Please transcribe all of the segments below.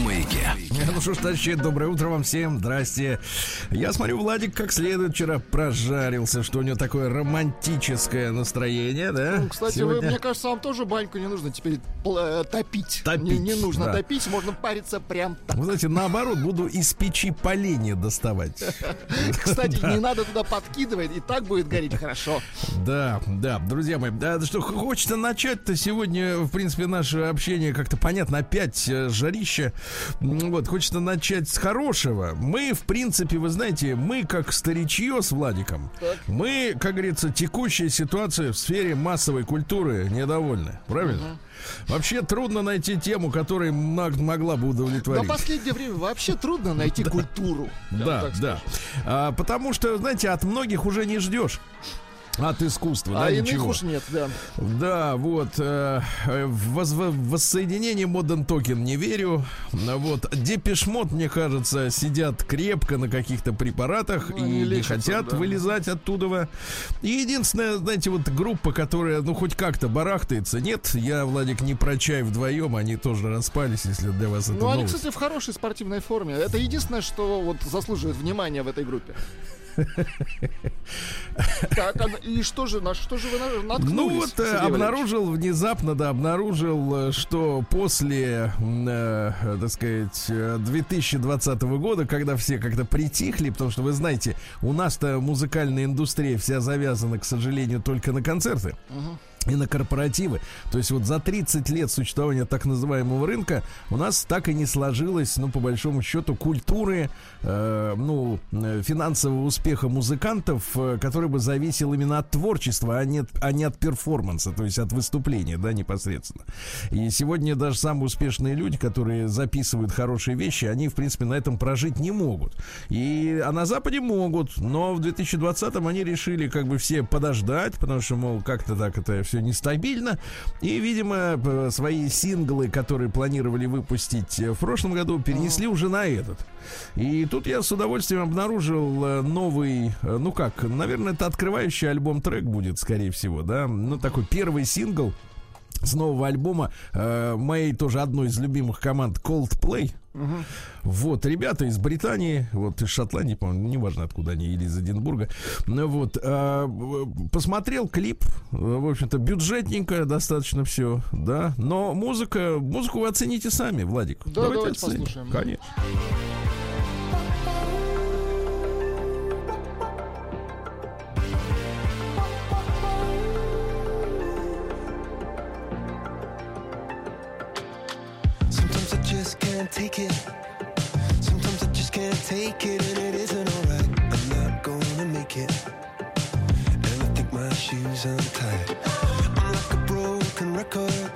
маяке. Ну что ж, товарищи, доброе утро вам всем. Здрасте. Я смотрю, Владик как следует вчера прожарился, что у него такое романтическое настроение, да? Ну, кстати, Сегодня... вы, мне кажется, вам тоже баньку не нужно теперь э, топить. Топить, Не, не нужно да. топить, можно париться прям так. Вы знаете, наоборот, буду из печи поленья доставать. Кстати, не надо туда подкидывать, и так будет гореть хорошо. Да, да, друзья мои, да, что хочется начать-то сегодня, в принципе, наше общение как-то понятно, опять э, жарище. Вот, хочется начать с хорошего. Мы, в принципе, вы знаете, мы как старичье с Владиком, мы, как говорится, текущая ситуация в сфере массовой культуры недовольны, правильно? Вообще трудно найти тему, которая мог- могла бы Но удовлетворить. в последнее время вообще трудно найти культуру. Да, так да. А, потому что, знаете, от многих уже не ждешь. От искусства, А да, ничего. уж нет, да. Да, вот. э, э, в возво- в воссоединение Modern Token не верю. Вот. Депешмот, мне кажется, сидят крепко на каких-то препаратах Ну, и не лечатся, хотят да. вылезать оттуда. И единственная, знаете, вот группа, которая, ну, хоть как-то барахтается. Нет, я, Владик, не про чай вдвоем, они тоже распались, если для вас это Ну, они, новость. кстати, в хорошей спортивной форме. Это единственное, что вот заслуживает внимания в этой группе. Так, а- и что же, на что же вы на- наткнулись? Ну вот, э, Сергей Валерьевич? обнаружил внезапно, да, обнаружил, э, что после, э, э, так сказать, э, 2020 года, когда все как-то притихли, потому что, вы знаете, у нас-то музыкальная индустрия вся завязана, к сожалению, только на концерты. И на корпоративы. То есть вот за 30 лет существования так называемого рынка у нас так и не сложилось, ну, по большому счету, культуры, э, ну, э, финансового успеха музыкантов, э, который бы зависел именно от творчества, а не, а не от перформанса, то есть от выступления, да, непосредственно. И сегодня даже самые успешные люди, которые записывают хорошие вещи, они, в принципе, на этом прожить не могут. И, а на Западе могут, но в 2020-м они решили как бы все подождать, потому что, мол, как-то так это все нестабильно. И, видимо, п- свои синглы, которые планировали выпустить э, в прошлом году, перенесли уже на этот. И тут я с удовольствием обнаружил э, новый, э, ну как, наверное, это открывающий альбом трек будет, скорее всего, да, ну такой первый сингл с нового альбома э, моей тоже одной из любимых команд Coldplay. Вот, ребята из Британии, вот из Шотландии, по-моему, неважно откуда они, или из Эдинбурга. Ну вот, в- посмотрел клип, э, в общем-то, бюджетненько достаточно все, да. Но музыка, музыку вы оцените сами, Владик. Да, давайте послушаем. Конечно. Can't take it. Sometimes I just can't take it, and it isn't alright. I'm not gonna make it. And I think my shoes are untied. I'm like a broken record.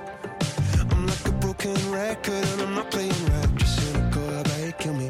I'm like a broken record, and I'm not playing right. Just cynical, about you kill me?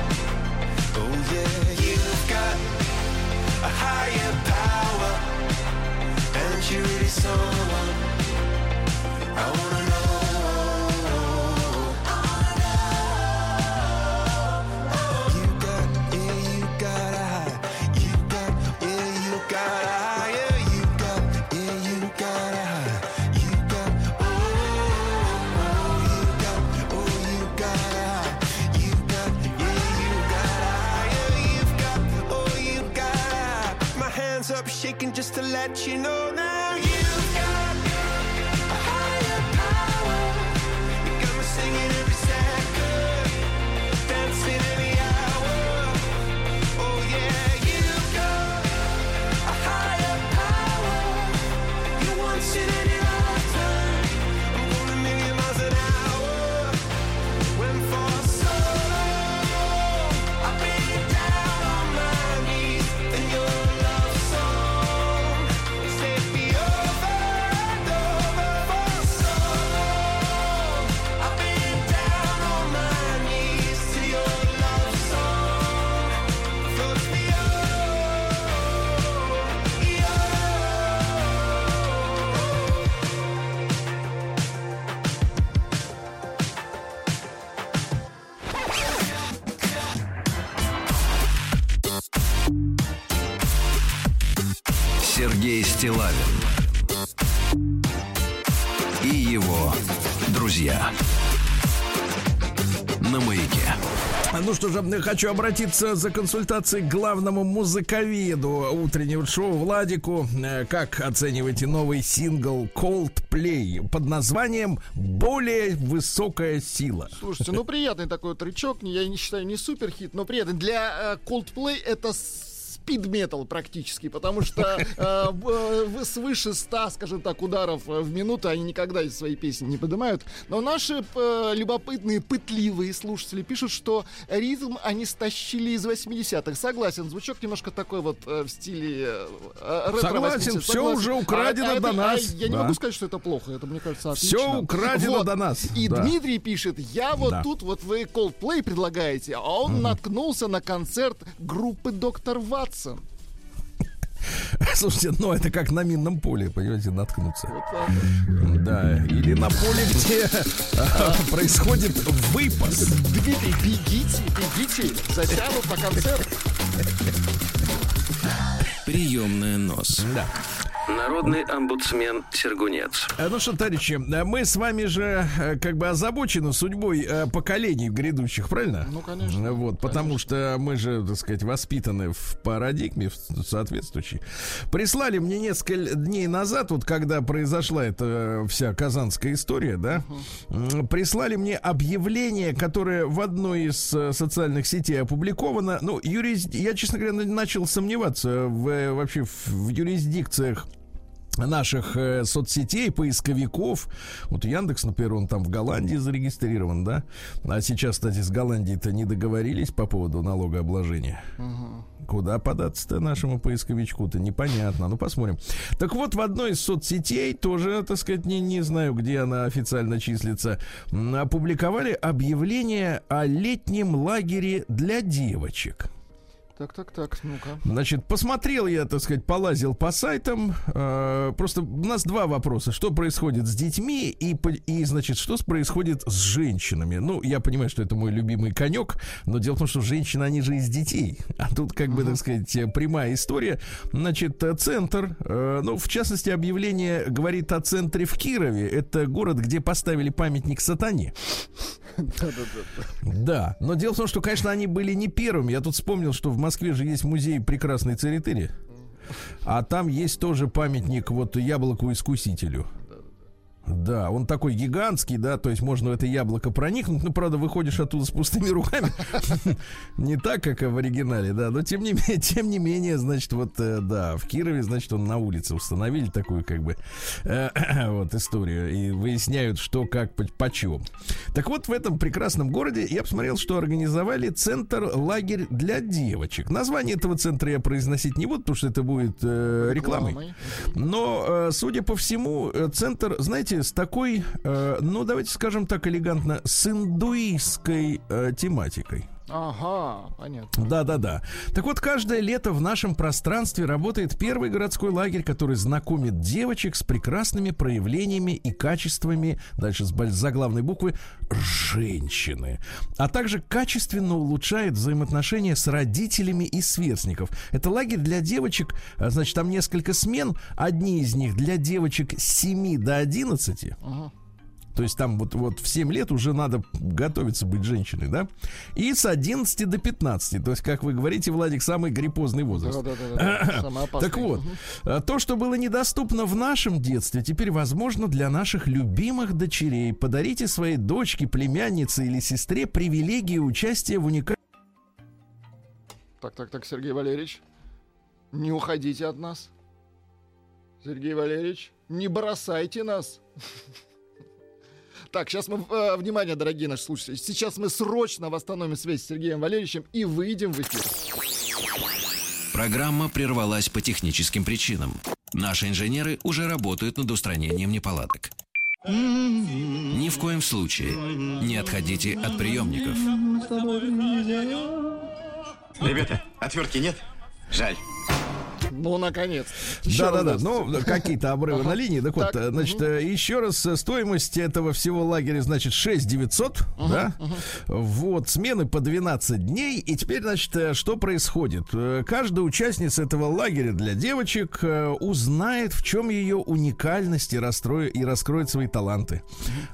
yeah. You've got a higher power, and you really someone. Shaking just to let you know хочу обратиться за консультацией к главному музыковеду утреннего шоу Владику. Э, Как оцениваете новый сингл Coldplay под названием «Более высокая сила»? Слушайте, ну приятный такой тречок. Я не считаю не супер хит, но приятный. Для э, Coldplay это спид метал практически, потому что э, в- свыше 100, скажем так, ударов э, в минуту они никогда из своей песни не поднимают. Но наши э, любопытные, пытливые слушатели пишут, что ритм они стащили из 80-х. Согласен, звучок немножко такой вот э, в стиле э, э, ретро Согласен, 80-х. всё Согласен. уже украдено А- а до это- нас. а я не Да. могу сказать, что это плохо. Это, мне кажется, отлично. Все украдено до нас. И Да. Дмитрий пишет, я вот Да. тут вот вы Coldplay предлагаете, а он наткнулся на концерт группы Доктор Ватсон. Слушайте, ну это как на минном поле, понимаете, наткнуться. Вот так. Да, или на поле, где а, происходит выпас. Дмитрий, бегите, бегите, затянут на концерт. Приемная нос. Да. Народный омбудсмен Сергунец. Э, Ну что, товарищи, э, мы с вами же э, как бы озабочены судьбой поколений грядущих, правильно? Ну, конечно, Вот, потому что мы же, так сказать, воспитаны в парадигме в соответствующей. Прислали мне несколько дней назад, вот когда произошла эта вся казанская история, да, м, прислали мне объявление, которое в одной из социальных сетей опубликовано. Ну, юрис... я, честно говоря, на- начал сомневаться в, э, вообще в, юрисдикциях наших э, соцсетей, поисковиков. Вот Яндекс, например, он там в Голландии зарегистрирован, да? А сейчас, кстати, с Голландией-то не договорились по поводу налогообложения. Куда податься-то нашему поисковичку-то, непонятно. Ну, посмотрим. Так вот, в одной из соцсетей, тоже, так сказать, не, не знаю, где она официально числится, опубликовали объявление о летнем лагере для девочек. Так, так, так, ну-ка. Значит, посмотрел я, так сказать, полазил по сайтам. Э, просто у нас два вопроса. Что происходит с детьми и, и, значит, что происходит с женщинами? Ну, я понимаю, что это мой любимый конек, но дело в том, что женщины, они же из детей. А тут, как бы, так сказать, прямая история. Значит, э, центр, э, ну, в частности, объявление говорит о центре в Кирове. Это город, где поставили памятник сатане. Да, но дело в том, что, конечно, они были не первыми. Я тут вспомнил, что в Москве же есть музей прекрасной церетыри. А там есть тоже памятник вот яблоку-искусителю. Да, он такой гигантский, да, то есть можно в это яблоко проникнуть, ну, правда, выходишь оттуда с пустыми руками. Не так, как в оригинале, да, но тем не менее, тем не менее, значит, вот, э, да, в Кирове, значит, он на улице установили такую, как бы, э, вот, историю, и выясняют, что, как, по- почем. Так вот, в этом прекрасном городе я посмотрел, что организовали центр лагерь для девочек. Название этого центра я произносить не буду, потому что это будет э, рекламой. Но, судя по всему, центр, знаете, с такой, э, ну, давайте скажем так элегантно, с индуистской э, тематикой. Ага, понятно. Да-да-да. Так вот, каждое лето в нашем пространстве работает первый городской лагерь, который знакомит девочек с прекрасными проявлениями и качествами, дальше с заглавной буквы, женщины. А также качественно улучшает взаимоотношения с родителями и сверстников. Это лагерь для девочек, а, значит, там несколько смен. Одни из них для девочек с 7 до 11, Ага. То есть там вот, вот в 7 лет уже надо готовиться быть женщиной, да? И с 11 до 15. То есть, как вы говорите, Владик, самый гриппозный возраст. Да-да-да. Самое опасное. Так вот, а, то, что было недоступно в нашем детстве, теперь возможно для наших любимых дочерей. Подарите своей дочке, племяннице или сестре привилегию участия в уникальном Так, так, так, Сергей Валерьевич, не уходите от нас. Сергей Валерьевич, не бросайте нас. Так, сейчас мы, э, внимание, дорогие наши слушатели, сейчас мы срочно восстановим связь с Сергеем Валерьевичем и выйдем в эфир. Программа прервалась по техническим причинам. Наши инженеры уже работают над устранением неполадок. Ни в коем случае не отходите от приемников. Ребята, отвертки нет? Жаль. Ну, наконец. Еще Да, да, да. раз, Ну, какие-то обрывы на линии. Так вот, э, значит, э, еще раз э, стоимость этого всего лагеря, значит, 6 900, да? Вот, смены по 12 дней. И теперь, значит, что происходит? Каждая участница этого лагеря для девочек узнает, в чем ее уникальность и, и раскроет свои таланты.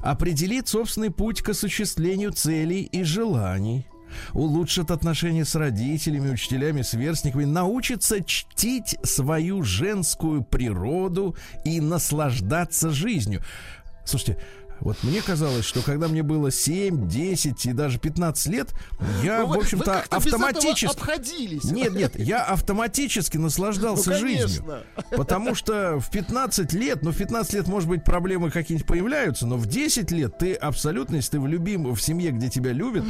Определит собственный путь к осуществлению целей и желаний улучшит отношения с родителями, учителями, сверстниками, научится чтить свою женскую природу и наслаждаться жизнью. Слушайте, вот мне казалось, что когда мне было 7, 10 и даже 15 лет, я, Ну, в общем-то, автоматически... обходились. Нет, нет, я автоматически наслаждался Ну, жизнью. Потому что в 15 лет, ну, в 15 лет, может быть, проблемы какие-нибудь появляются, но в 10 лет ты абсолютно, если ты в любим, в семье, где тебя любят,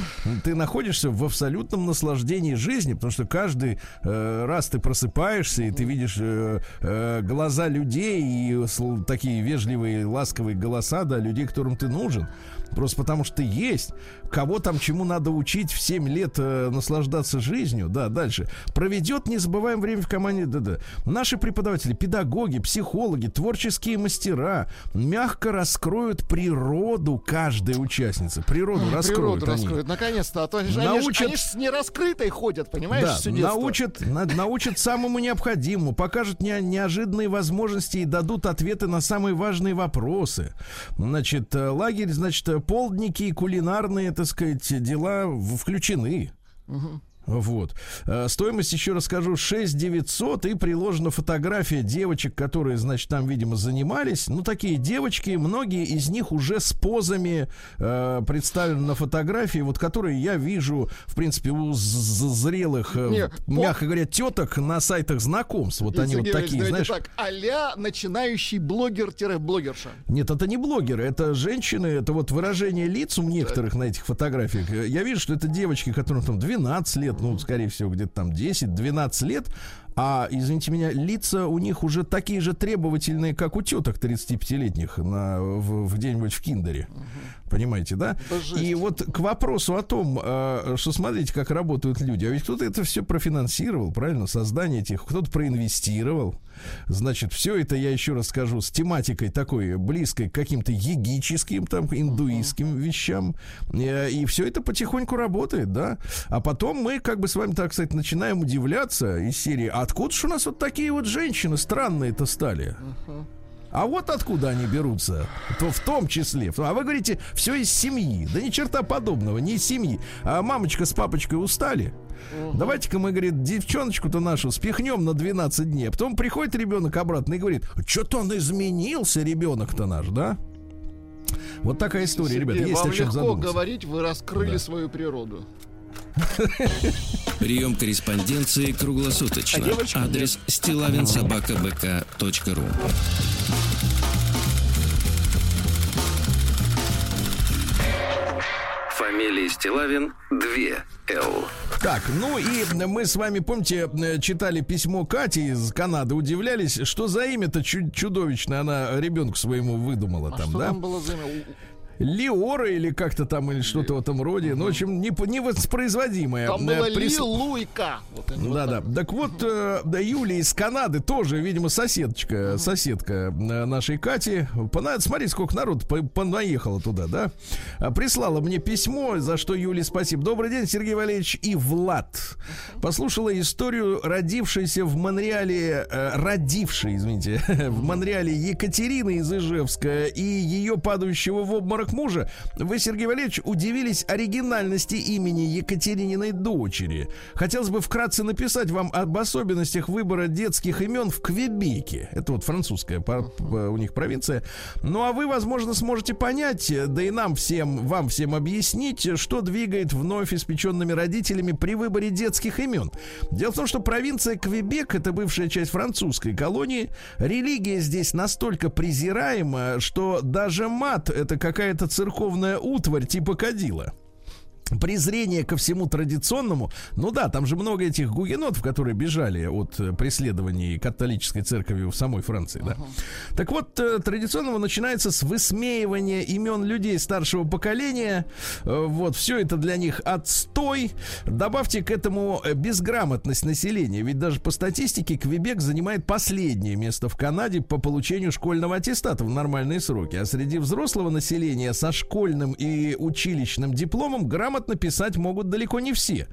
ты находишься в абсолютном наслаждении жизни, потому что каждый э, раз ты просыпаешься, и ты видишь э, э, глаза людей и такие вежливые, ласковые голоса, да, людей, которым ты нужен. Просто потому что ты есть. Кого там чему надо учить в 7 лет э, наслаждаться жизнью. Да, дальше. Проведет, не забываем, время в команде. Да. Наши преподаватели, педагоги, психологи, творческие мастера мягко раскроют природу каждой участницы. Природу раскроют. Природу они. раскроют. Наконец-то. А то они, Научат- они ж с нераскрытой ходят, понимаешь, Да, детство. научат, на- научат самому необходимому, покажут не- неожиданные возможности и дадут ответы на самые важные вопросы. Значит, э, лагерь, значит, э, полдники и кулинарные, так сказать, дела включены. Вот. Э, Стоимость, еще раз скажу, 6 900 и приложена фотография девочек, которые, значит, там, видимо, занимались. Ну, такие девочки, многие из них уже с позами э, представлены на фотографии, вот которые я вижу, в принципе, у зрелых, э, Не, по- мягко говоря, теток на сайтах знакомств. Вот И, они Сергей вот такие, знаешь. так, а-ля начинающий блогер-блогерша. Нет, это не блогеры, это женщины, это вот выражение лиц у некоторых на этих фотографиях. Э, Я вижу, что это девочки, которым там 12 лет, ну, скорее всего, где-то там 10-12 лет, а, извините меня, лица у них уже такие же требовательные, как у теток 35-летних на, в, в где-нибудь в киндере. Понимаете, да? Жесть. И вот к вопросу о том, э, что смотрите, как работают люди. А ведь кто-то это все профинансировал, правильно? Создание этих, кто-то проинвестировал. Значит, все это, я еще раз скажу, с тематикой такой близкой к каким-то егическим, там, индуистским вещам. Э, И все это потихоньку работает, да? А потом мы, как бы с вами, так сказать, начинаем удивляться из серии, «А откуда же у нас вот такие вот женщины странные-то стали? А вот откуда они берутся, то в том числе. А вы говорите, все из семьи. Да ни черта подобного, не из семьи. А мамочка с папочкой устали. Давайте-ка мы, говорит, девчоночку-то нашу спихнем на 12 дней. А потом приходит ребенок обратно и говорит, что-то он изменился, ребенок-то наш, да? Вот такая история, ребята, Сергей, есть вам о чем легко задуматься. говорить, вы раскрыли свою природу. Прием корреспонденции круглосуточно. А Адрес стилавинсобакабк.ру Фамилия Стилавин 2 Л. Так, ну и мы с вами, помните, читали письмо Кати из Канады, удивлялись, что за имя-то чу- чудовищное она ребенку своему выдумала А там, что да? там было за имя? Лиора или как-то там, или что-то в этом роде. Ну, в общем, не, невоспроизводимое. Там Э, было прис- Ли, Лу и К. Вот они вот так. Вот, э, да, Юлия из Канады тоже, видимо, соседочка, соседка э, нашей Кати. Пона- Смотри, сколько народ по- понаехало туда, да? А, Прислала мне письмо, за что Юле спасибо. Добрый день, Сергей Валерьевич и Влад. Послушала историю родившейся в Монреале, э, родившей, извините, в Монреале Екатерины из Ижевска и ее падающего в обморок мужа. Вы, Сергей Валерьевич, удивились оригинальности имени Екатерининой дочери. Хотелось бы вкратце написать вам об особенностях выбора детских имен в Квебеке. Это вот французская у них провинция. Ну а вы, возможно, сможете понять, да и нам всем, вам всем объяснить, что двигает вновь испеченными родителями при выборе детских имен. Дело в том, что провинция Квебек, это бывшая часть французской колонии, религия здесь настолько презираема, что даже мат это какая-то церковная утварь типа кадила презрение ко всему традиционному. Ну да, там же много этих гугенотов, которые бежали от э, преследований католической церкви в самой Франции, да. Так вот, э, традиционного начинается с высмеивания имен людей старшего поколения. Э, Вот, все это для них отстой. Добавьте к этому безграмотность населения. Ведь даже по статистике Квебек занимает последнее место в Канаде по получению школьного аттестата в нормальные сроки. А среди взрослого населения со школьным и училищным дипломом грамотно писать могут далеко не все.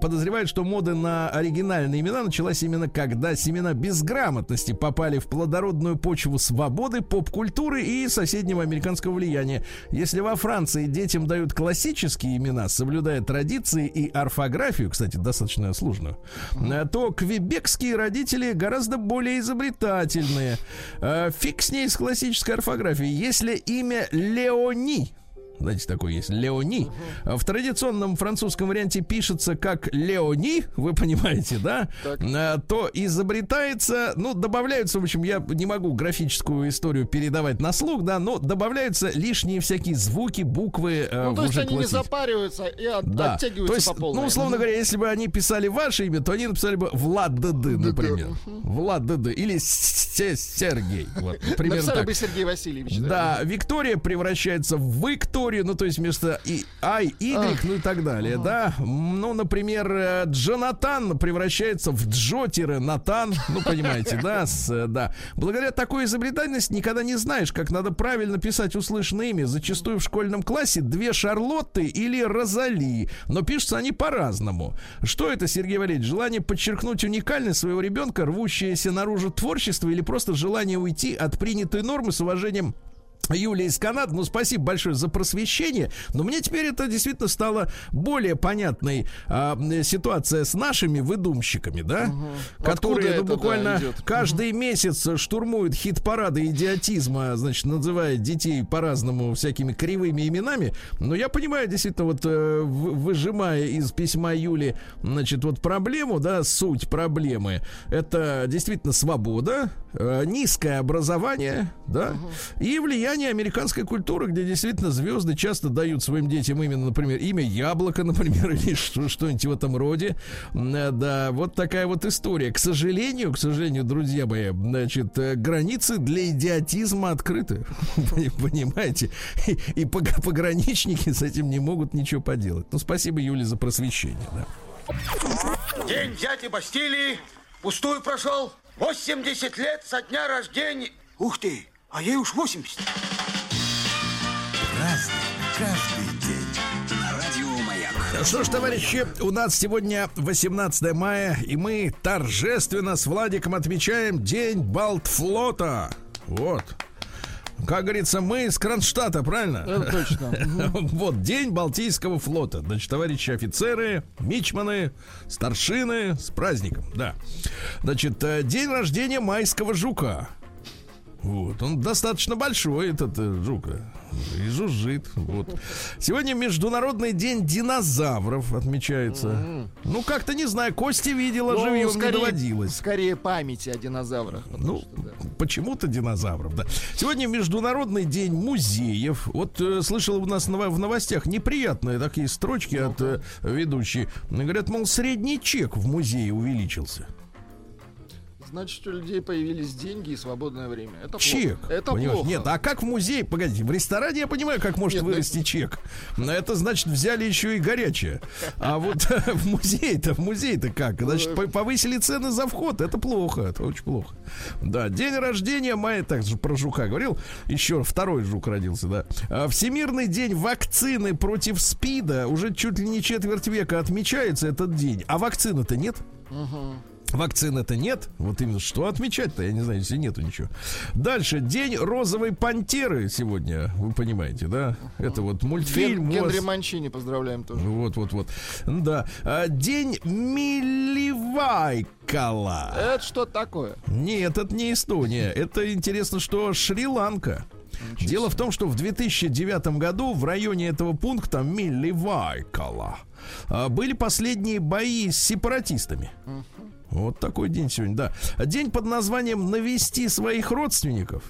Подозревают, что мода на оригинальные имена началась именно когда семена безграмотности попали в плодородную почву свободы, поп-культуры и соседнего американского влияния. Если во Франции детям дают классические имена, соблюдая традиции и орфографию, кстати, достаточно сложную, э, то квебекские родители гораздо более изобретательные. Э, Фиг с ней с классической орфографией. Если имя Леони знаете, такой есть Леони. В традиционном французском варианте пишется как Леони, вы понимаете, да? Так. А, То изобретается, ну, добавляются, в общем, я не могу графическую историю передавать на слух, да, но добавляются лишние всякие звуки, буквы. э, Ну, то есть они не запариваются и от- Да, оттягиваются то есть, по полной. ну, условно говоря, если бы они писали ваше имя, то они написали бы Влад ДД, например. Влад ДД или Сергей. Вот, примерно Написали так. бы Сергей Васильевич. Да, Виктория превращается в Викторию, ну то есть вместо и I, Y, ну и так далее, да. М, Ну, например, э, Джонатан превращается в Джо-Натан, ну понимаете, да, с, э, да. Благодаря такой изобретательности никогда не знаешь, как надо правильно писать услышанное имя. Зачастую в школьном классе две Шарлотты или Розали, но пишутся они по-разному. Что это, Сергей Валерьевич? Желание подчеркнуть уникальность своего ребенка, рвущееся наружу творчество или просто желание уйти от принятой нормы с уважением Юлия из Канады, ну спасибо большое за просвещение, но мне теперь это действительно стало более понятной м, ситуация с нашими выдумщиками, да, которые Откуда ну, это, да, буквально идет? каждый месяц штурмуют хит-парады идиотизма, значит, называя детей по-разному всякими кривыми именами. Но я понимаю, действительно, вот э, выжимая из письма Юли, значит, вот проблему, да, суть проблемы, это действительно свобода, э, низкое образование, да, и влияние американской культуры, где действительно звезды часто дают своим детям именно, например, имя Яблоко, например, или что- что-нибудь в этом роде. Э, Да, вот такая вот история. К сожалению, к сожалению, друзья мои, значит, э, границы для идиотизма открыты. Вы Понимаете? И, и пог- пограничники с этим не могут ничего поделать. Ну, спасибо, Юле, за просвещение. Да. День дяди Бастилии пустую прошел. 80 лет со дня рождения. Ух ты, а ей уж 80. Что ж, товарищи, у нас сегодня 18 мая, и мы торжественно с Владиком отмечаем День Балтфлота. Вот. Как говорится, мы из Кронштадта, правильно? Это точно. Вот, День Балтийского флота. Значит, товарищи офицеры, мичманы, старшины, с праздником, да. Значит, э, день рождения майского жука. Вот, он достаточно большой, этот э, жук. э, И жужжит. Вот. Сегодня Международный день динозавров отмечается. Ну, как-то не знаю, Кости видела, Ну, живьем не скорее- доводилось. Скорее памяти о динозаврах. Ну, что, да. почему-то динозавров, да. Сегодня Международный день музеев. Вот э, слышал у нас в новостях неприятные такие строчки от э, ведущей. Говорят, мол, средний чек в музее увеличился. Значит, у людей появились деньги и свободное время. Это чек. плохо. Это понимаешь? плохо. Нет, а как в музее? Погодите, в ресторане я понимаю, как может Нет, ну вырасти чек. Но это значит взяли еще и горячее. А вот в музей-то, в музей-то как? Значит, по- повысили цены за вход. Это плохо, это очень плохо. Да, день рождения мая, так же про жука говорил. Еще второй жук родился, да. А, Всемирный день вакцины против СПИДа уже чуть ли не четверть века отмечается этот день. А вакцины-то нет. Вакцины-то нет. Вот именно что отмечать-то, я не знаю, если нету ничего. Дальше. День розовой пантеры сегодня, вы понимаете, да? Это вот мультфильм. Ген- Генри Манчини поздравляем тоже. Вот, вот, вот. Да. А, День Миливайкала. Это что такое? Нет, это не Эстония. Это интересно, что Шри-Ланка. Дело в том, что в 2009 году в районе этого пункта Милливайкала а, были последние бои с сепаратистами. Вот такой день сегодня, да. День под названием «Навести своих родственников».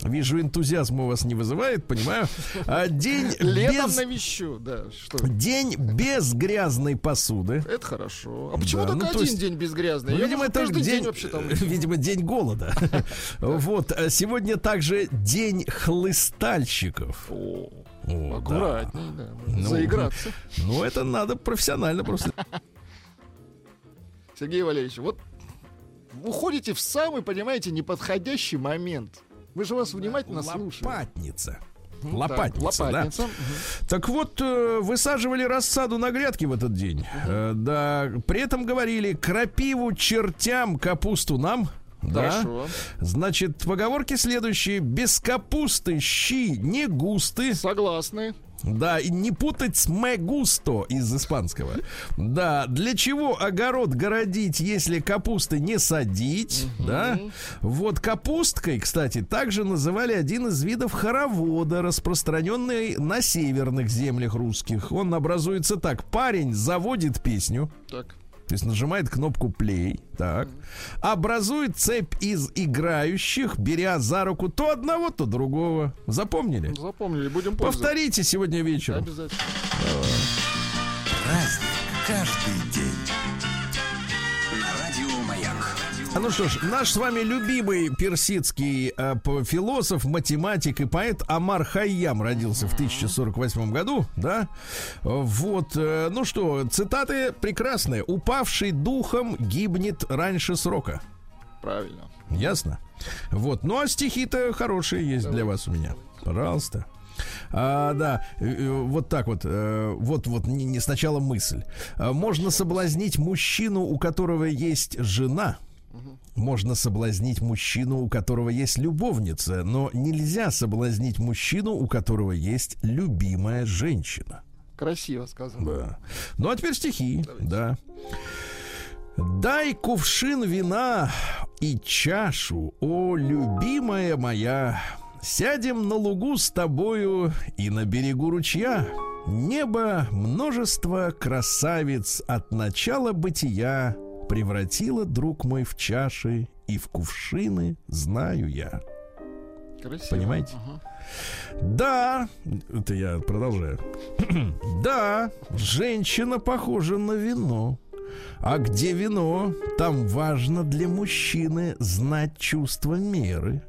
Вижу, энтузиазм у вас не вызывает, понимаю. А день Летом без... навещу, да. Что? День без грязной посуды. Это хорошо. А почему Да, только ну, один есть- день без грязной? Ну, Я видимо, это каждый день, день вообще там. видимо, день голода. Вот. а Сегодня также день хлыстальщиков. О. Аккуратней, да. Ну, Заиграться. Ну, это надо профессионально просто. Сергей Валерьевич, вот уходите в самый, понимаете, неподходящий момент. Мы же вас внимательно слушаем. Лопатница. Так, Лопатница, да. лопатница. Мгм. Так вот, э, высаживали рассаду на грядке в этот день. Э, Да, при этом говорили крапиву чертям, капусту нам. Да. Хорошо. Значит, поговорки следующие. Без капусты щи не густы. Согласны. Да, и не путать с мегусто из испанского. Да, для чего огород городить, если капусты не садить? Да. Вот капусткой, кстати, также называли один из видов хоровода, распространенный на северных землях русских. Он образуется так. Парень заводит песню, Так. То есть нажимает кнопку play, так, образует цепь из играющих, беря за руку то одного, то другого. Запомнили? Запомнили, будем пользоваться. Повторите сегодня вечером. Обязательно. Праздник каждый ну что ж, наш с вами любимый персидский э, философ, математик и поэт Амар Хайям родился в 1048 году, да? Вот, э, ну что, цитаты прекрасные. «Упавший духом гибнет раньше срока». Правильно. Ясно? Вот. Ну, а стихи-то хорошие есть для вас у меня. Пожалуйста. А, да, э, э, вот так вот, э, вот, вот не, не сначала мысль. Можно соблазнить мужчину, у которого есть жена. Можно соблазнить мужчину, у которого есть любовница, но нельзя соблазнить мужчину, у которого есть любимая женщина. Красиво сказано. Да. Ну а теперь стихи, да. Дай кувшин вина и чашу, о, любимая моя. Сядем на лугу с тобою и на берегу ручья. Небо множество красавиц от начала бытия превратило, друг мой, в чаши и в кувшины, знаю я. Красиво. Понимаете? Ага. Да, это я продолжаю. да, женщина похожа на вино. А где вино, там важно для мужчины знать чувство меры.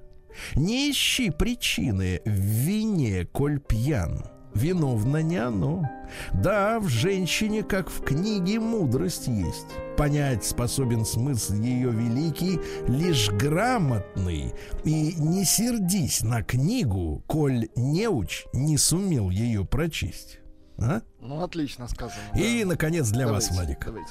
Не ищи причины в вине, коль пьян. Виновно не оно. Да, в женщине, как в книге, мудрость есть. Понять способен смысл ее великий лишь грамотный. И не сердись на книгу, коль неуч не сумел ее прочесть. А? Ну, отлично сказано. И, да. наконец, для вас, Давайте, Владик. давайте.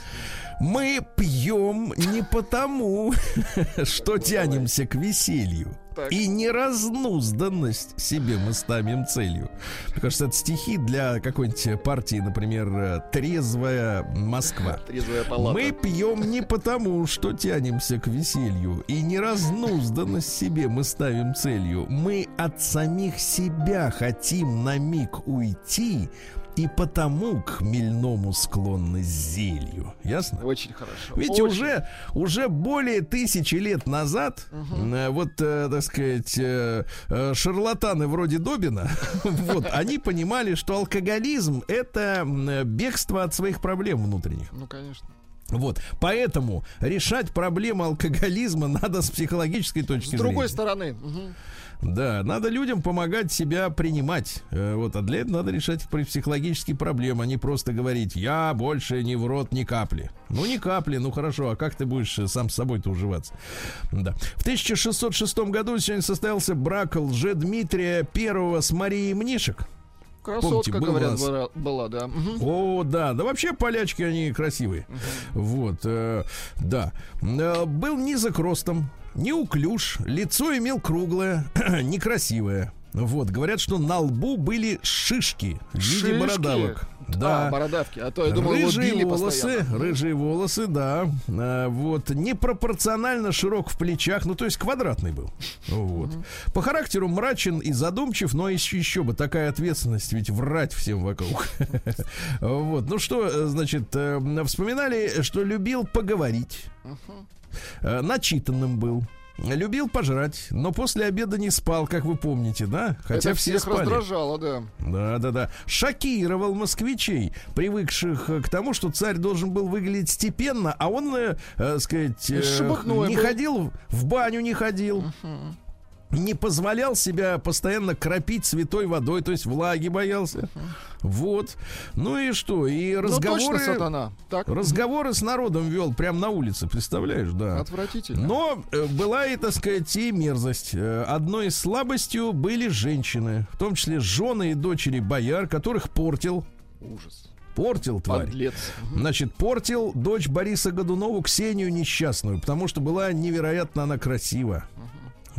Мы пьем не потому, что тянемся к веселью. Так. И неразнузданность себе мы ставим целью. Мне кажется, это стихи для какой-нибудь партии, например, «Трезвая Москва». Трезвая палата. Мы пьем не потому, что тянемся к веселью, и неразнузданность себе мы ставим целью. Мы от самих себя хотим на миг уйти, и потому к хмельному склонны зелью. Ясно? Очень хорошо. Видите, Очень. уже, уже более тысячи лет назад э, вот, э, так сказать, э, шарлатаны вроде Добина, вот, они понимали, что алкоголизм — это бегство от своих проблем внутренних. Ну, конечно. Вот, поэтому решать проблему алкоголизма надо с психологической точки С зрения. другой стороны. мгм. Да, надо людям помогать себя принимать. Э, Вот, а для этого надо решать психологические проблемы, а не просто говорить, я больше не в рот ни капли. Ну, ни капли, ну хорошо, а как ты будешь э, сам с собой-то уживаться? Да. В 1606 году сегодня состоялся брак лже-Дмитрия первого с Марией Мнишек. Красотка, был у говорят, нас- была, была, да. О, да, да вообще полячки они красивые. Вот, э, да. Э, был низок ростом, неуклюж, лицо имел круглое, некрасивое. Вот, говорят, что на лбу были шишки в виде Шишки? бородавок. Да. А, бородавки. А то я думал, его рыжие били волосы, постоянно. рыжие волосы, да. А, вот непропорционально широк в плечах, ну то есть квадратный был. Вот. По характеру мрачен и задумчив, но еще, еще бы такая ответственность, ведь врать всем вокруг. Вот. Ну что, э, значит, э, вспоминали, что любил поговорить, Э, начитанным был. Любил пожрать, но после обеда не спал, как вы помните, да? Хотя Это все всех спали. раздражало, да. Да, да, да. Шокировал москвичей, привыкших э, к тому, что царь должен был выглядеть степенно, а он, э, э, сказать, э, не был. ходил, в баню не ходил. Не позволял себя постоянно кропить святой водой, то есть влаги боялся. Вот. Ну и что? И Ну, разговоры... точно сатана. Так, Разговоры с народом вел прямо на улице, представляешь, да. отвратительно. Но э, была и, так сказать, и мерзость. Э, Одной из слабостью были женщины, в том числе жены и дочери бояр, которых портил. Ужас. Портил, тварь. Подлец. Значит, портил дочь Бориса Годунову Ксению несчастную, потому что была невероятно она красива.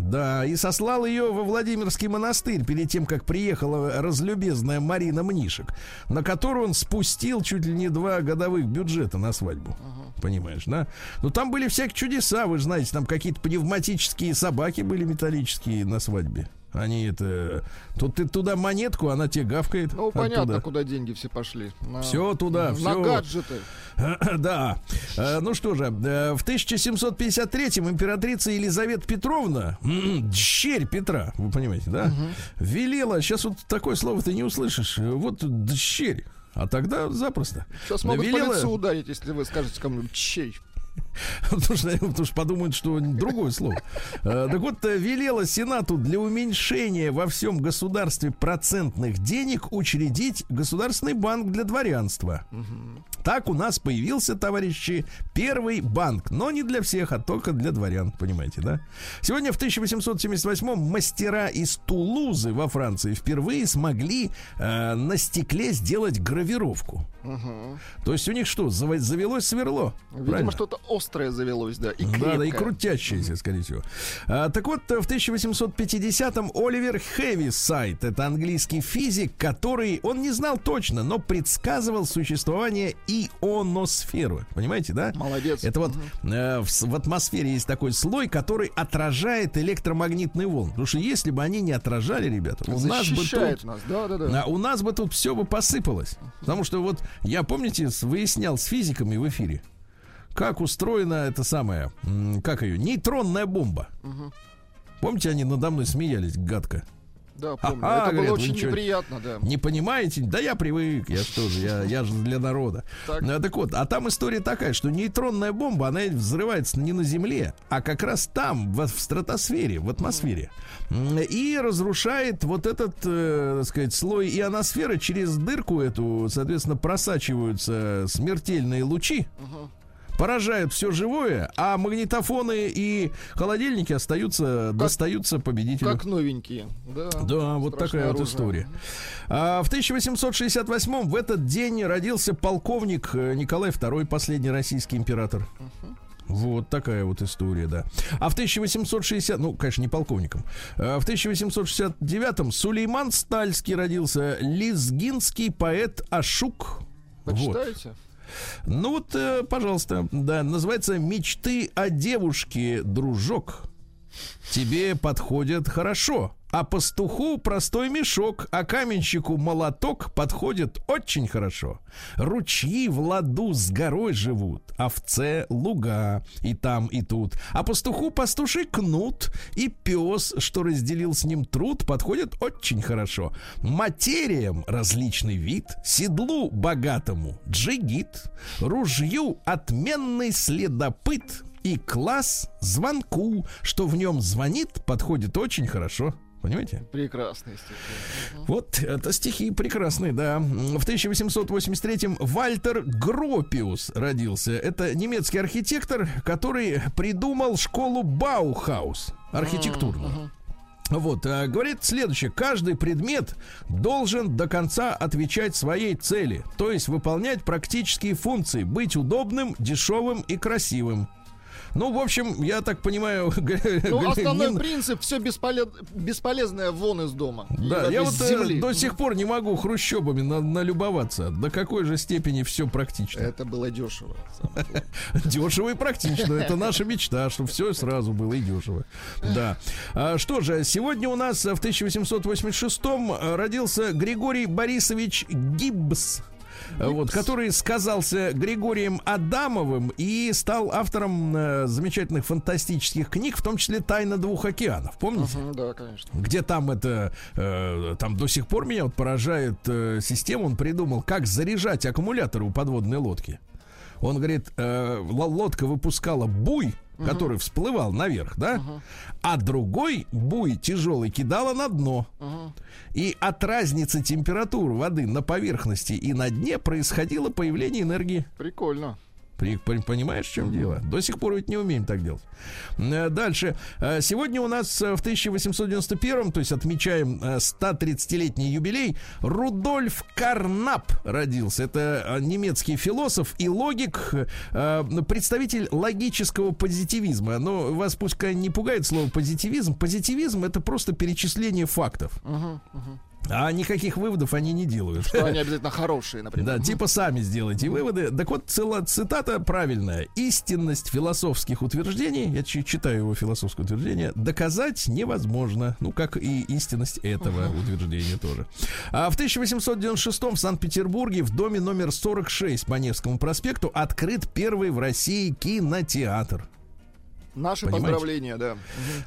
Да, и сослал ее во Владимирский монастырь перед тем, как приехала разлюбезная Марина Мнишек, на которую он спустил чуть ли не два годовых бюджета на свадьбу. Понимаешь, да? Ну там были всякие чудеса, вы же знаете, там какие-то пневматические собаки были металлические на свадьбе. Они это... Тут ты туда монетку, она тебе гавкает. Ну, понятно, оттуда. куда деньги все пошли. На- Все туда, на все. гаджеты. Да. Э, Ну что же, э, в 1753-м императрица Елизавета Петровна, м, дщерь Петра, вы понимаете, да, велела, сейчас вот такое слово ты не услышишь, э, вот дщерь, а тогда запросто. Сейчас могут по Велела- лицу ударить, если вы скажете кому-нибудь чей. Потому что, потому что подумают, что другое слово. Э, Так вот, э, велела Сенату для уменьшения во всем государстве процентных денег учредить Государственный банк для дворянства. Так у нас появился, товарищи, первый банк, но не для всех, а только для дворян, понимаете, да? Сегодня в 1878-м мастера из Тулузы во Франции впервые смогли э, на стекле сделать гравировку. То есть у них что, завелось сверло? Видимо, Правильно? что-то острое завелось, да. И Да, да, и крепкое. крутящийся, скорее всего. А, так вот, в 1850-м Оливер Хэвисайд, это английский физик, который, он не знал точно, но предсказывал существование ионосферы. Понимаете, да? Молодец. Это вот э, в, в атмосфере есть такой слой, который отражает электромагнитные волны. Потому что если бы они не отражали, ребята, у нас бы тут... нас, да, да, да. У нас бы тут все бы посыпалось. Потому что вот я, помните, выяснял с физиками в эфире, как устроена эта самая, как ее, нейтронная бомба. Помните, они надо мной смеялись гадко. Да, помню. Ха-ха, Это было говорят, вы очень ничего- неприятно, да. Не понимаете? Да я привык, я что же, я, я же для народа. Так. А, так вот, а там история такая, что нейтронная бомба, она взрывается не на Земле, а как раз там, в, в стратосфере, в атмосфере. И разрушает вот этот, э, так сказать, слой ионосферы через дырку эту, соответственно, просачиваются смертельные лучи. Поражают все живое, а магнитофоны и холодильники остаются, достаются победителю. Как новенькие. Да, Да, вот такая вот оружие. история. А, в 1868 в этот день родился полковник э, Николай II, последний российский император. Вот такая вот история, да. А в 1860, ну, конечно, не полковником. А в 1869-м Сулейман Стальский родился, лезгинский поэт Ашук. Вот. Ну вот, э, пожалуйста, да, называется «Мечты о девушке, дружок». Тебе подходят хорошо, а пастуху простой мешок, а каменщику молоток подходит очень хорошо. Ручьи в ладу с горой живут, овце луга и там, и тут. А пастуху пастуший кнут и пес, что разделил с ним труд, подходит очень хорошо. Материям различный вид, седлу богатому джигит, ружью отменный следопыт и класс звонку, что в нем звонит, подходит очень хорошо. Понимаете? Прекрасные стихи. Вот это стихи прекрасные, да. В 1883-м Вальтер Гропиус родился. Это немецкий архитектор, который придумал школу Баухаус архитектурную. Вот, а, говорит следующее. Каждый предмет должен до конца отвечать своей цели, то есть выполнять практические функции, быть удобным, дешевым и красивым. Ну, в общем, я так понимаю... Ну, основной не- принцип все бесполезное вон из дома. Да, я вот э, земли. до сих пор не могу хрущобами на- налюбоваться. До какой же степени все практично. Это было дешево. Дешево и практично. Это наша мечта, чтобы все сразу было и дешево. Да. А, что же, сегодня у нас в 1886-м э, родился Григорий Борисович Гиббс. Э, Вот, который сказался Григорием Адамовым и стал автором э, замечательных фантастических книг, в том числе «Тайна двух океанов». Помните? Мгм, Да, конечно. где там это, э, там до сих пор меня вот поражает э, система, он придумал, как заряжать аккумуляторы у подводной лодки. Он говорит, э, лодка выпускала буй, который всплывал наверх, да, а другой буй тяжелый кидала на дно. И от разницы температур воды на поверхности и на дне происходило появление энергии. Прикольно. Понимаешь, в чем дело? До сих пор ведь не умеем так делать. Э, Дальше. Э, Сегодня у нас э, в 1891, то есть отмечаем э, 130-летний юбилей, Рудольф Карнап родился. Это немецкий философ и логик, представитель логического позитивизма. Но вас пускай не пугает слово позитивизм. Позитивизм это просто перечисление фактов. А никаких выводов они не делают. Что они обязательно хорошие, например. Да, типа сами сделайте выводы. Так вот, цела, цитата правильная. Истинность философских утверждений, я чи- читаю его философское утверждение, доказать невозможно. Ну, как и истинность этого утверждения тоже. А в 1896 в Санкт-Петербурге в доме номер 46 по Невскому проспекту открыт первый в России кинотеатр. Наши Понимаете? поздравления, да.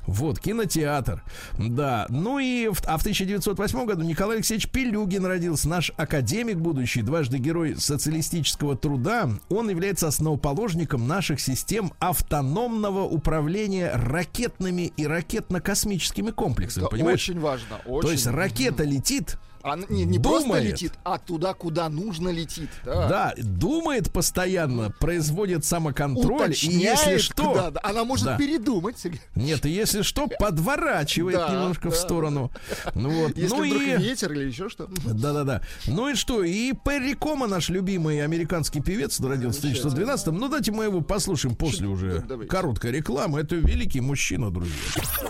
Вот, кинотеатр. Да. Ну и в, а в 1908 году Николай Алексеевич Пелюгин родился. Наш академик будущий, дважды герой социалистического труда. Он является основоположником наших систем автономного управления ракетными и ракетно-космическими комплексами. Да, понимаешь? Очень важно. То Очень. есть ракета летит, Она не, не просто думает. летит, а туда, куда нужно летит. Да. да, думает постоянно, производит самоконтроль, и Уточняет, если что... куда, да. Она может Да. передумать. Нет, и если что, подворачивает Да, немножко в да. сторону. Ну вот. Если ну вдруг и... ветер или еще что. Да-да-да. Ну и что? И Перри Кома, наш любимый американский певец, родился в 1912 Ну, дайте мы его послушаем после уже давайте. короткой рекламы. Это великий мужчина, друзья.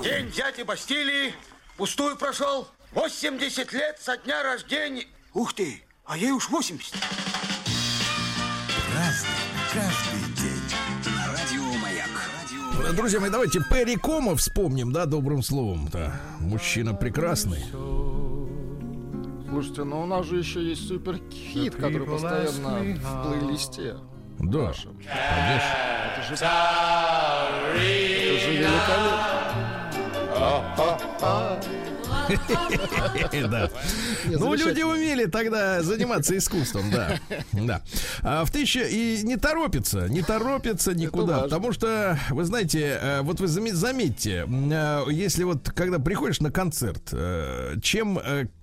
День дяди Бастилии пустую прошел. 80 лет со дня рождения. Ух ты, а ей уж 80. Разный, каждый день. На радио Маяк. Друзья мои, давайте Перри Кома вспомним, да, добрым словом. Да. Мужчина прекрасный. Слушайте, ну у нас же еще есть суперхит, который постоянно в плейлисте. Да, нашем. конечно. Это же, это же великолепно. Да. Ну, люди умели тогда заниматься искусством, да. Да. А в тысяче и не торопится, не торопится никуда. Потому что, вы знаете, э, вот вы заме- заметьте, э, если вот когда приходишь на концерт, э, чем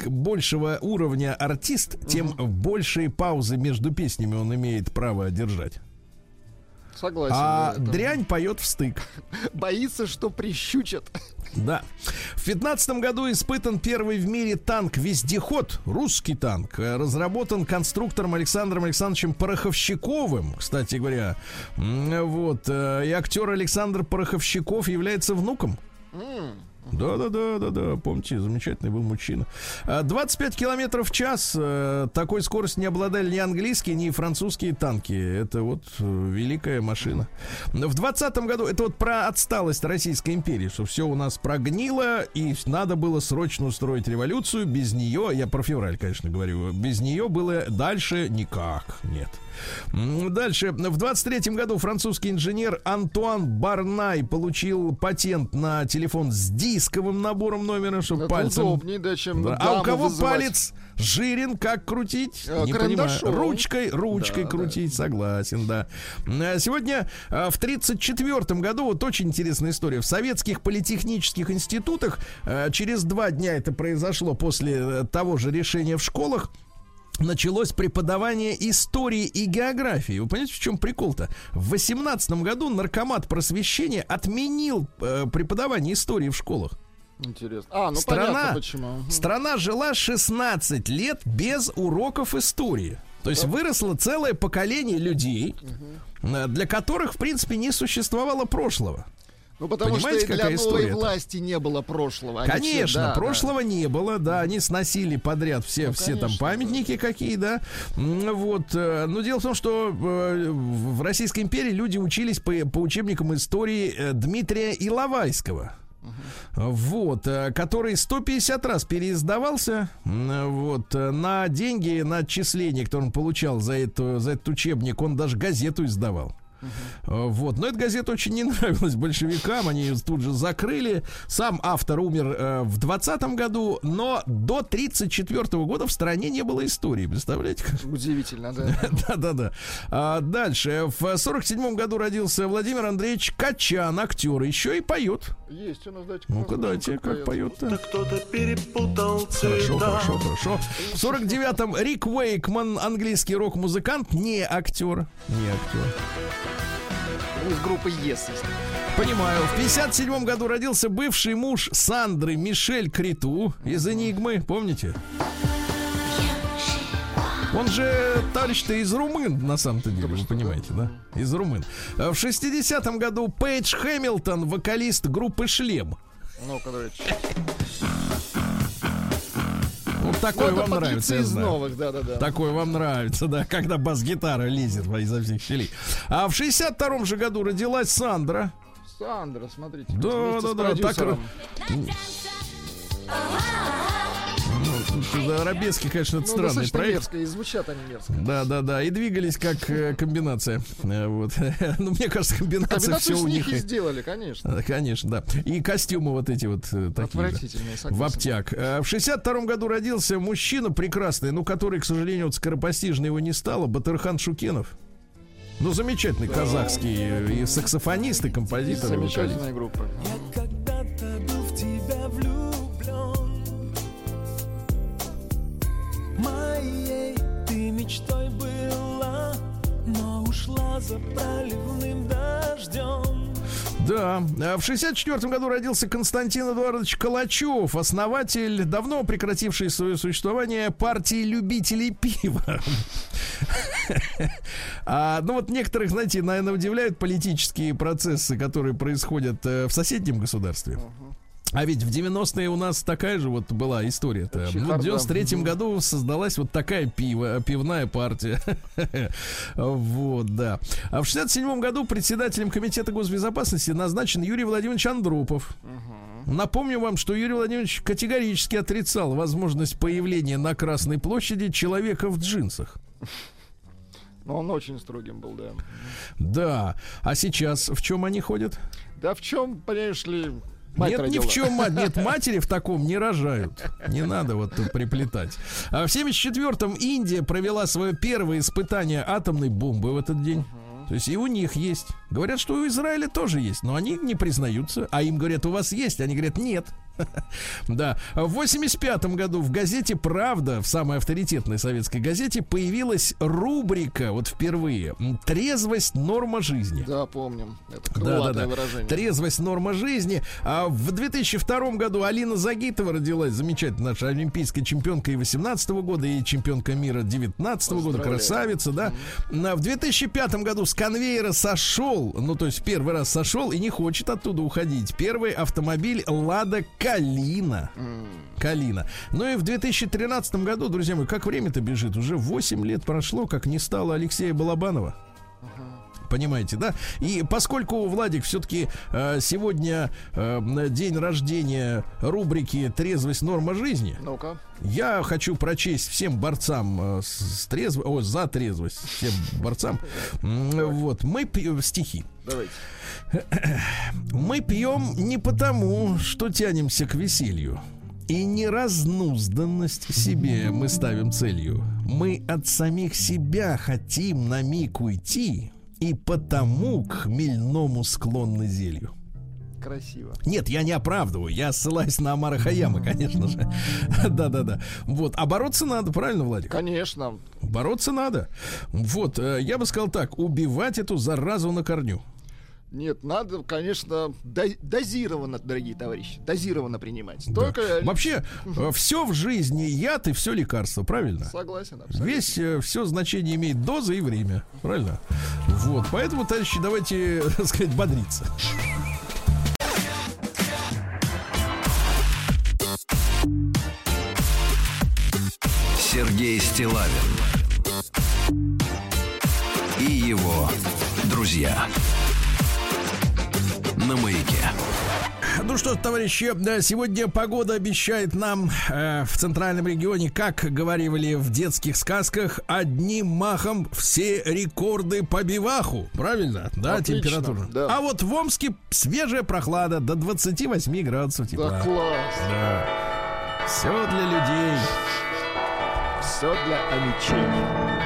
большего уровня артист, тем большие паузы между песнями он имеет право держать. Согласен. А дрянь поет в стык. Боится, что прищучат. Да. В 15 году испытан первый в мире танк-вездеход, русский танк, э, разработан конструктором Александром Александровичем Пороховщиковым, кстати говоря. Вот. э, И актер Александр Пороховщиков является внуком. Да, да, да, да. Помните, замечательный был мужчина. А, 25 километров в час. э, Такой скорости не обладали ни английские, ни французские танки. Это вот э, великая машина. В 20 году, это вот про отсталость Российской империи, что все у нас прогнило, и надо было срочно устроить революцию. Без нее, я про февраль, конечно, говорю, без нее было дальше никак. Нет. Дальше. В 23 году французский инженер Антуан Барнай получил патент на телефон с дисковым набором номера, чтобы Это пальцем... удобнее, да, чем Да. А у кого вызывать. палец жирен, как крутить? Э, Не понимаю. Ручкой, ручкой Да, крутить, согласен, да. А Сегодня а, в 1934 году, вот очень интересная история, в советских политехнических институтах а, через два дня это произошло после э, того же решения в школах, началось преподавание истории и географии. Вы понимаете, в чем прикол-то? В 18 году наркомат просвещения отменил э, преподавание истории в школах. Интересно. А, ну Страна, понятно почему. Страна жила 16 лет без уроков истории. То есть выросло целое поколение людей, э, для которых, в принципе, не существовало прошлого. Ну, потому Понимаете, что и для новой власти не было прошлого. Они все- Конечно, да, да. прошлого не было, да, они сносили подряд все, Ну, все там конечно, памятники какие, да. Вот, э, но дело в том, что э, в Российской империи люди учились по, по учебникам истории э, Дмитрия Иловайского. Вот, э, который 150 раз переиздавался, вот, на деньги, на отчисления, которые он получал за, эту, за этот учебник, он даже газету издавал. Э, Вот. Но эта газета очень не нравилась большевикам, они ее тут же закрыли. Сам автор умер э, в 20 году, но до 34 года в стране не было истории. Представляете? Удивительно, да. Да-да-да. А дальше. В 47 году родился Владимир Андреевич Качан, актер. Еще и поет. Есть у нас, дайте Ну-ка, дайте, как поет-то. Кто-то перепутал Хорошо, хорошо, хорошо. В 49-м Рик Уэйкман, английский рок-музыкант, не актер. Не актер. Из группы ЕС. если. Понимаю. В 57 году родился бывший муж Сандры Мишель Криту из «Энигмы». Помните? Он же товарищ-то из румын, на самом-то деле, вы понимаете, да? Из румын. А В 60-м году Пейдж Хэмилтон, вокалист группы «Шлем». Ну-ка, давайте. Вот такой Ну, это вам нравится, я из знаю. новых, да-да-да. Такой вам нравится, да, когда бас-гитара лезет изо всех щелей. А в 62-м же году родилась Сандра. Сандра, смотрите. Да, да, да, так Арабески, конечно, это Ну, странный проект. мерзко, и звучат они мерзко. Да, да, да. И двигались как э, комбинация. Э, Вот. Ну, мне кажется, комбинация Комбинацию все у них них. и сделали, конечно. Э, Конечно, да. И костюмы вот эти вот такие же. Отвратительные, В обтяг. В 62 году родился мужчина прекрасный, ну, который, к сожалению, вот скоропостижно его не стало, Батырхан Шукенов. Ну, замечательный казахский и саксофонист, и композитор. Замечательная группа. Моей ты мечтой была Но ушла за проливным дождем Да. А В 64 году родился Константин Эдуардович Калачев, основатель, давно прекративший свое существование партии любителей пива. А, ну вот некоторых, знаете, наверное, удивляют политические процессы, которые происходят э, в соседнем государстве. А ведь в 90-е у нас такая же вот была история-то. Ну, в Чехарда. 93-м году создалась вот такая пиво, пивная партия. Вот, да. А в 67-м году председателем Комитета госбезопасности назначен Юрий Владимирович Андропов. Напомню вам, что Юрий Владимирович категорически отрицал возможность появления на Красной площади человека в джинсах. Но он очень строгим был, да. Да. А сейчас в чем они ходят? Да в чем, понимаешь ли, мать нет, ни родила. в чем мать. Нет, матери в таком не рожают. Не надо вот тут приплетать. А в 74-м Индия провела свое первое испытание атомной бомбы в этот день. То есть и у них есть. Говорят, что у Израиля тоже есть, но они не признаются. А им говорят, у вас есть. Они говорят, нет. Да. В 85 году в газете «Правда», в самой авторитетной советской газете, появилась рубрика, вот впервые, «Трезвость. Норма жизни». Да, помним. Это Да, да, да. выражение. Трезвость норма жизни. А в 2002 году Алина Загитова родилась, замечательная наша олимпийская чемпионка и 18 года, и чемпионка мира 19 года, красавица, да. А В 2005 году с конвейера сошел сошел, ну то есть первый раз сошел и не хочет оттуда уходить. Первый автомобиль Лада Калина. Калина. Ну и в 2013 году, друзья мои, как время-то бежит, уже 8 лет прошло, как не стало Алексея Балабанова. Понимаете, да? И поскольку, Владик, все-таки э, сегодня э, день рождения рубрики «Трезвость. Норма жизни», Ну-ка. я хочу прочесть всем борцам э, с, трезв- о, за трезвость, всем борцам. Вот, мы пьем стихи. Давайте. Мы пьем не потому, что тянемся к веселью. И не разнузданность себе мы ставим целью. Мы от самих себя хотим на миг уйти, и потому к хмельному склонны зелью. Красиво. Нет, я не оправдываю, я ссылаюсь на Амара Хаяма, конечно же. Да-да-да. Вот, а бороться надо, правильно, Владик? Конечно. Бороться надо. Вот, э, я бы сказал так, убивать эту заразу на корню. Нет, надо, конечно, до- дозированно, дорогие товарищи, дозированно принимать. Только Вообще, все в жизни яд и все лекарство, правильно? согласен, абсолютно. Весь все значение имеет доза и время, правильно? Вот, поэтому, товарищи, давайте, так сказать, бодриться. Сергей Стилавин и его друзья на маяке. Ну что, товарищи, да, сегодня погода обещает нам э, в центральном регионе, как говорили в детских сказках, одним махом все рекорды по биваху. Правильно? Да, Отлично, температура. да. А вот в Омске свежая прохлада до 28 градусов тепла. Да класс. Да. Все для людей. Все для амичей.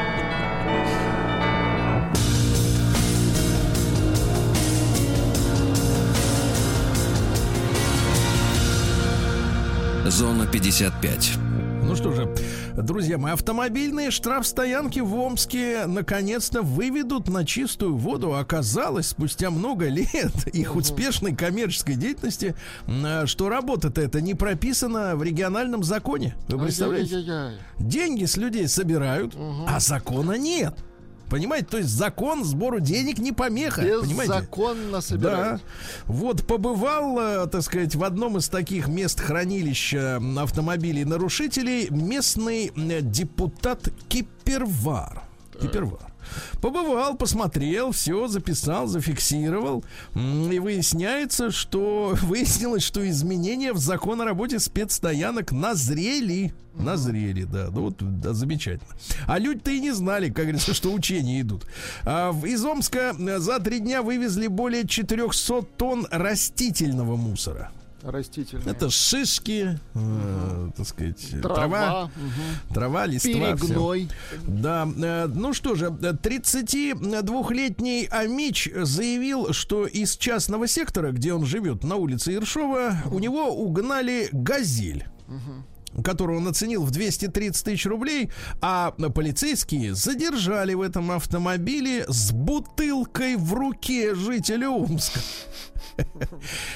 Зона 55. Ну что же, друзья мои, автомобильные штрафстоянки в Омске наконец-то выведут на чистую воду. Оказалось, спустя много лет их успешной коммерческой деятельности, м, что работа-то это не прописана в региональном законе. Вы представляете? Деньги с людей собирают, а закона нет. Понимаете, то есть закон сбору денег не помеха. Беззаконно Да. собирают. Вот побывал, э, так сказать, в одном из таких мест хранилища автомобилей нарушителей местный э, депутат Кипервар. Кипервар. Побывал, посмотрел, все записал, зафиксировал. И выясняется, что выяснилось, что изменения в закон о работе спецстоянок назрели. Назрели, да. Ну вот, да, замечательно. А люди-то и не знали, как говорится, что учения идут. А из Омска э, за три дня вывезли более 400 тонн растительного мусора. Растительные. Это шишки, э, так сказать, трава, трава, трава, мгм. листва. всё. перегной. Да, э, ну что же, э, 32-летний Амич заявил, что из частного сектора, где он живет, на улице Ершова, у него угнали газель которую он оценил в 230 тысяч рублей, а полицейские задержали в этом автомобиле с бутылкой в руке жителя Омска.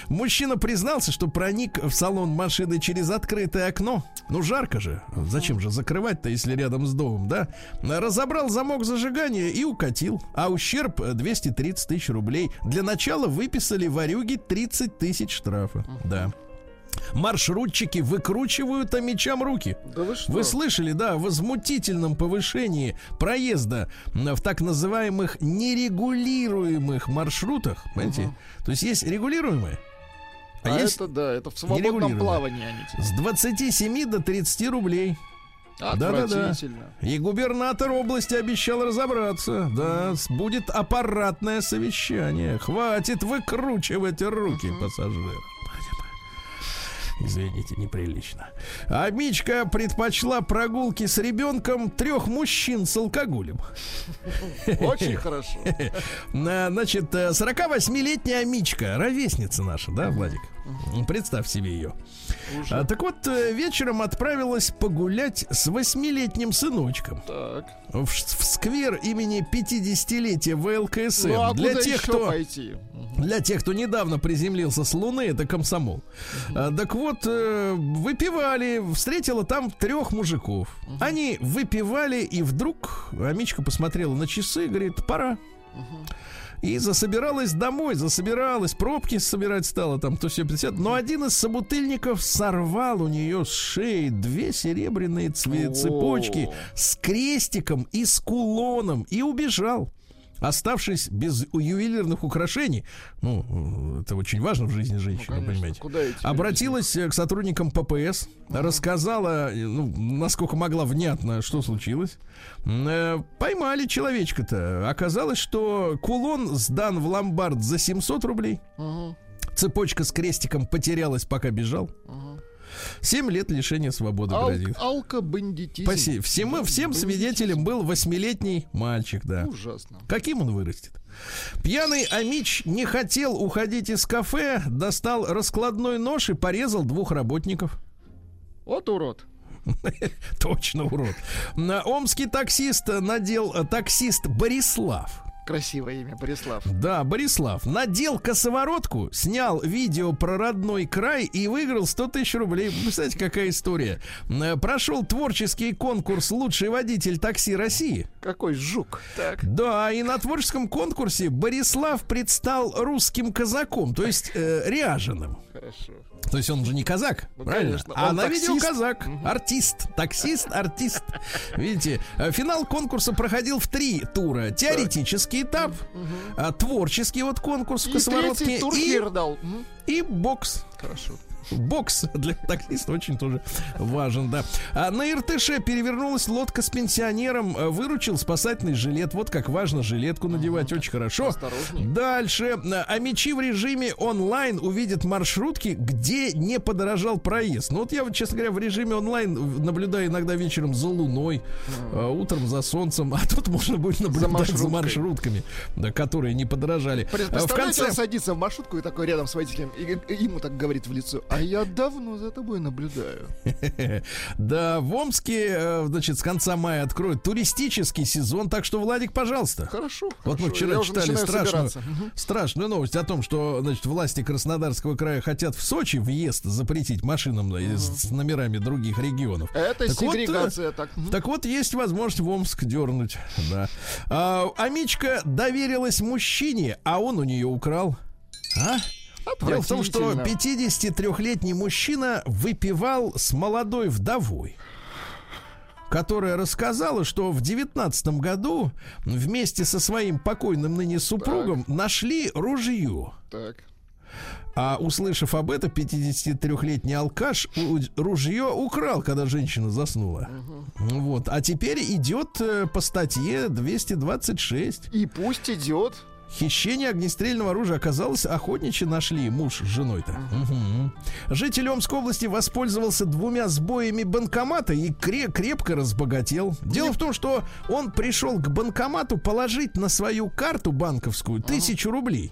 Мужчина признался, что проник в салон машины через открытое окно. Ну, жарко же. Зачем же закрывать-то, если рядом с домом, да? Разобрал замок зажигания и укатил. А ущерб э, 230 тысяч рублей. Для начала выписали варюги 30 тысяч штрафа. Да. Маршрутчики выкручивают амичам руки. Да вы что? Вы слышали, да, о возмутительном повышении проезда в так называемых нерегулируемых маршрутах. Понимаете? То есть есть регулируемые, а, А есть это да, это в свободном плавании они. те. с 27 до 30 рублей. Да-да-да. И губернатор области обещал разобраться. Да, будет аппаратное совещание. Хватит выкручивать руки пассажирам. Извините, неприлично. А Мичка предпочла прогулки с ребенком трех мужчин с алкоголем. Очень хорошо. На, Значит, э, 48-летняя Мичка, ровесница наша, да, Владик? Представь себе ее. А, так вот, э, вечером отправилась погулять с восьмилетним сыночком Так. в, в сквер имени 50-летия ВЛКСМ. Ну а для тех, кто пойти? для тех, кто недавно приземлился с Луны, это комсомол. А, так вот, э, выпивали, встретила там трех мужиков. Они выпивали, и вдруг Амичка посмотрела на часы и говорит, пора. И засобиралась домой, засобиралась, пробки собирать стала там, то все 50. Но один из собутыльников сорвал у нее с шеи две серебряные цепочки с крестиком и с кулоном и убежал оставшись без ювелирных украшений, ну, это очень важно в жизни женщины, ну, конечно, понимаете, обратилась э, к сотрудникам ППС, угу. рассказала, э, ну, насколько могла внятно, что случилось. Э, поймали человечка-то. Оказалось, что кулон сдан в ломбард за 700 рублей. Угу. Цепочка с крестиком потерялась, пока бежал. Угу. 7 лет лишения свободы Ал- грозит. Алкобандитизм. Спасибо. Всем, всем свидетелем был восьмилетний мальчик, да. Ужасно. Каким он вырастет? Пьяный Амич не хотел уходить из кафе, достал раскладной нож и порезал двух работников. Вот урод. Точно урод. На омский таксист надел э, таксист Борислав Красивое имя, Борислав. Да, Борислав. Надел косоворотку, снял видео про родной край и выиграл 100 тысяч рублей. Представляете, какая история. Э, Прошел творческий конкурс «Лучший водитель такси России». Какой жук. Так. Да, и на творческом конкурсе Борислав предстал русским казаком, то есть э, ряженым. Хорошо. То есть он же не казак, Ну, правильно? конечно. А Он на видео таксист. казак, артист, таксист, артист. Видите, э, финал конкурса проходил в три тура. Теоретический этап, а, творческий вот конкурс в И косоворотке и бокс. Хорошо. Бокс для таксиста очень тоже важен, да. А на Иртыше перевернулась лодка с пенсионером, э, выручил спасательный жилет. Вот как важно жилетку надевать, очень хорошо. Дальше. А мечи в режиме онлайн увидят маршрутки, где не подорожал проезд. Ну вот я, вот, честно говоря, в режиме онлайн наблюдаю иногда вечером за луной, э, утром за солнцем, а тут можно будет наблюдать за, маршрутками, да, которые не подорожали. Э, В Представляете, он конце... садится в маршрутку и такой рядом с водителем, и, и ему так говорит в лицо, а я давно за тобой наблюдаю. Да, в Омске, э, значит, с конца мая откроют туристический сезон, так что, Владик, пожалуйста. Хорошо. Вот мы вчера я читали страшную, собираться. Мгм. страшную новость о том, что значит, власти Краснодарского края хотят в Сочи въезд запретить машинам с, номерами других регионов. Это Так вот, э, сегрегация. так. Так вот, есть возможность в Омск дернуть. Да. А, Амичка доверилась мужчине, а он у нее украл. А? Дело в том, что Отвратительно. 53-летний мужчина выпивал с молодой вдовой которая рассказала, что в 19 году вместе со своим покойным ныне супругом нашли ружье. Так. А услышав об этом, 53-летний алкаш ружье украл, когда женщина заснула. Вот. А теперь идет э, по статье 226. И пусть идет. Хищение огнестрельного оружия оказалось охотничьи нашли муж с женой-то. Мгм. Житель Омской области воспользовался двумя сбоями банкомата и кре- крепко разбогател. Дело в том, что он пришел к банкомату положить на свою карту банковскую тысячу рублей.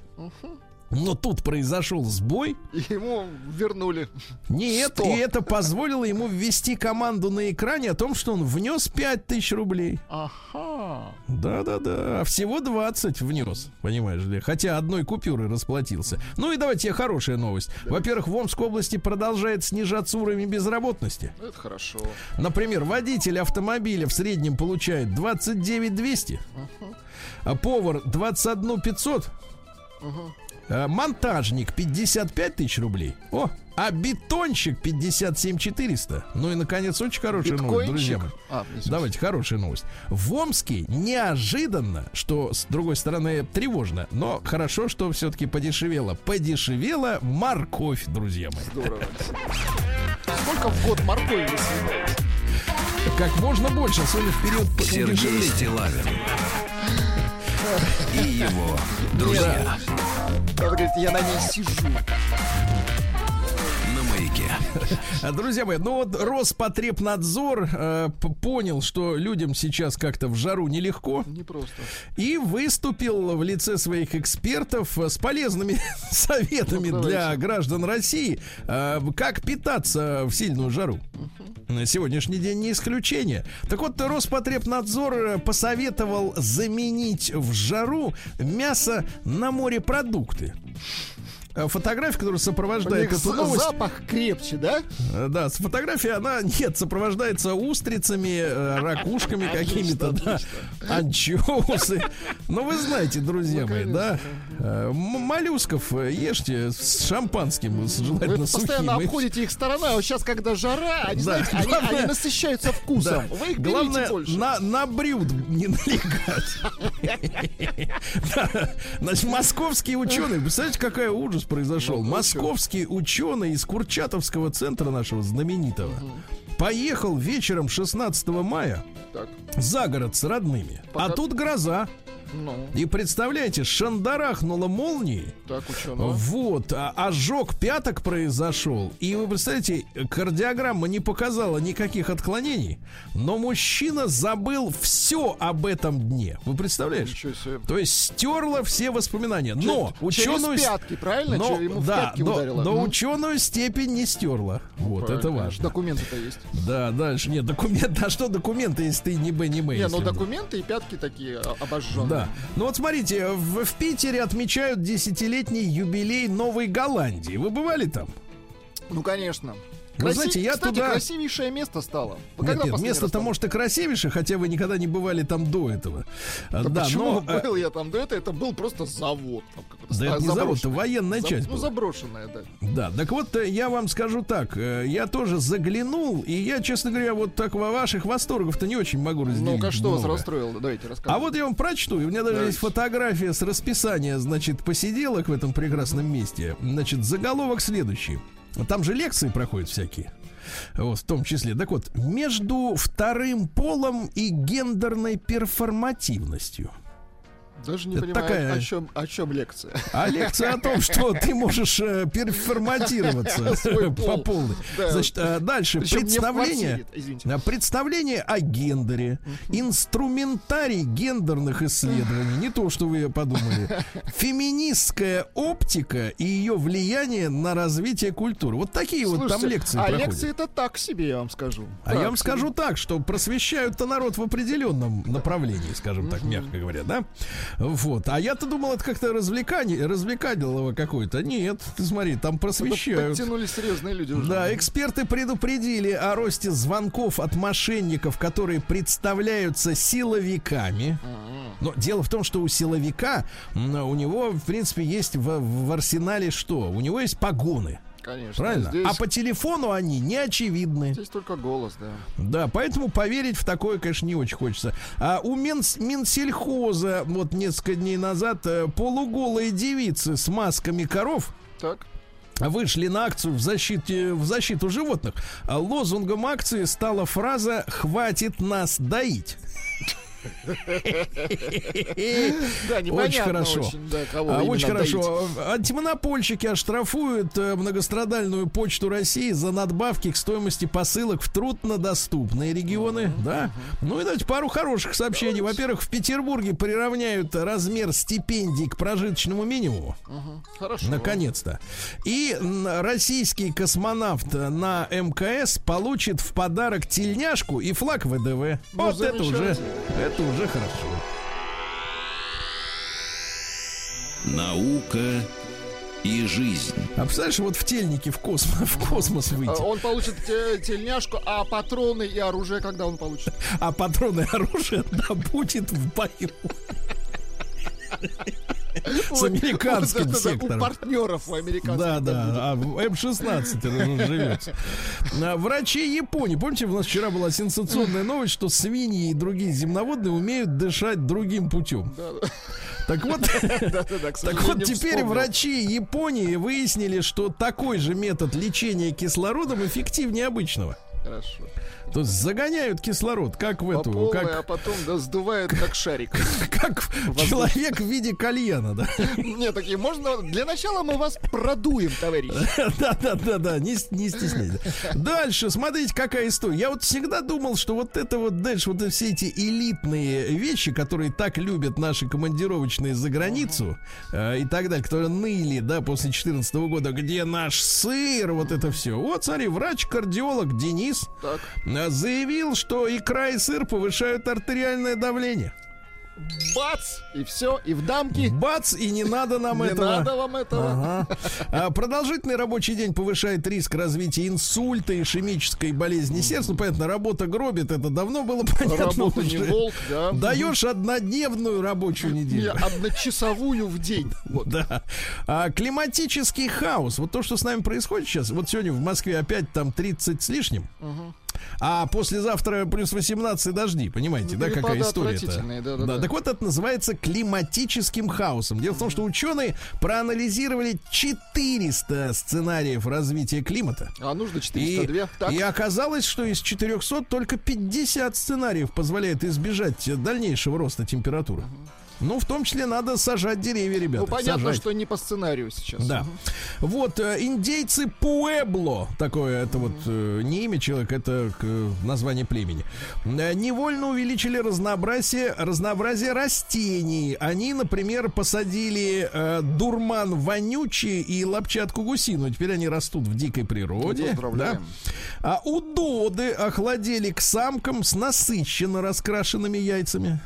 Но тут произошел сбой. И ему вернули. Нет, Сто. и это позволило ему ввести команду на экране о том, что он внес 5000 рублей. Ага. Да-да-да, а всего 20 внес, понимаешь ли. Хотя одной купюрой расплатился. Ну и давайте тебе хорошая новость. Во-первых, в Омской области продолжает снижаться уровень безработности. Это хорошо. Например, водитель автомобиля в среднем получает 29 200, а повар 21 500, а монтажник 55 тысяч рублей. О, а бетонщик 57 400. Ну и, наконец, очень хорошая новость, Биткоинчик. друзья мои. А. Давайте, хорошая новость. В Омске неожиданно, что с другой стороны тревожно, но хорошо, что все-таки подешевело. Подешевела морковь, друзья мои. Здорово. Сколько в год моркови вы съедаете? Как можно больше, особенно в период Сергей. Стилавин и его друзья Надо говорить, я на ней сижу. на маяке. А, Друзья мои, ну вот Роспотребнадзор э, понял, что людям сейчас как-то в жару нелегко Не просто. и выступил в лице своих экспертов с полезными советами Ну, для граждан России, э, как питаться в сильную жару. Сегодняшний день не исключение. Так вот, Роспотребнадзор э, посоветовал заменить в жару мясо на морепродукты. Э, фотография, которая сопровождает эту новость. запах крепче, да? Э, Да, с фотографией она нет, сопровождается устрицами, э, ракушками какими-то, да, анчоусы. Ну, вы знаете, друзья мои, да, моллюсков ешьте с шампанским, с- Вы желательно постоянно обходите их стороной, а вот сейчас, когда жара, они, знаете, они- насыщаются вкусом. Вы их Главное, на, на брюд не налегать. Значит, московские ученые, представляете, какой ужас произошел? Ну, Московский ученый из Курчатовского центра нашего знаменитого поехал вечером 16 мая Так, за город с родными. А Пока- тут гроза. ну, И представляете, шандарахнула молнией. так, ученого. Вот, а ожог пяток произошел. И вы представляете, кардиограмма не показала никаких отклонений, но мужчина забыл все об этом дне. Вы представляешь? Ничего себе. То есть стерла все воспоминания. Но Че- ученую... Через пятки, правильно? Но, Че- Ему в да, пятки но, ударило. но Мгм. ученую степень не стерла. Вот, это Правильно, важно. Документы-то есть. Да, дальше. Нет, документ. А что документы, если ты не Б, не М? Не, ну документы и пятки такие обожженные. Да. Ну вот смотрите, в, в Питере отмечают десятилетний юбилей Новой Голландии. Вы бывали там? Ну, конечно. Вы знаете, я Кстати, туда- красивейшее место стало. Нет, Когда нет, последний место-то может и красивейшее, хотя вы никогда не бывали там до этого. А, Да, Да, почему но... э, был я там до этого? Это был просто завод. там Да это не завод, это военная За- часть Ну, была. заброшенная, да. Да, так вот, э, я вам скажу так, э, я тоже заглянул, и я, честно говоря, вот так во ваших восторгов-то не очень могу разделить. Ну-ка, что вас много. расстроило? Давайте рассказывайте. А вот я вам прочту. И у меня даже Давайте. есть фотография с расписания, значит, посиделок в этом прекрасном месте. Значит, заголовок следующий. Там же лекции проходят всякие. Вот, в том числе. Так вот, между вторым полом и гендерной перформативностью. Даже не это понимаю, такая- о, чем, о чем лекция. А лекция о том, что ты можешь э, перформатироваться Свой по пол. полной. Да. Значит, а дальше Причем представление. квартире. А, Представление о гендере, инструментарий гендерных исследований, не то, что вы подумали, феминистская оптика и ее влияние на развитие культуры. Вот такие вот там лекции а проходят. лекции это так себе, я вам скажу. А я вам себе. скажу так, что просвещают-то народ в определенном направлении, скажем так, мягко говоря, да? Вот. А я-то думал, это как-то развлекание, развлекательного какое-то. Нет, ты смотри, там просвещают. Подтянулись серьезные люди уже. Да, эксперты предупредили о росте звонков от мошенников, которые представляются силовиками. Но дело в том, что у силовика, у него, в принципе, есть в, в арсенале что? У него есть погоны. Конечно. Правильно? Здесь, А по телефону они не очевидны. здесь только голос, да. Да, поэтому поверить в такое, конечно, не очень хочется. А у Минс- Минсельхоза вот несколько дней назад э, полуголые девицы с масками коров Так. вышли на акцию в, защите, в защиту животных. А лозунгом акции стала фраза «Хватит нас доить». Да, Очень хорошо. очень, да, А, Очень доить. хорошо. Антимонопольщики оштрафуют э, многострадальную почту России за надбавки к стоимости посылок в труднодоступные регионы. Да. Ну и давайте пару хороших сообщений. Во-первых, в Петербурге приравняют размер стипендий к прожиточному минимуму. Хорошо. Наконец-то. И российский космонавт на МКС получит в подарок тельняшку и флаг ВДВ. Ну, вот это уже. Это уже хорошо. Наука и жизнь. А представляешь, вот в тельнике в космос, в космос А, выйти. Он получит те- тельняшку, а патроны и оружие когда он получит? А патроны и оружие добудет в бою. С американским сектором. У партнеров у американцев. Да, да, а в М-16 это живется. А, Врачи Японии, помните, у нас вчера была сенсационная новость, что свиньи и другие земноводные умеют дышать другим путем. Так вот, так вот теперь врачи Японии выяснили, что такой же метод лечения кислородом эффективнее обычного. Хорошо. То есть загоняют кислород, как в По эту, полной, как, а потом да, сдувает как шарик. как человек в виде кальяна, да. Не, такие, можно... Для начала мы вас продуем, товарищ. Да, да, да, да, не, не стесняйтесь. Дальше, смотрите, какая история. Я вот всегда думал, что вот это вот дальше, вот все эти элитные вещи, которые так любят наши командировочные за границу э, и так далее, которые ныли, да, после 2014 года, где наш сыр, вот это все. Вот, смотри, врач-кардиолог Денис Так. э, заявил, что икра и сыр повышают артериальное давление. Бац, и все, и в дамки. Бац, и не надо нам Не этого. надо вам этого. Ага. А, Продолжительный рабочий день повышает риск развития инсульта, ишемической болезни сердца. Ну, понятно, работа гробит, это давно было понятно Работа не волк, да. Даешь однодневную рабочую Не, неделю. одночасовую в день. Вот. Да. А, климатический хаос. Вот то, что с нами происходит сейчас. Вот сегодня в Москве опять там 30 с лишним. А послезавтра плюс 18 дожди, понимаете, да, Перепады какая история отвратительные, да-да-да. Так вот, это называется климатическим хаосом. Дело в том, что ученые проанализировали 400 сценариев развития климата. А нужно И, 402. Так. и оказалось, что из 400 только 50 сценариев позволяет избежать дальнейшего роста температуры. Ну, в том числе надо сажать деревья, ребята. Ну, понятно, сажать. что не по сценарию сейчас. Да. Вот э, индейцы Пуэбло, такое это вот э, не имя человека, это название племени, э, невольно увеличили разнообразие, разнообразие растений. Они, например, посадили э, дурман вонючий и лапчатку гусиную. Теперь они растут в дикой природе. Да. А удоды охладели к самкам с насыщенно раскрашенными яйцами.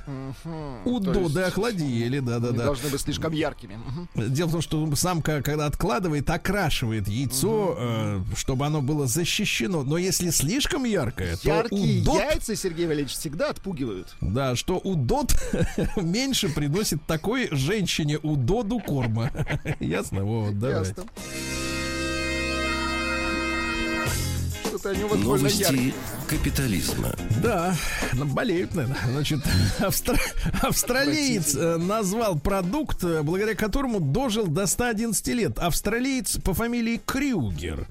Удоды есть охладели, Не да-да-да. должны быть слишком яркими. Дело в том, что самка, когда откладывает, окрашивает яйцо, э, чтобы оно было защищено. Но если слишком яркое, то Яркие удот, яйца, Сергей Валерьевич, всегда отпугивают. да, что удот меньше приносит такой женщине удоду корма. Ясно? Вот, давай. Ясно. Что-то они у вас яркие. Новости капитализма. Да, ну, болеют, наверное. Значит, австра- австралиец э, назвал продукт, э, благодаря которому дожил до 111 лет. Австралиец по фамилии Крюгер.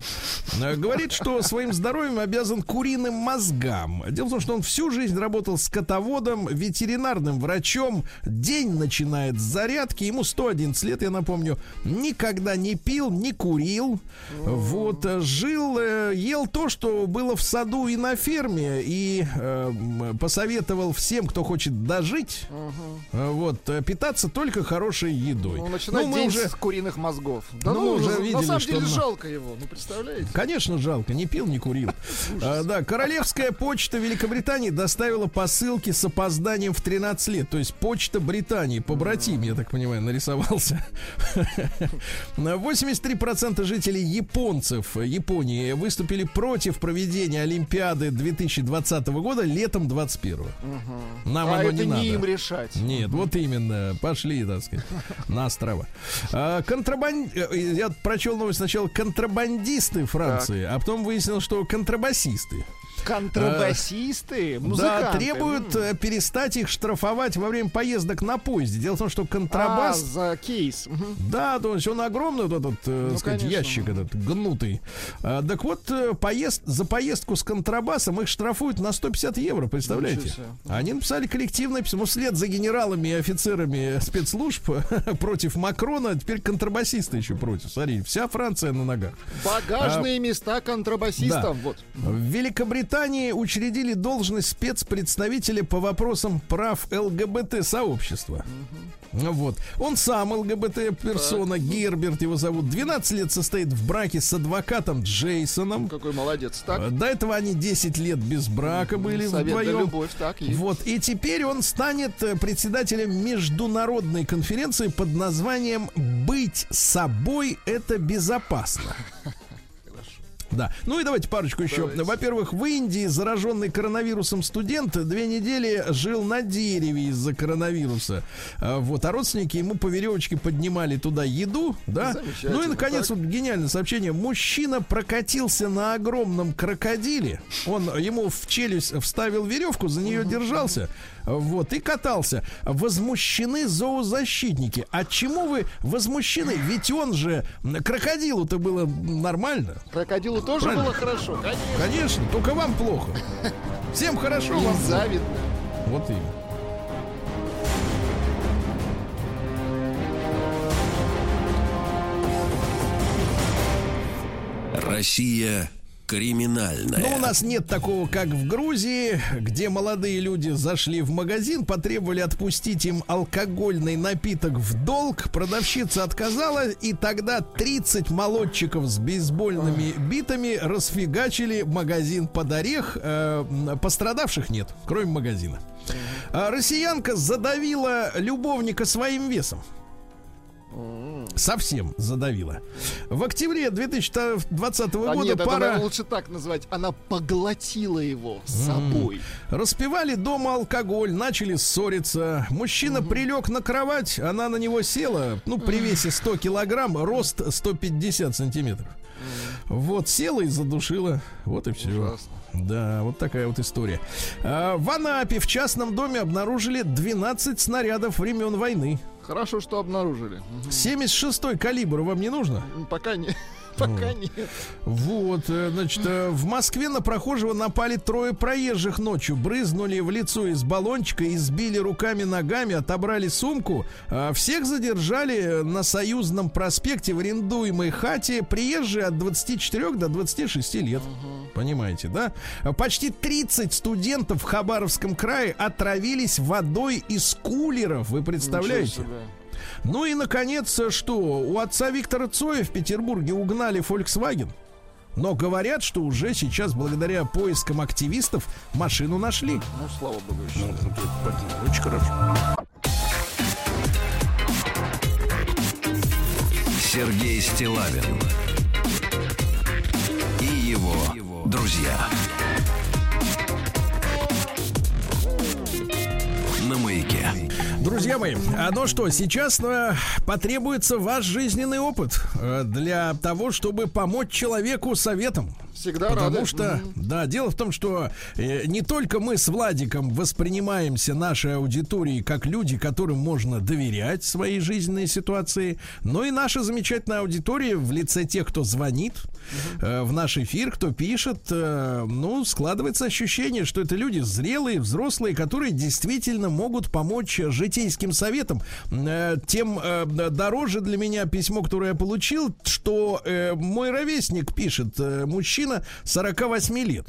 Э, Говорит, что своим здоровьем обязан куриным мозгам. Дело в том, что он всю жизнь работал скотоводом, ветеринарным врачом. День начинает с зарядки. Ему 111 лет, я напомню. Никогда не пил, не курил. Вот, жил, ел то, что было в саду и на ферме. И э, посоветовал всем, кто хочет дожить, э, вот, э, питаться только хорошей едой. Ну, начинать мы день уже... с куриных мозгов. Да Ну, ну, мы уже на видели, самом что деле он- жалко его. Ну, представляете? Конечно, жалко, не пил, не курил. А, да, королевская почта Великобритании доставила посылки с опозданием в 13 лет. То есть почта Британии, побратим, я так понимаю, нарисовался. 83% жителей японцев Японии выступили против проведения Олимпиады 2020 года летом 21 Нам а оно это не надо. им решать. Нет, вот именно. Пошли, так сказать, на острова. А, контрабан... э, Я прочел новость сначала. Контрабандисты Франции, а потом выяснилось, что контрабасисты. Контрабасисты, Да, музыканты. требуют М. э, перестать их штрафовать во время поездок на поезде. Дело в том, что А, контрабас... за кейс. Да, то есть он огромный, вот этот, э, Ну, сказать, конечно. ящик этот, гнутый. А, так вот, э, поезд, за поездку с контрабасом их штрафуют на 150 евро, представляете? Они написали коллективное письмо вслед за генералами и офицерами спецслужб против Макрона, а теперь контрабасисты еще против. Смотри, вся Франция на ногах. Багажные места контрабасистам. Вот. В Великобритании учредили должность спецпредставителя по вопросам прав ЛГБТ-сообщества. Вот. Он сам ЛГБТ-персона, Герберт его зовут. 12 лет состоит в браке с адвокатом Джейсоном. Какой молодец. Так, Э, До этого они 10 лет без брака были совет да вдвоем. любовь. Так, есть. Вот, и теперь он станет э, председателем международной конференции под названием «Быть собой – это безопасно». Да. Ну и давайте парочку еще. Во-первых, в Индии зараженный коронавирусом студент две недели жил на дереве из-за коронавируса. А, Вот, а родственники ему по веревочке поднимали туда еду, да? Ну и наконец так. вот гениальное сообщение. Мужчина прокатился на огромном крокодиле. Он ему в челюсть вставил веревку, за нее держался. Вот, и катался. Возмущены зоозащитники. А чему вы возмущены? Ведь он же крокодилу-то было нормально. Крокодилу тоже Правильно. было хорошо. Конечно. Конечно, только вам плохо. Всем хорошо, вам И завидно. Вот именно. Россия Криминальное. Но у нас нет такого, как в Грузии, где молодые люди зашли в магазин, потребовали отпустить им алкогольный напиток в долг. Продавщица отказала, и тогда 30 молодчиков с бейсбольными битами расфигачили магазин под орех. Э, пострадавших нет, кроме магазина. А россиянка задавила любовника своим весом. Совсем задавила. В октябре 2020 А года нет, это, пара наверное, лучше так назвать. Она поглотила его собой. распивали дома алкоголь, начали ссориться. Мужчина прилег на кровать, она на него села. Ну, при весе 100 килограмм, рост 150 сантиметров. Вот, села и задушила. Вот и все. Ужасно. Да, вот такая вот история. А, в Анапе в частном доме обнаружили 12 снарядов времен войны. Хорошо, что обнаружили. Мгм. 76-й калибр вам не нужно? Пока не. Пока нет. Вот, э, значит, э, в Москве на прохожего напали трое проезжих ночью, брызнули в лицо из баллончика, избили руками, ногами, отобрали сумку. А Всех задержали на Союзном проспекте в арендуемой хате приезжие от 24 до 26 лет. Понимаете, да? А Почти 30 студентов в Хабаровском крае отравились водой из кулеров. Вы представляете? Ну и, наконец, что? У отца Виктора Цоя в Петербурге угнали Volkswagen. Но говорят, что уже сейчас, благодаря поискам активистов, машину нашли. Ну, слава богу, еще. Очень хорошо. Сергей Стилавин и его друзья. На маяке. Друзья мои, а ну что, сейчас э, потребуется ваш жизненный опыт э, для того, чтобы помочь человеку советом. Всегда Потому рады. что, да, дело в том, что э, не только мы с Владиком воспринимаемся нашей аудиторией как люди, которым можно доверять своей жизненной ситуации, но и наша замечательная аудитория в лице тех, кто звонит э, в наш эфир, кто пишет, э, ну, складывается ощущение, что это люди зрелые, взрослые, которые действительно могут помочь э, житейским советам. Э, тем э, дороже для меня письмо, которое я получил, что э, мой ровесник пишет, мужчина 48 лет.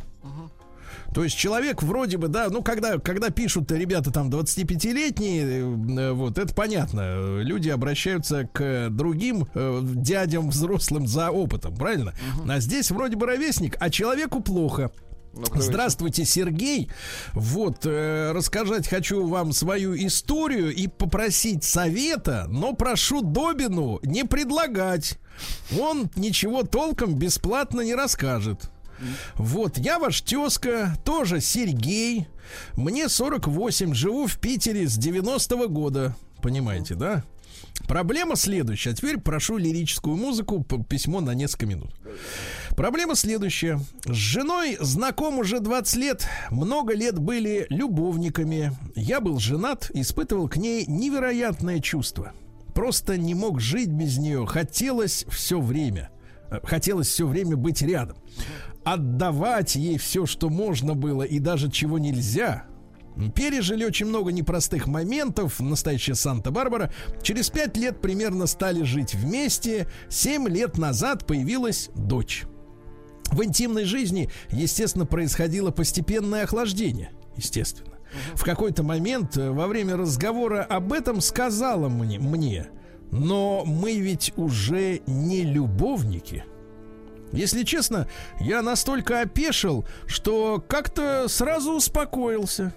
То есть человек вроде бы, да, ну когда, когда пишут ребята там 25-летние, э, вот это понятно, люди обращаются к другим э, дядям взрослым за опытом, правильно? А здесь вроде бы ровесник, а человеку плохо. Ну. Здравствуйте, Сергей. Вот, э, рассказать хочу вам свою историю и попросить совета, но прошу Добину не предлагать. Он ничего толком бесплатно не расскажет. Вот, я ваш тезка, тоже Сергей. Мне 48, живу в Питере с 90-го года. Понимаете, да? Проблема следующая. А теперь прошу лирическую музыку, письмо на несколько минут. Проблема следующая. С женой знаком уже 20 лет. Много лет были любовниками. Я был женат, испытывал к ней невероятное чувство. Просто не мог жить без нее. Хотелось все время. Э, Хотелось все время быть рядом. Отдавать ей все, что можно было и даже чего нельзя. Пережили очень много непростых моментов. Настоящая Санта-Барбара. Через пять лет примерно стали жить вместе. Семь лет назад появилась дочь. В интимной жизни, естественно, происходило постепенное охлаждение. Естественно. В какой-то момент э, во время разговора об этом сказала мне, мне но мы ведь уже не любовники. Если честно, я настолько опешил, что как-то сразу успокоился.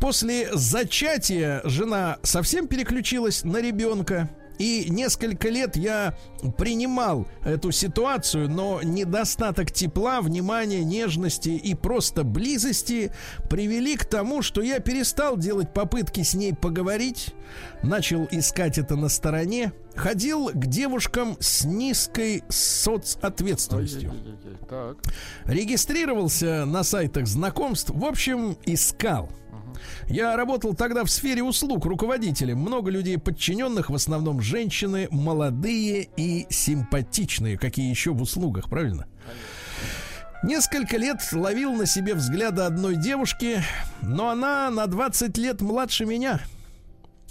После зачатия жена совсем переключилась на ребенка. И несколько лет я принимал эту ситуацию, но недостаток тепла, внимания, нежности и просто близости привели к тому, что я перестал делать попытки с ней поговорить, начал искать это на стороне, ходил к девушкам с низкой соцответственностью регистрировался на сайтах знакомств, в общем, искал. Я работал тогда в сфере услуг руководителем. Много людей подчиненных, в основном женщины, молодые и симпатичные. Какие еще в услугах, правильно? Несколько лет ловил на себе взгляды одной девушки, но она на 20 лет младше меня.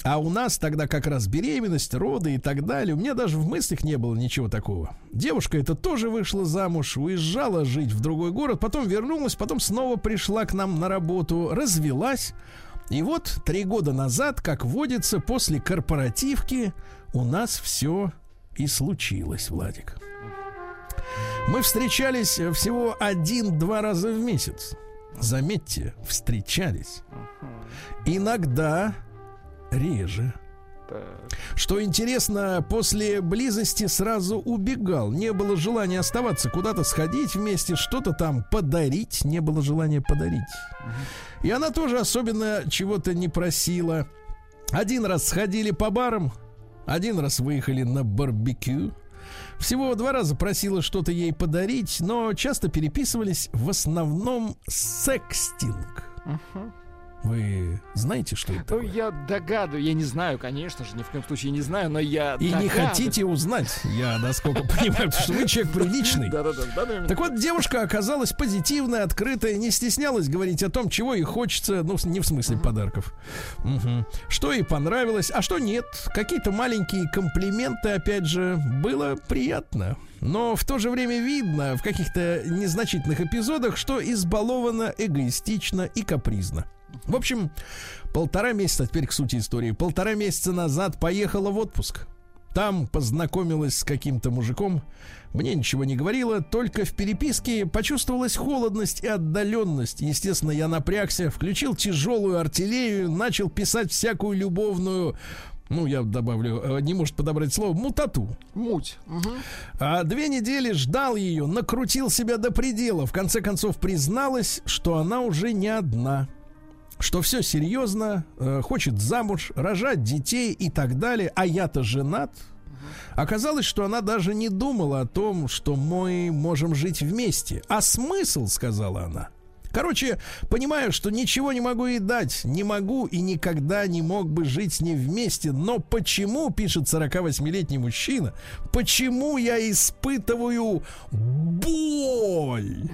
А у нас тогда как раз беременность, роды и так далее. У меня даже в мыслях не было ничего такого. Девушка эта тоже вышла замуж, уезжала жить в другой город, потом вернулась, потом снова пришла к нам на работу, развелась. И вот три года назад, как водится, после корпоративки у нас все и случилось, Владик. Мы встречались всего один-два раза в месяц. Заметьте, встречались. Иногда реже. Что интересно, после близости сразу убегал. Не было желания оставаться, куда-то сходить вместе, что-то там подарить. Не было желания подарить. И она тоже особенно чего-то не просила. Один раз сходили по барам, один раз выехали на барбекю. Всего два раза просила что-то ей подарить, но часто переписывались в основном секстинг. Вы знаете, что это Ну, я догадываю, я не знаю, конечно же, ни в коем случае не знаю, но я И не догадываюсь. хотите узнать, я насколько понимаю, потому что вы человек приличный. Да-да-да. Так вот, девушка оказалась позитивной, открытой, не стеснялась говорить о том, чего ей хочется, ну, не в смысле подарков. Что ей понравилось, а что нет. Какие-то маленькие комплименты, опять же, было приятно. Но в то же время видно в каких-то незначительных эпизодах, что избалована эгоистично и капризно. В общем, полтора месяца, теперь к сути истории, полтора месяца назад поехала в отпуск. Там познакомилась с каким-то мужиком. Мне ничего не говорила, только в переписке почувствовалась холодность и отдаленность. Естественно, я напрягся, включил тяжелую артиллерию, начал писать всякую любовную, ну, я добавлю, э, не может подобрать слово, мутату. Муть. Мгм. А две недели ждал ее, накрутил себя до предела. В конце концов призналась, что она уже не одна. Что все серьезно, э, хочет замуж, рожать детей и так далее. А я-то женат. Оказалось, что она даже не думала о том, что мы можем жить вместе. А смысл, сказала она. Короче, понимаю, что ничего не могу ей дать, не могу и никогда не мог бы жить с ней вместе. Но почему, пишет 48-летний мужчина, почему я испытываю боль?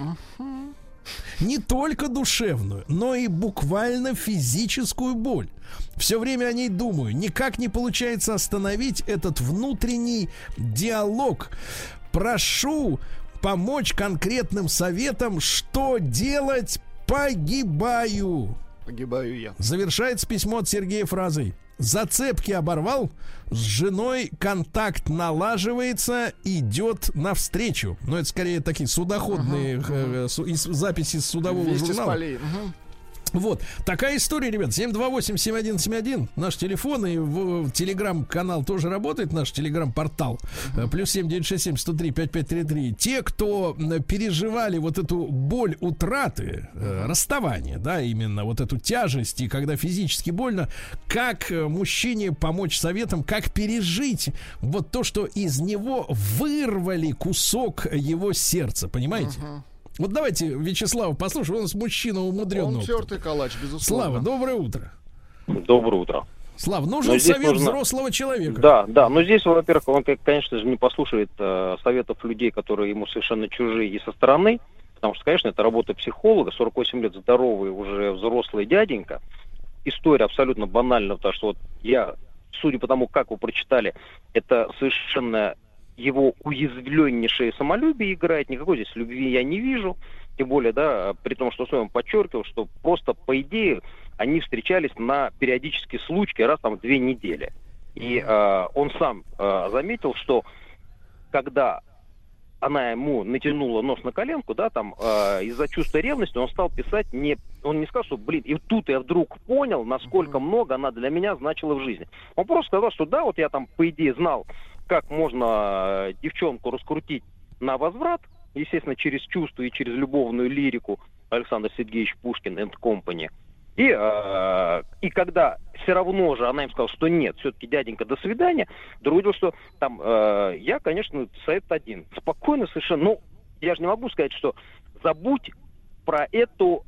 Не только душевную, но и буквально физическую боль. Все время о ней думаю. Никак не получается остановить этот внутренний диалог. Прошу помочь конкретным советом, что делать, погибаю. Погибаю я. Завершается письмо от Сергея фразой. Зацепки оборвал, с женой контакт налаживается, идет навстречу. Но это скорее такие судоходные су- из- записи из судового Вести с журнала. полей. Мгм. Вот. Такая история, ребят. 728-7171. Наш телефон и в, телеграм-канал тоже работает, наш телеграм-портал. Э, Плюс 7967-103-5533. Те, кто переживали вот эту боль утраты, э, расставания, да, именно вот эту тяжесть, и когда физически больно, как э, мужчине помочь советом, как пережить вот то, что из него вырвали кусок его сердца, понимаете? Вот давайте Вячеслава послушаем, у нас мужчина умудренный. Он тертый калач, безусловно. Слава, доброе утро. Доброе утро. Слава, нужен Но совет нужно- взрослого человека. Да, да, но здесь, во-первых, он, конечно же, не послушает э, советов людей, которые ему совершенно чужие и со стороны, потому что, конечно, это работа психолога, 48 лет здоровый уже взрослый дяденька. История абсолютно банальна, потому что вот я, судя по тому, как вы прочитали, это совершенно его уязвленнейшее самолюбие играет, никакой здесь любви я не вижу, тем более, да, при том, что своем подчеркивал, что просто, по идее, они встречались на периодические случаи раз там в две недели. И э, он сам э, заметил, что когда она ему натянула нос на коленку, да, там, э, из-за чувства ревности он стал писать не... Он не сказал, что, блин, и тут я вдруг понял, насколько много она для меня значила в жизни. Он просто сказал, что да, вот я там, по идее, знал, как можно э, девчонку раскрутить на возврат, естественно, через чувство и через любовную лирику Александр Сергеевич Пушкин and Company. И, э, и когда все равно же она им сказала, что нет, все-таки дяденька, до свидания, другое что там э, я, конечно, совет один. Спокойно совершенно, ну, я же не могу сказать, что забудь про эту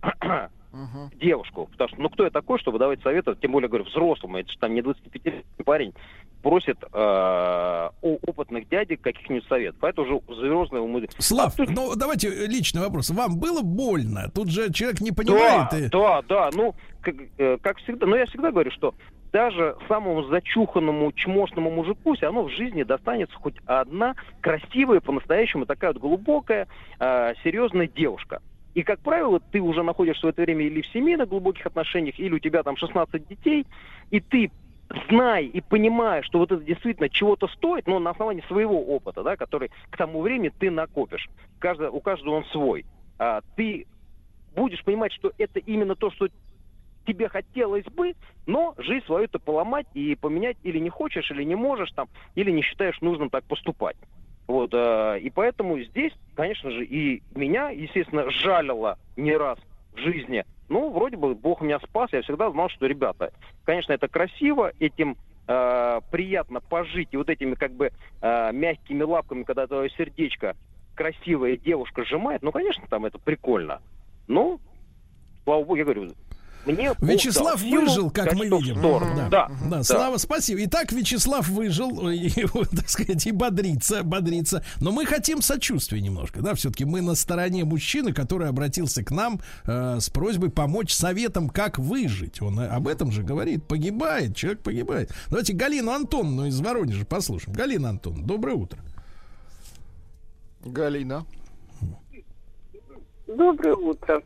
Мгм. девушку. Потому что, ну, кто я такой, чтобы давать советы, тем более, говорю, взрослому, это же там не 25-летний парень, просит э, у опытных дядек каких-нибудь советов. Это уже взрослый умы- Слав, А тут- ну давайте личный вопрос. Вам было больно? Тут же человек не понимает. Да, и- да, да, ну, как, э, как всегда, но я всегда говорю, что даже самому зачуханному чмошному мужику все равно в жизни достанется хоть одна красивая, по-настоящему такая вот глубокая, э, серьезная девушка. И, как правило, ты уже находишься в это время или в семейных глубоких отношениях, или у тебя там 16 детей, и ты знай и понимая, что вот это действительно чего-то стоит, но на основании своего опыта, да, который к тому времени ты накопишь. Каждый, у каждого он свой. А, ты будешь понимать, что это именно то, что тебе хотелось бы, но жизнь свою-то поломать и поменять или не хочешь, или не можешь там, или не считаешь нужным так поступать. Вот, э, и поэтому здесь, конечно же, и меня, естественно, жалило не раз в жизни. Ну, вроде бы Бог меня спас, я всегда знал, что, ребята, конечно, это красиво, этим э, приятно пожить, и вот этими как бы э, мягкими лапками, когда твое сердечко красивая девушка сжимает, ну, конечно, там это прикольно. Но, слава богу, я говорю, мне Вячеслав Бог выжил, как мы видим. Да. Да, да, Слава, спасибо. Итак, Вячеслав выжил, и, так сказать, и бодрится, бодрится. Но мы хотим сочувствия немножко, да, все-таки мы на стороне мужчины, который обратился к нам э, с просьбой помочь советом, как выжить. Он об этом же говорит. Погибает, человек погибает. Давайте Галину Антоновну из Воронежа послушаем. Галина Антоновна, доброе утро. Галина. Доброе утро.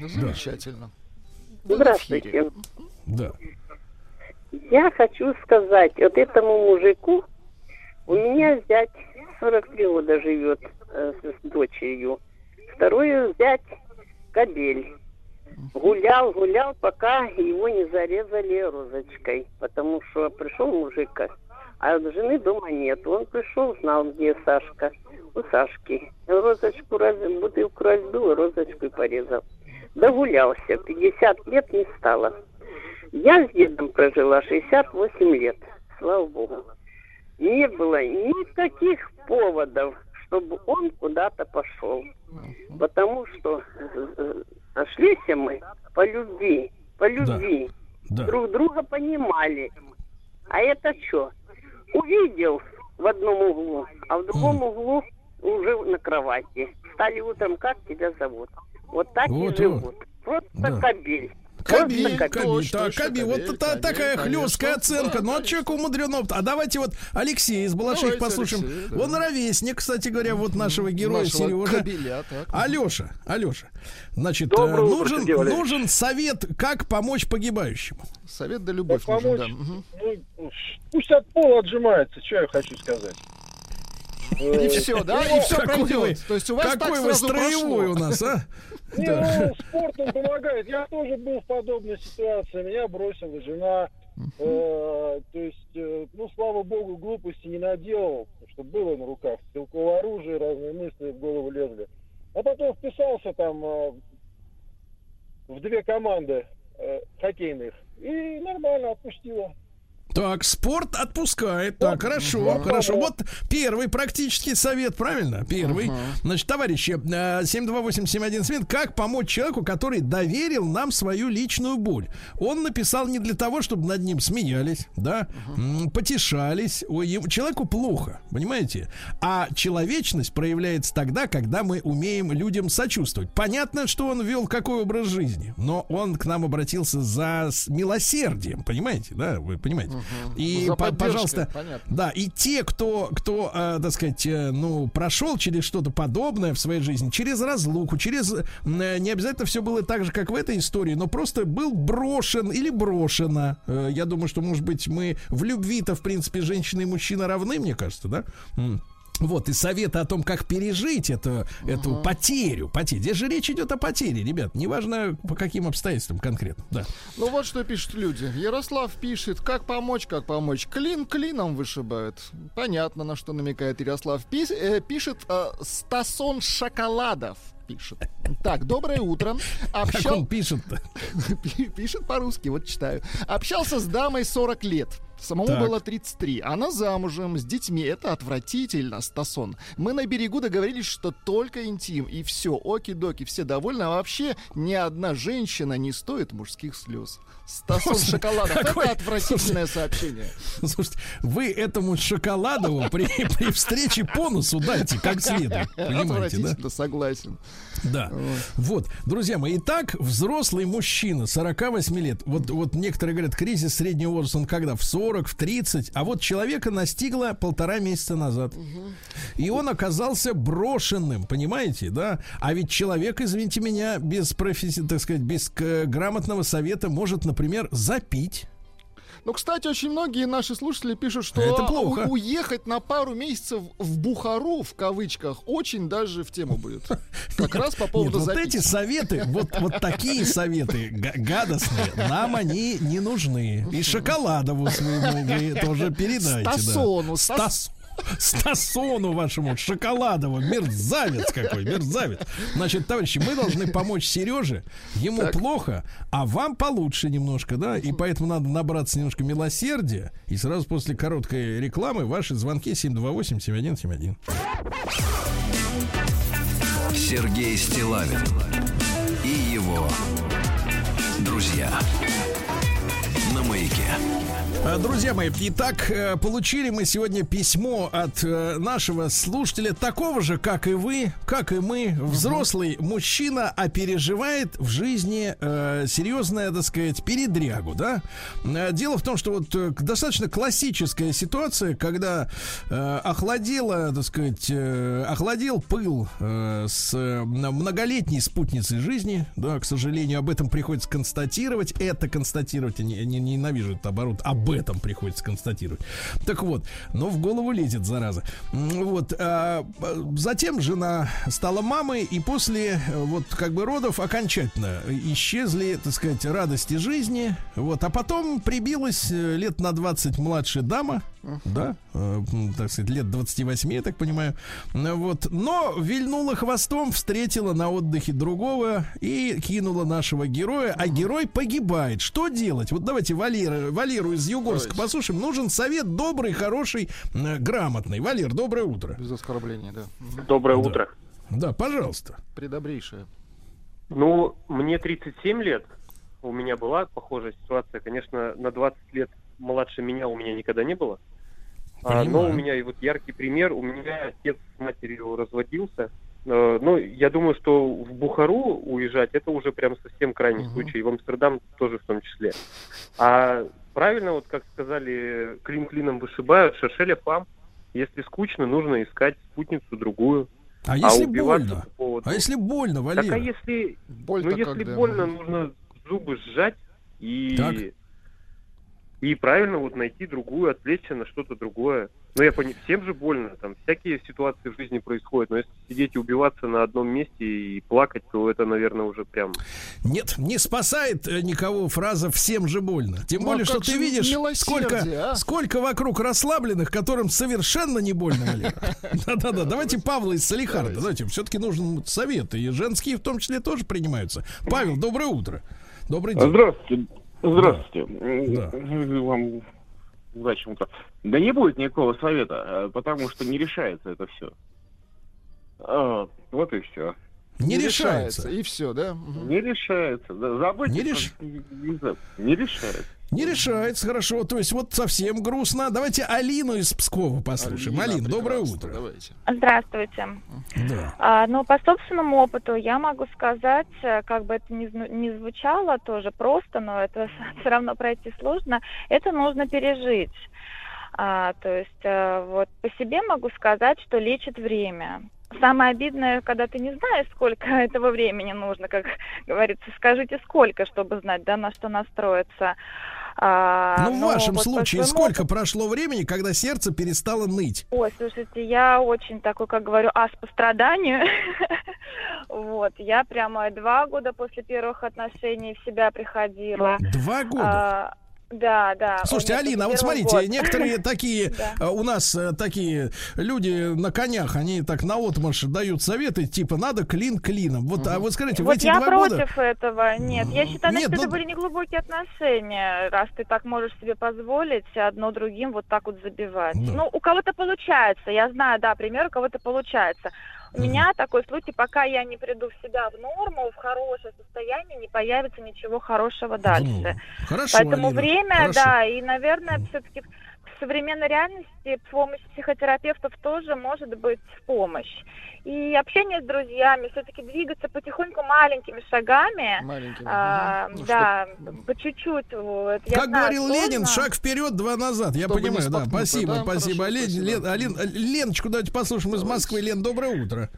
Замечательно. Здравствуйте. Да. Я хочу сказать, вот этому мужику, у меня зять 43 года живет э, с дочерью. Второй зять кабель. Гулял, гулял, пока его не зарезали розочкой. Потому что пришел мужик, а жены дома нет. Он пришел, знал, где Сашка. У Сашки. Розочку, раз, бутылку разбил, розочку и порезал. Догулялся. 50 лет не стало. Я с дедом прожила 68 лет. Слава Богу. Не было никаких поводов, чтобы он куда-то пошел. Потому что э, нашлись мы по любви. По любви. Да. Друг друга понимали. А это что? Увидел в одном углу, а в другом углу уже на кровати. Стали утром, как тебя зовут? Вот так Вот, и вот. живут. Просто Да. кабель. Точно, так, точно, кабель, вот кабель, это кабель, такая хлесткая оценка. Да, ну, а конечно. человек умудрен опыт. А давайте вот Алексей из Балаших послушаем. Алексей, да. Он ровесник, кстати говоря, вот нашего героя Нашего Сережа. кабеля, так. Алеша, Алеша, значит, Доброе э, утро, нужен, Валерьевич. нужен совет, как помочь погибающему. Совет да любовь Как нужен, помочь? да. Ну, пусть от пола отжимается, что я хочу сказать. И все, да? И все пройдет. То есть у вас Какой вы строевой у нас, а? Не, ну, спорт он помогает. Я тоже был в подобной ситуации. Меня бросила жена. Э, то есть, э, ну, слава богу, глупости не наделал, что было на руках стрелковое оружие, разные мысли в голову лезли. А потом вписался там э, в две команды э, хоккейных и нормально отпустила. Так, спорт отпускает. Так, хорошо, хорошо. Вот первый практический совет, правильно? Первый. Значит, товарищи, э, 728-7171, как помочь человеку, который доверил нам свою личную боль? Он написал не для того, чтобы над ним смеялись, да, м, потешались. Ой, ему- человеку плохо, понимаете? А человечность проявляется тогда, когда мы умеем людям сочувствовать. Понятно, что он вел какой образ жизни, но он к нам обратился за милосердием, понимаете, да? Вы понимаете? И, За по- пожалуйста, понятно. да, и те, кто, кто, э, так сказать, э, ну, прошел через что-то подобное в своей жизни, через разлуку, через, э, не обязательно все было так же, как в этой истории, но просто был брошен или брошена. Э, я думаю, что, может быть, мы в любви-то, в принципе, женщина и мужчина равны, мне кажется, да? Вот, и советы о том, как пережить эту, эту потерю. потерю. Здесь же речь идет о потере, ребят. Неважно, по каким обстоятельствам конкретно. Да. Ну вот что пишут люди. Ярослав пишет, как помочь, как помочь. Клин клином вышибают. Понятно, на что намекает Ярослав. Пис- э, пишет э, Стасон Шоколадов. Пишет. Так, доброе утро. Как Общал... он пишет-то? Пи- Пишет по-русски, вот читаю. Общался с дамой 40 лет. Самому Так. было 33. Она замужем, с детьми. Это отвратительно, Стасон. Мы на берегу договорились, что только интим. И все, оки-доки, все довольны. А вообще ни одна женщина не стоит мужских слез. Стасон Шоколадов. Какой- Это отвратительное сообщение. Слушайте, вы этому Шоколадову при, при встрече по носу дайте как следует. Понимаете, да? Согласен. Да. Вот, друзья мои, итак, взрослый мужчина, 48 лет. Вот, вот некоторые говорят, кризис среднего возраста, он когда? В 40, в 30. А вот человека настигло полтора месяца назад. И он оказался брошенным, понимаете, да? А ведь человек, извините меня, без профессии, так сказать, без грамотного совета может, например, запить. Ну, кстати, очень многие наши слушатели пишут, что Это плохо. у- уехать на пару месяцев в Бухару, в кавычках, очень даже в тему будет. Как раз по Нет, поводу вот записи. эти советы, вот, вот такие советы га- гадостные, нам они не нужны. И Шоколадову своему вы тоже передайте. да. Стасону, Стас- Стасону вашему Шоколадову, мерзавец какой, мерзавец. Значит, товарищи, мы должны помочь Сереже. Ему плохо, а вам получше немножко, да? И поэтому надо набраться немножко милосердия. И сразу после короткой рекламы ваши звонки 728-7171. Сергей Стилавин и его друзья Друзья мои, итак, э, получили мы сегодня письмо от э, нашего слушателя, такого же, как и вы, как и мы, взрослый мужчина, а переживает в жизни э, серьезная, так сказать, передрягу, да? Э, Дело в том, что вот э, достаточно классическая ситуация, когда э, охладела, так сказать, э, охладел пыл э, с э, многолетней спутницей жизни, да, к сожалению, об этом приходится констатировать, это констатировать, я не- ненавижу этот оборот, об этом приходится констатировать. Так вот, но в голову лезет, зараза. Вот, а, затем жена стала мамой, и после э, вот как бы родов окончательно исчезли, так сказать, радости жизни, вот, а потом прибилась э, лет на 20 младшая дама, да, э, так сказать, лет 28, я так понимаю, вот, но вильнула хвостом, встретила на отдыхе другого и кинула нашего героя, а герой погибает. Что делать? Вот давайте Валера, Валеру из Югорска послушаем. Нужен совет добрый, хороший, э, грамотный. Валер, доброе утро. Без оскорбления, да. Доброе Да. утро. Да, пожалуйста. Предобрейшее. Ну, мне 37 лет. У меня была похожая ситуация. Конечно, на 20 лет младше меня у меня никогда не было. А, но у меня и вот яркий пример. У меня отец с матерью разводился. Э, Ну, я думаю, что в Бухару уезжать это уже прям совсем крайний Мгм. случай. И в Амстердам тоже в том числе. А правильно, вот как сказали, клин клином вышибают, шершеля фам. Если скучно, нужно искать спутницу другую. А если убиваться больно? по поводу- А если больно, Так Валера? а если ну, если когда? больно, нужно зубы сжать и Так. И правильно вот найти другую, отвлечься на что-то другое. Ну, я понимаю, всем же больно, там всякие ситуации в жизни происходят, но если сидеть и убиваться на одном месте и плакать, то это, наверное, уже прям... Нет, не спасает э, никого фраза «всем же больно». Тем Ну, а более, что ты видишь, сколько, а? сколько вокруг расслабленных, которым совершенно не больно. Да-да-да, давайте Павла из Салихарда. Давайте, все-таки нужен совет. И женские в том числе тоже принимаются. Павел, доброе утро. Добрый день. Здравствуйте. Здравствуйте. Да. Вам удачи утра. Да не будет никакого совета, э, потому что не решается это все. вот и все. Не решается. И все, да? Не решается. Да, забыть. Не реш- не решается. Не решается, хорошо. То есть вот совсем грустно. Давайте Алину из Пскова послушаем. Алина, Алин, доброе утро. Давайте. Здравствуйте. Да. А, ну, по собственному опыту я могу сказать, э, как бы это ни, ни звучало тоже просто, но это все равно пройти сложно, это нужно пережить. А, то есть э, вот по себе могу сказать, что лечит время. Самое обидное, когда ты не знаешь, сколько этого времени нужно, как говорится, скажите сколько, чтобы знать, да, на что настроиться. А, Ну, в но вашем вот случае, своему сколько прошло времени, когда сердце перестало ныть? Ой, слушайте, я очень такой, как говорю, ас по страданию. Вот, я прямо два года после первых отношений в себя приходила. Два года? А, Да, да. Слушайте, Алина, а вот 31 смотрите, год. некоторые такие, э, у нас э, такие люди на конях, они так на отмашь дают советы, типа, надо клин клином. Вот, а вот скажите, в Вот эти я два против года... этого. Нет, я считаю, Нет, что ну- это были неглубокие отношения, раз ты так можешь себе позволить одно другим вот так вот забивать. Да. Ну, у кого-то получается. Я знаю, да, пример, у кого-то получается. У меня такой случай, пока я не приду в себя в норму, в хорошее состояние, не появится ничего хорошего дальше. Ну, Хорошо, Поэтому Алина, время, хорошо. да, и, наверное, все-таки современной реальности помощь психотерапевтов тоже может быть в помощь. И общение с друзьями, все-таки двигаться потихоньку маленькими шагами. Маленькими. а. Ну, да, по чуть-чуть. Вот. Я Как знаю, говорил сложно. Ленин, шаг вперед, два назад. Я Чтобы понимаю, да. Спасибо, да, спасибо. хорошо, Лен, спасибо. Лен- Алин- Леночку давайте послушаем из Москвы. Лен, доброе утро.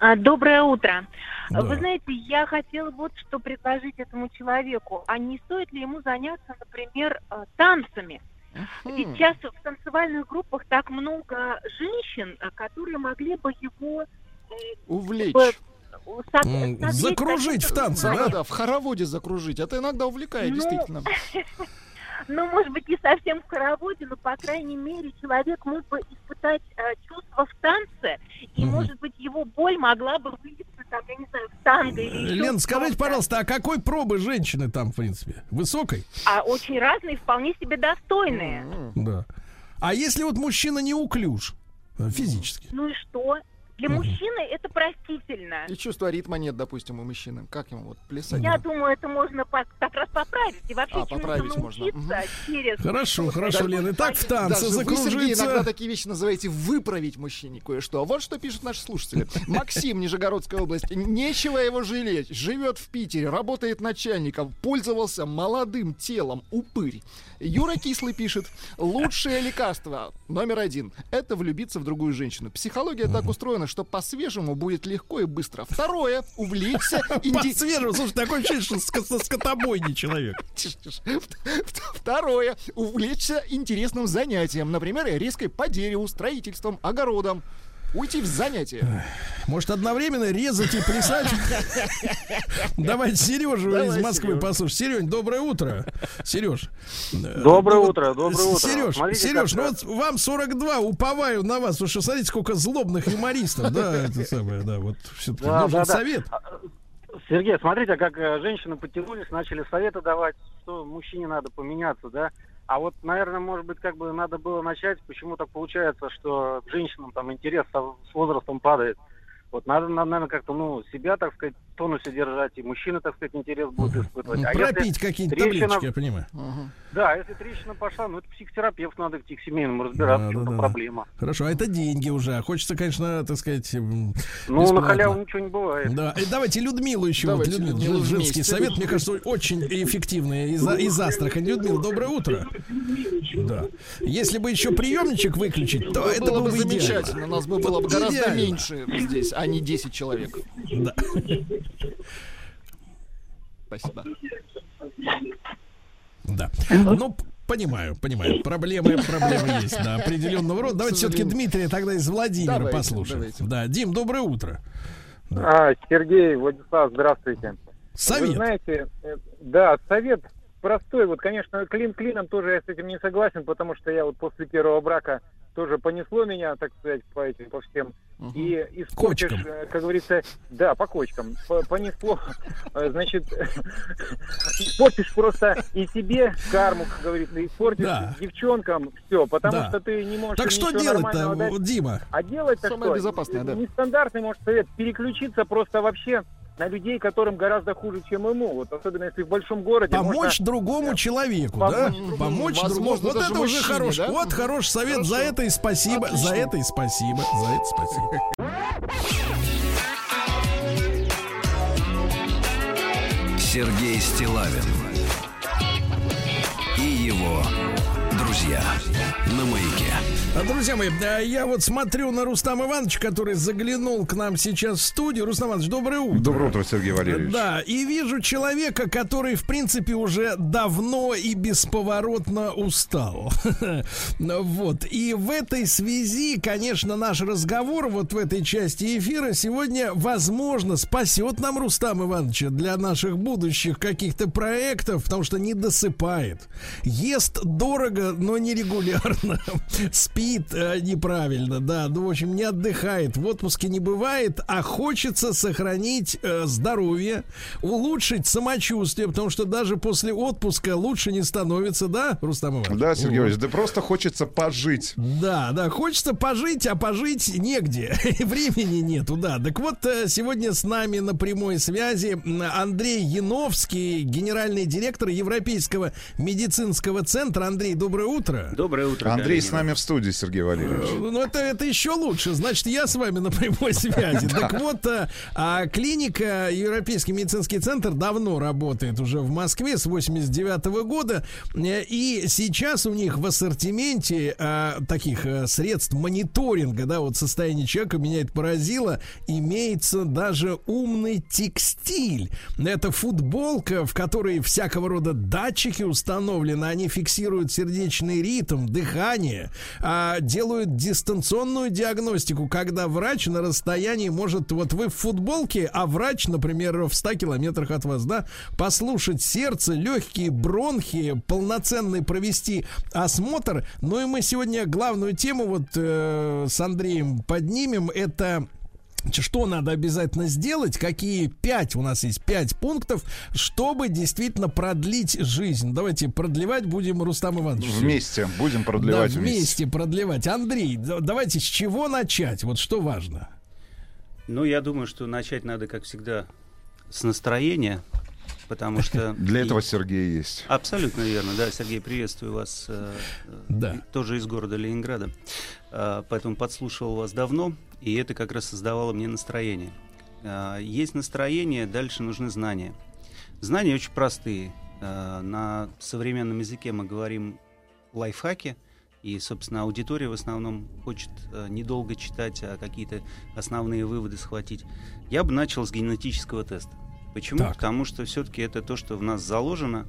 А, Доброе утро. Да. Вы знаете, я хотела вот что предложить этому человеку. А не стоит ли ему заняться, например, э, танцами? Ведь сейчас в танцевальных группах так много женщин, э, которые могли бы его э, Увлечь. Закружить в танце, да? Да, да, в хороводе закружить. Это иногда увлекает, Ну, действительно. Ну, может быть, не совсем в хороводе, но, по крайней мере, человек мог бы испытать э, чувство в танце, и, Мгм. может быть, его боль могла бы вылиться, там, я не знаю, в танго или еще Лен, скажите, пожалуйста, а какой пробы женщины там, в принципе? Высокой? А очень разные, вполне себе достойные. Да. А если вот мужчина неуклюж э, физически? Ну и что? Для Мгм. мужчины это простительно. И чувства ритма нет, допустим, у мужчины. Как ему вот плясать? Я думаю, это можно по- как раз поправить. И вообще А, поправить можно. научиться через... Хорошо, хорошо, Лен. Итак, в танце Даже вы, Сергей, закружиться. иногда такие вещи называете выправить мужчине кое-что. А вот что пишут наши слушатели. Максим, Нижегородская область. Нечего его жалеть. Живет в Питере, работает начальником, пользовался молодым телом, упырь. Юра Кислый пишет. Лучшее лекарство номер один – это влюбиться в другую женщину. Психология так устроена, что по-свежему будет легко и быстро. Второе – увлечься... инди- По-свежему, слушай, такое ощущение, что скотобойный человек. Второе. Увлечься интересным занятием. Например, резкой по дереву, строительством, огородом. Уйти в занятие. Может, одновременно резать и плясать? Давайте Сережу из Москвы Серёж. послушать. Серень, доброе утро. Сереж. Доброе утро, доброе утро. Сереж, Сереж, ну вот вам 42, уповаю на вас. Слушай, смотрите, сколько злобных юмористов. Да, это самое, да, вот все-таки Да, нужен да, да. совет. Сергей, смотрите, как э, женщины подтянулись, начали советы давать, что мужчине надо поменяться, да. А вот, наверное, может быть, как бы надо было начать, почему так получается, что женщинам там интерес со- с возрастом падает. Вот надо, надо, наверное, как-то, ну, себя, так сказать, в тонусе держать, и мужчины, так сказать, интерес будут испытывать. Ну, А если Пропить какие-нибудь трещина- таблеточки, я понимаю. Да, если трещина пошла, ну, это психотерапевт надо идти к семейному разбираться, Да, в чем да, там да. проблема. Хорошо, а это деньги уже. Хочется, конечно, так сказать, Ну, на бесплатно. халяву ничего не бывает. Да, и давайте Людмилу еще. Давайте вот, Людмила, Людмилу женский вместе. совет, мне кажется, очень эффективный из, из Астрахани. Людмила, доброе утро. Да. Если бы еще приемничек выключить, то это было было бы замечательно. Нас бы было бы гораздо Идеально. меньше здесь, а не 10 человек. Да. Спасибо. Да. Ну, понимаю, понимаю. Проблемы, проблемы есть, да, определенного рода. Давайте все-таки Дмитрия тогда из Владимира Давайте, послушаем. давайте. Да, Дим, доброе утро. А, Сергей, Владислав, здравствуйте. Совет. Вы знаете, э, да, совет простой. Вот, конечно, клин клином тоже я с этим не согласен, потому что я вот после первого брака тоже понесло меня, так сказать, по этим, по всем. И испортишь, Кочкам. э, как говорится, да, по кочкам, по- понесло. Э, Значит, испортишь просто и себе карму, как говорится, испортишь Да. девчонкам все, потому Да. что ты не можешь Так что делать-то, Дима? А делать-то Самое что? безопасное, да. Нестандартный, может, совет. Переключиться просто вообще на людей, которым гораздо хуже, чем ему. Вот особенно если в большом городе. Помочь можно- другому человеку, Помочь да? другому. Помочь Возможно, другому. Вот это уже мужчине, хорош. да? Вот хороший совет. За это и спасибо. За это и спасибо. За это спасибо. Сергей Стилавин и его друзья на маяке. А, Друзья мои, я вот смотрю на Рустама Ивановича, который заглянул к нам сейчас в студию. Рустам Иванович, доброе утро. Доброе утро, Сергей Валерьевич. Да, и вижу человека, который, в принципе, уже давно и бесповоротно устал. Вот. И в этой связи, конечно, наш разговор вот в этой части эфира сегодня, возможно, спасет нам Рустам Ивановича для наших будущих каких-то проектов, потому что не досыпает. Ест дорого, но нерегулярно. Спит э, неправильно, да. Ну, в общем, не отдыхает. В отпуске не бывает, а хочется сохранить э, здоровье, улучшить самочувствие, потому что даже после отпуска лучше не становится, да, Рустам Иванович? Да, Сергей. Валерьевич, да просто хочется пожить. Да, да, хочется пожить, а пожить негде. Времени нету, да. Так вот, э, сегодня с нами на прямой связи Андрей Яновский, генеральный директор Европейского медицинского центра. Андрей, доброе утро. Доброе утро. Андрей с нами в студии, Сергей Валерьевич. Ну, это, это еще лучше. Значит, я с вами на прямой связи. Так вот, а, а, клиника Европейский медицинский центр давно работает уже в Москве с 89 года. Э, И сейчас у них в ассортименте а, таких а, средств мониторинга, да, вот состояние человека меня это поразило, имеется даже умный текстиль. Это футболка, в которой всякого рода датчики установлены, они фиксируют сердечный ритм, дыхание, а, делают дистанционную диагностику, когда врач на расстоянии может, вот вы в футболке, а врач, например, в 100 километрах от вас, да, послушать сердце, легкие, бронхи, полноценный провести осмотр. Ну и мы сегодня главную тему вот э, с Андреем поднимем, это что надо обязательно сделать, какие пять, у нас есть пять пунктов, чтобы действительно продлить жизнь. Давайте продлевать будем, Рустам Иванович. Вместе будем продлевать Да, вместе. вместе продлевать. Андрей, да- давайте с чего начать? Вот что важно? Ну, я думаю, что начать надо, как всегда, с настроения, потому что... Для этого Сергей есть. Абсолютно верно, да, Сергей, приветствую вас. э, Да. Тоже из города Ленинграда. Э, Поэтому подслушивал вас давно, и это как раз создавало мне настроение. Э, Есть настроение, дальше нужны знания. Знания очень простые. Э, На современном языке мы говорим лайфхаки, и, собственно, аудитория в основном хочет э, недолго читать, а какие-то основные выводы схватить. Я бы начал с генетического теста. Почему? Так. Потому что все-таки это то, что в нас заложено,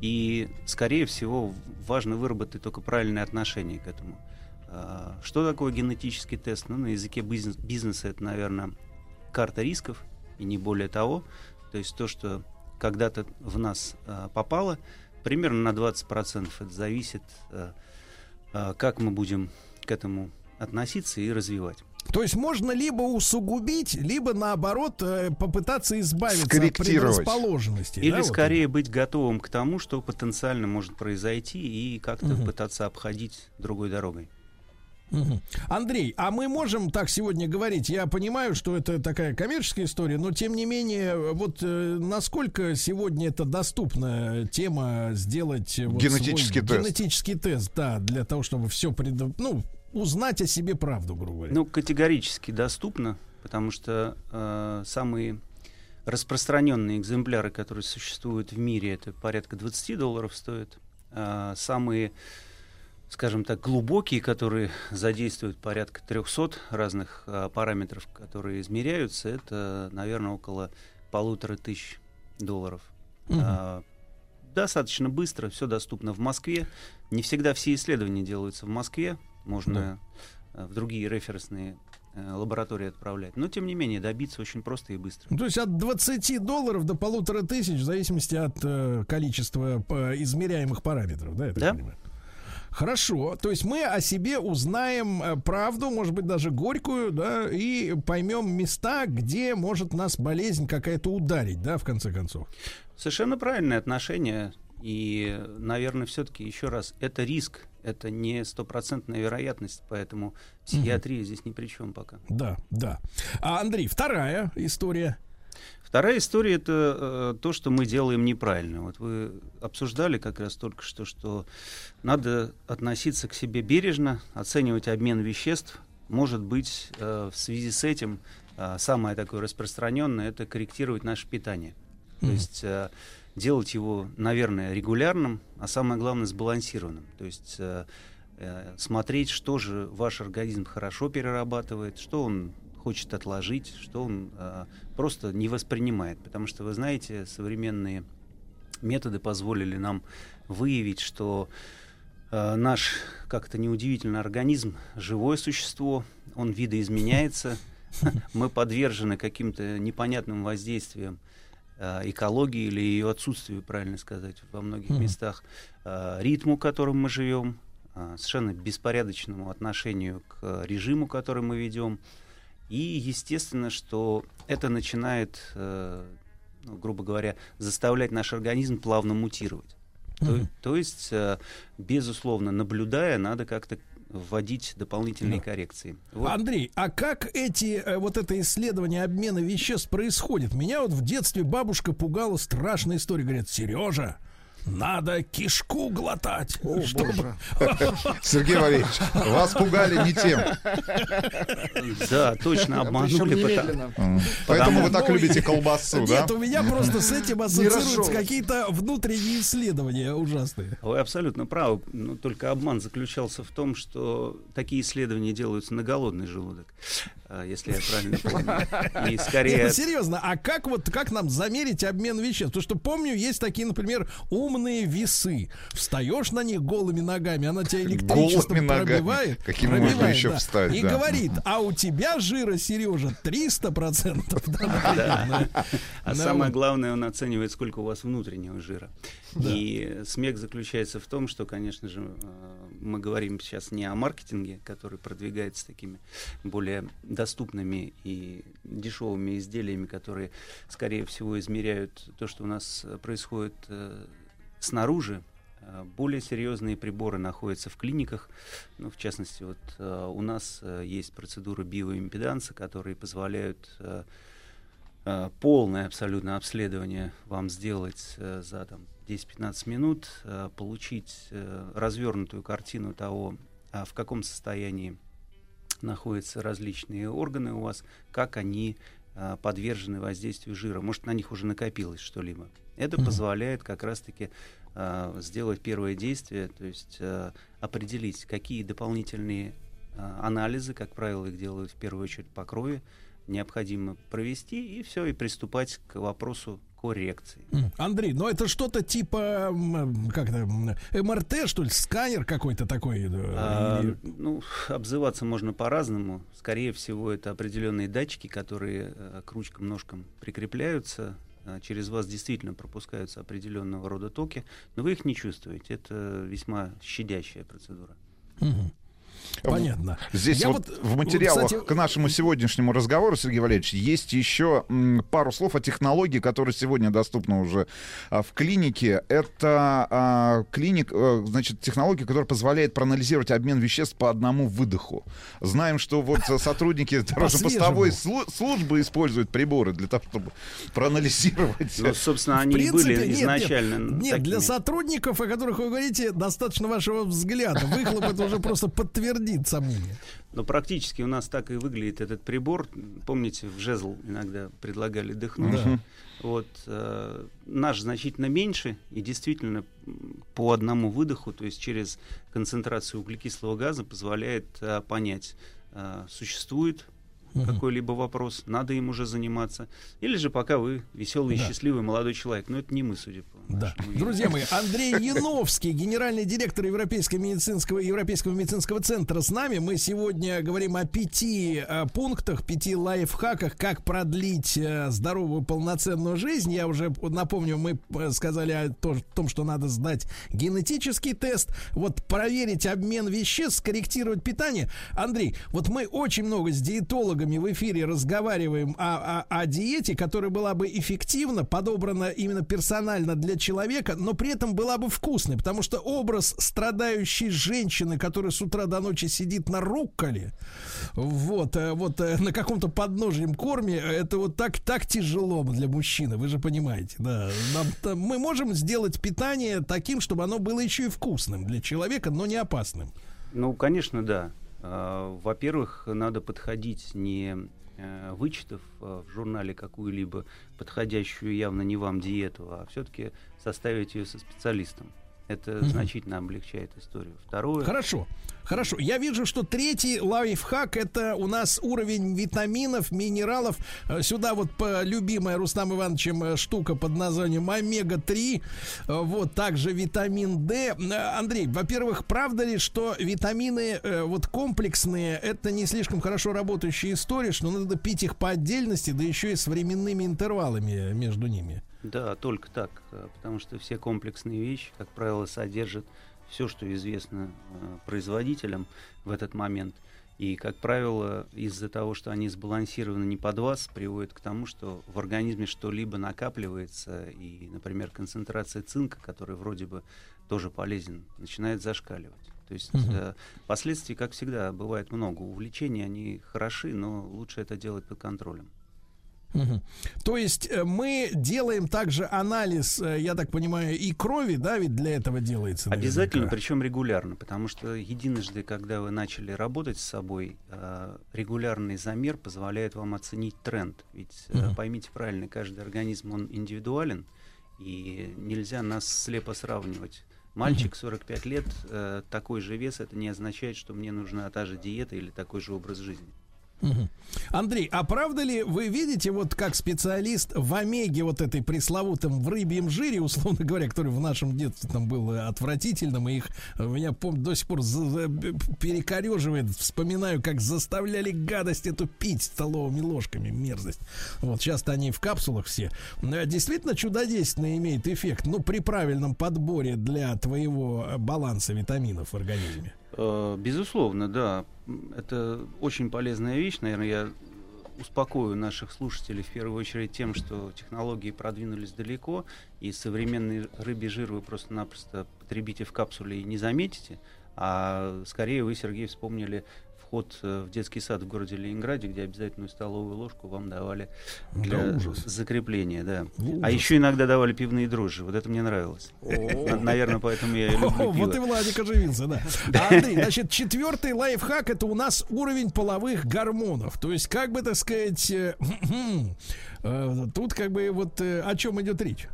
и, скорее всего, важно выработать только правильное отношение к этому. А, Что такое генетический тест? Ну, на языке бизнес- бизнеса это, наверное, карта рисков, и не более того. То есть то, что когда-то в нас а, попало, примерно на 20% это зависит, а, а, как мы будем к этому относиться и развивать. То есть можно либо усугубить, либо наоборот э, попытаться избавиться от предрасположенности. Или да, вот? скорее быть готовым к тому, что потенциально может произойти, и как-то Мгм. пытаться обходить другой дорогой. Андрей, а мы можем так сегодня говорить? Я понимаю, что это такая коммерческая история, но тем не менее, вот э, насколько сегодня это доступная тема сделать э, вот Генетический свой тест. генетический тест, да, для того, чтобы все пред... ну узнать о себе правду, грубо говоря. Ну, категорически доступно, потому что э, самые распространенные экземпляры, которые существуют в мире, это порядка 20 долларов стоят. А самые, скажем так, глубокие, которые задействуют порядка 300 разных а, параметров, которые измеряются, это, наверное, около полутора тысяч долларов. Мгм. А, достаточно быстро, все доступно в Москве. Не всегда все исследования делаются в Москве, можно э, в другие референсные э, лаборатории отправлять. Но, тем не менее, добиться очень просто и быстро. То есть от 20 долларов до полутора тысяч, в зависимости от э, количества э, измеряемых параметров, да? я так Да. понимаю? Хорошо, то есть мы о себе узнаем э, правду, может быть даже горькую, да, и поймем места, где может нас болезнь какая-то ударить, да, в конце концов. Совершенно правильное отношение. И, наверное, все-таки еще раз, это риск, это не стопроцентная вероятность, поэтому психиатрия здесь ни при чем пока. Да, да. А Андрей, вторая история. Вторая история это э, то, что мы делаем неправильно. Вот вы обсуждали как раз только что, что надо относиться к себе бережно, оценивать обмен веществ. Может быть, э, в связи с этим э, самое такое распространенное это корректировать наше питание. То Мгм. есть э, делать его, наверное, регулярным, а самое главное сбалансированным. То есть э, э, смотреть, что же ваш организм хорошо перерабатывает, что он хочет отложить, что он э, просто не воспринимает. Потому что, вы знаете, современные методы позволили нам выявить, что э, наш, как это неудивительно, организм живое существо, он видоизменяется, мы подвержены каким-то непонятным воздействиям э, экологии или ее отсутствию, правильно сказать, во многих местах, ритму, которым мы живем, совершенно беспорядочному отношению к режиму, который мы ведем. И естественно, что это начинает, э, ну, грубо говоря, заставлять наш организм плавно мутировать. То, Мгм. то есть, э, безусловно, наблюдая, надо как-то вводить дополнительные коррекции. Вот. Андрей, а как эти э, вот это исследование обмена веществ происходит? Меня вот в детстве бабушка пугала страшной историей. Говорит, Сережа, надо кишку глотать. чтобы... Сергей Валерьевич, вас пугали не тем. Да, точно обманули. немедленно. М. Поэтому вы так любите колбасу, да? Нет, у меня просто с этим ассоциируются какие-то внутренние исследования ужасные. Вы абсолютно правы. Но только обман заключался в том, что такие исследования делаются на голодный желудок, а, если я правильно помню. И Нет, скорее... ну, серьезно, а как вот как нам замерить обмен веществ? Потому что помню, есть такие, например, умные весы. Встаешь на них голыми ногами, она тебя электричеством Голыми ногами. пробивает. Можно пробивает, еще да, встать, И да. говорит, а у тебя жира, Сережа, 300 процентов. Да. А Да, самое главное, он оценивает, сколько у вас внутреннего жира. И смех заключается в том, что, конечно же, э, мы говорим сейчас не о маркетинге, который продвигается такими более доступными и дешевыми изделиями, которые, скорее всего, измеряют то, что у нас происходит э, снаружи. Э, Более серьезные приборы находятся в клиниках. Ну, в частности, вот э, у нас э, есть процедуры биоимпеданса, которые позволяют полное абсолютно обследование вам сделать за там, 10-15 минут, получить развернутую картину того, а, в каком состоянии находятся различные органы у вас, как они подвержены воздействию жира. Может, на них уже накопилось что-либо. Это Мгм. позволяет как раз-таки э, сделать первое действие, то есть э, определить, какие дополнительные э, анализы, как правило, их делают в первую очередь по крови, необходимо провести, и все, и приступать к вопросу коррекции. Андрей, ну это что-то типа, как это, МРТ, что ли, сканер какой-то такой? да, А, или- ну, обзываться можно по-разному. Скорее всего, это определенные датчики, которые э, к ручкам, ножкам прикрепляются. А, Через вас действительно пропускаются определенного рода токи, но вы их не чувствуете. Это весьма щадящая процедура. Мгм. Понятно. Здесь Я вот, вот, в материалах кстати, к нашему сегодняшнему разговору, Сергей Валерьевич, есть еще пару слов о технологии, которая сегодня доступна уже а, в клинике. Это а, клиник, э, значит, технология, которая позволяет проанализировать обмен веществ по одному выдоху. Знаем, что вот сотрудники дорожно-постовой слу- службы используют приборы для того, чтобы проанализировать. Ну, собственно, они и были принципе, нет, изначально Нет, нет, для сотрудников, о которых вы говорите, достаточно вашего взгляда. Выхлоп это уже просто подтвердит сомнение. Но практически у нас так и выглядит этот прибор. Помните, в жезл иногда предлагали дыхнуть. Да. Вот э, наш значительно меньше и действительно по одному выдоху, то есть через концентрацию углекислого газа, позволяет э, понять, э, существует какой-либо вопрос, надо им уже заниматься, или же пока вы веселый и Да. счастливый молодой человек. Но это не мы, судя по Да. Друзья мои, Андрей Яновский, генеральный директор Европейского медицинского, Европейского медицинского центра с нами. Мы сегодня говорим о пяти э, пунктах, пяти лайфхаках, как продлить э, здоровую полноценную жизнь. Я уже напомню, мы э, сказали о то- том, что надо сдать генетический тест, вот проверить обмен веществ, скорректировать питание. Андрей, вот мы очень много с диетологами в эфире разговариваем о, о- о диете, которая была бы эффективна, подобрана именно персонально для человека, но при этом была бы вкусной, потому что образ страдающей женщины, которая с утра до ночи сидит на рукколе, вот, э, вот э, на каком-то подножьем корме, э, это вот так, так тяжело для мужчины, вы же понимаете, да. Нам- мы можем сделать питание таким, чтобы оно было еще и вкусным для человека, но не опасным. Ну, конечно, да. А, Во-первых, надо подходить не э, вычитав э, в журнале какую-либо подходящую явно не вам диету, а все-таки составить ее со специалистом. Это Мгм. значительно облегчает историю. Второе. Хорошо, хорошо. Я вижу, что третий лайфхак это у нас уровень витаминов, минералов. Э, Сюда вот по любимая Рустам Ивановичем э, штука под названием омега-3. Э, Вот также витамин D. Э, Андрей, во-первых, правда ли, что витамины э, вот комплексные это не слишком хорошо работающая история, что надо пить их по отдельности, да еще и с временными интервалами между ними? Да, только так, э, потому что все комплексные вещи, как правило, содержат все, что известно э, производителям в этот момент. И, как правило, из-за того, что они сбалансированы не под вас, приводит к тому, что в организме что-либо накапливается, и, например, концентрация цинка, который вроде бы тоже полезен, начинает зашкаливать. То есть Мгм. э, последствий, как всегда, бывает много. Увлечения, они хороши, но лучше это делать под контролем. Мгм. То есть э, мы делаем также анализ, э, я так понимаю, и крови, да, ведь для этого делается. Обязательно, наверняка. причем регулярно, потому что единожды, когда вы начали работать с собой, э, регулярный замер позволяет вам оценить тренд. Ведь Мгм. поймите правильно, каждый организм он индивидуален, и нельзя нас слепо сравнивать. Мальчик 45 лет, такой же вес, это не означает, что мне нужна та же диета или такой же образ жизни. Андрей, а правда ли вы видите, вот как специалист в омеге вот этой пресловутом в рыбьем жире, условно говоря, который в нашем детстве там был отвратительным, и их э, меня помню до сих пор за- перекореживает, вспоминаю, как заставляли гадость эту пить столовыми ложками, мерзость. Вот сейчас-то они в капсулах все. Э, Действительно чудодейственно имеет эффект, ну, при правильном подборе для твоего э, баланса витаминов в организме. Э, Безусловно, да. Это очень полезная вещь. Наверное, я успокою наших слушателей в первую очередь тем, что технологии продвинулись далеко, и современный рыбий жир вы просто-напросто потребите в капсуле и не заметите. А скорее вы, Сергей, вспомнили вход э, в детский сад в городе Ленинграде, где обязательную столовую ложку вам давали для Да ужас. закрепления, да. Ужас. А еще иногда давали пивные дрожжи. Вот это мне нравилось. Наверное, поэтому я и люблю вот и. Владик оживился, да. А, Андрей, значит, четвертый лайфхак это у нас уровень половых гормонов. То есть, как бы так сказать, э, э, тут как бы вот о чем идет речь.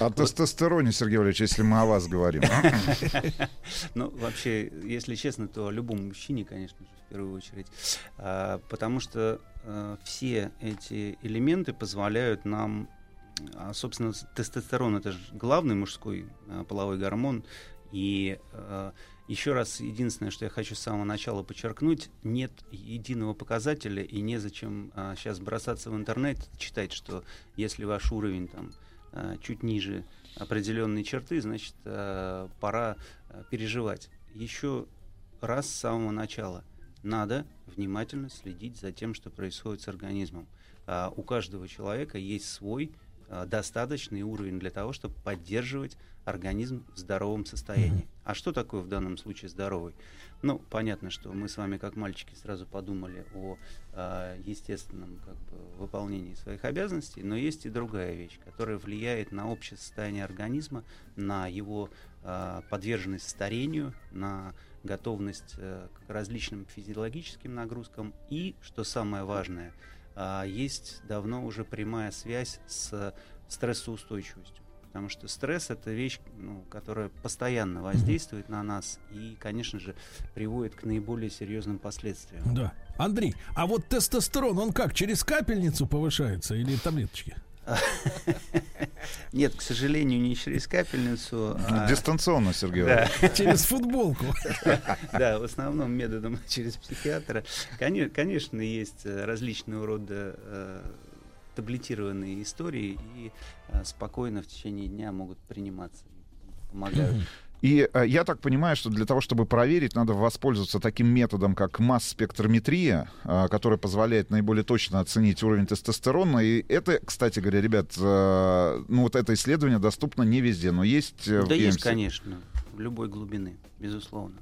О тестостероне, Сергей Валерьевич, если мы о вас говорим. Ну, вообще, если честно, то о любом мужчине, конечно же, в первую очередь. А, потому что а, все эти элементы позволяют нам, а, собственно, тестостерон это же главный мужской а, половой гормон. И а, еще раз, единственное, что я хочу с самого начала подчеркнуть, нет единого показателя, и незачем сейчас бросаться в интернет, читать, что если ваш уровень там а, чуть ниже определенной черты, значит, а, пора а, переживать. Еще раз с самого начала надо внимательно следить за тем, что происходит с организмом. У каждого человека есть свой достаточный уровень для того, чтобы поддерживать организм в здоровом состоянии. А что такое в данном случае здоровый? Ну, понятно, что мы с вами, как мальчики, сразу подумали о а, естественном как бы, выполнении своих обязанностей, но есть и другая вещь, которая влияет на общее состояние организма, на его а, подверженность старению, на готовность э, к различным физиологическим нагрузкам и, что самое важное, есть давно уже прямая связь с стрессоустойчивостью. Потому что стресс это вещь, ну, которая постоянно воздействует на нас и, конечно же, приводит к наиболее серьезным последствиям. Да. Андрей, а вот тестостерон, он как, через капельницу повышается или таблеточки? Нет, к сожалению, не через капельницу. а- Дистанционно, Сергей Да. Через футболку. Да, в основном методом через психиатра. Коне- Конечно, есть э, различного рода э, таблетированные истории и э, спокойно в течение дня могут приниматься, помогают. И э, я так понимаю, что для того, чтобы проверить, надо воспользоваться таким методом, как масс-спектрометрия, э, который позволяет наиболее точно оценить уровень тестостерона. И это, кстати говоря, ребят, э, ну вот это исследование доступно не везде, но есть э, в Да есть, EMC. конечно, любой глубины, безусловно.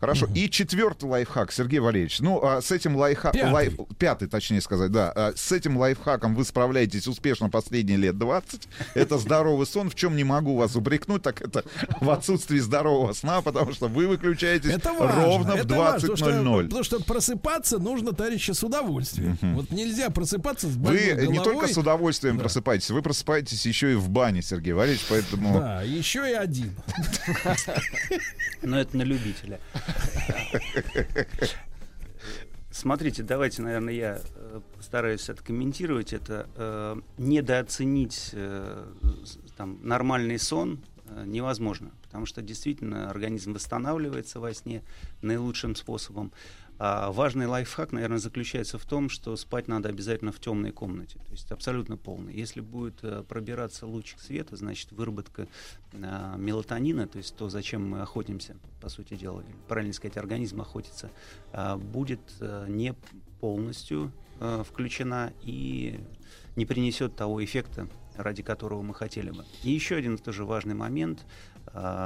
Хорошо. И четвертый лайфхак, Сергей Валерьевич. Ну, а с этим лайфхаком... Пятый. Лайф... Пятый, точнее сказать, да. А с этим лайфхаком вы справляетесь успешно последние лет 20. Это здоровый сон. В чем не могу вас упрекнуть, так это в отсутствии здорового сна, потому что вы выключаетесь Это важно. ровно в это важно, потому что- 20.00. Потому что просыпаться нужно, товарищи, с удовольствием. Вот нельзя просыпаться с больной Вы не головой. только с удовольствием просыпаетесь, вы просыпаетесь еще и в бане, Сергей Валерьевич, поэтому... Да, еще и один. Но это на любителя. Смотрите, давайте, наверное, я э, постараюсь откомментировать это. Э, недооценить э, там, нормальный сон э, невозможно, потому что действительно организм восстанавливается во сне наилучшим способом. А важный лайфхак, наверное, заключается в том, что спать надо обязательно в темной комнате, то есть абсолютно полной. Если будет э, пробираться лучик света, значит выработка э, мелатонина, то есть то, зачем мы охотимся, по сути дела, правильно сказать, организм охотится, а, будет э, не полностью э, включена и не принесет того эффекта, ради которого мы хотели бы. И еще один тоже важный момент а,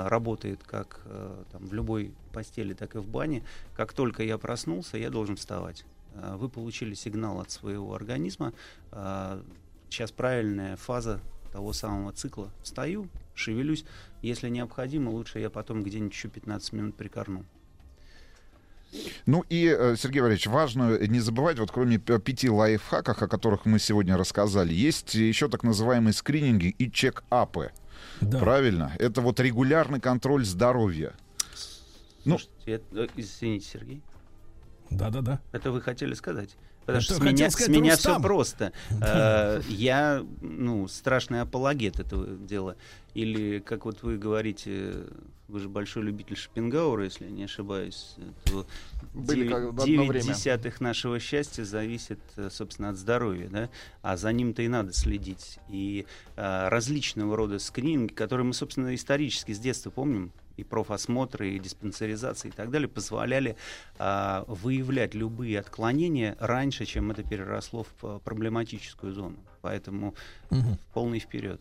работает как э, там, в любой постели, так и в бане. Как только я проснулся, я должен вставать. А, Вы получили сигнал от своего организма. а, Сейчас правильная фаза того самого цикла. Встаю, шевелюсь. Если необходимо, лучше я потом где-нибудь еще 15 минут прикорну. Ну и, э, Сергей Валерьевич, важно не забывать, вот кроме пяти лайфхаков, о которых мы сегодня рассказали, есть еще так называемые скрининги и чек-апы. Правильно? Это вот регулярный контроль здоровья. Ну, Слушайте, это- э, извините, Сергей. Да-да-да. Это вы хотели сказать? Потому Это что с меня, с сказать меня Рустам. все просто. Э, Я, ну, страшный апологет этого дела. Или, как вот вы говорите, вы же большой любитель Шопенгауэра, если я не ошибаюсь, то Были как- время. десятых нашего счастья зависит, э, собственно, от здоровья, да? А за ним-то и надо следить. И э, различного рода скрининги, которые мы, собственно, исторически с детства помним, и профосмотры, и диспансеризации и так далее, позволяли а, выявлять любые отклонения раньше, чем это переросло в а, проблематическую зону. Поэтому в полный вперед.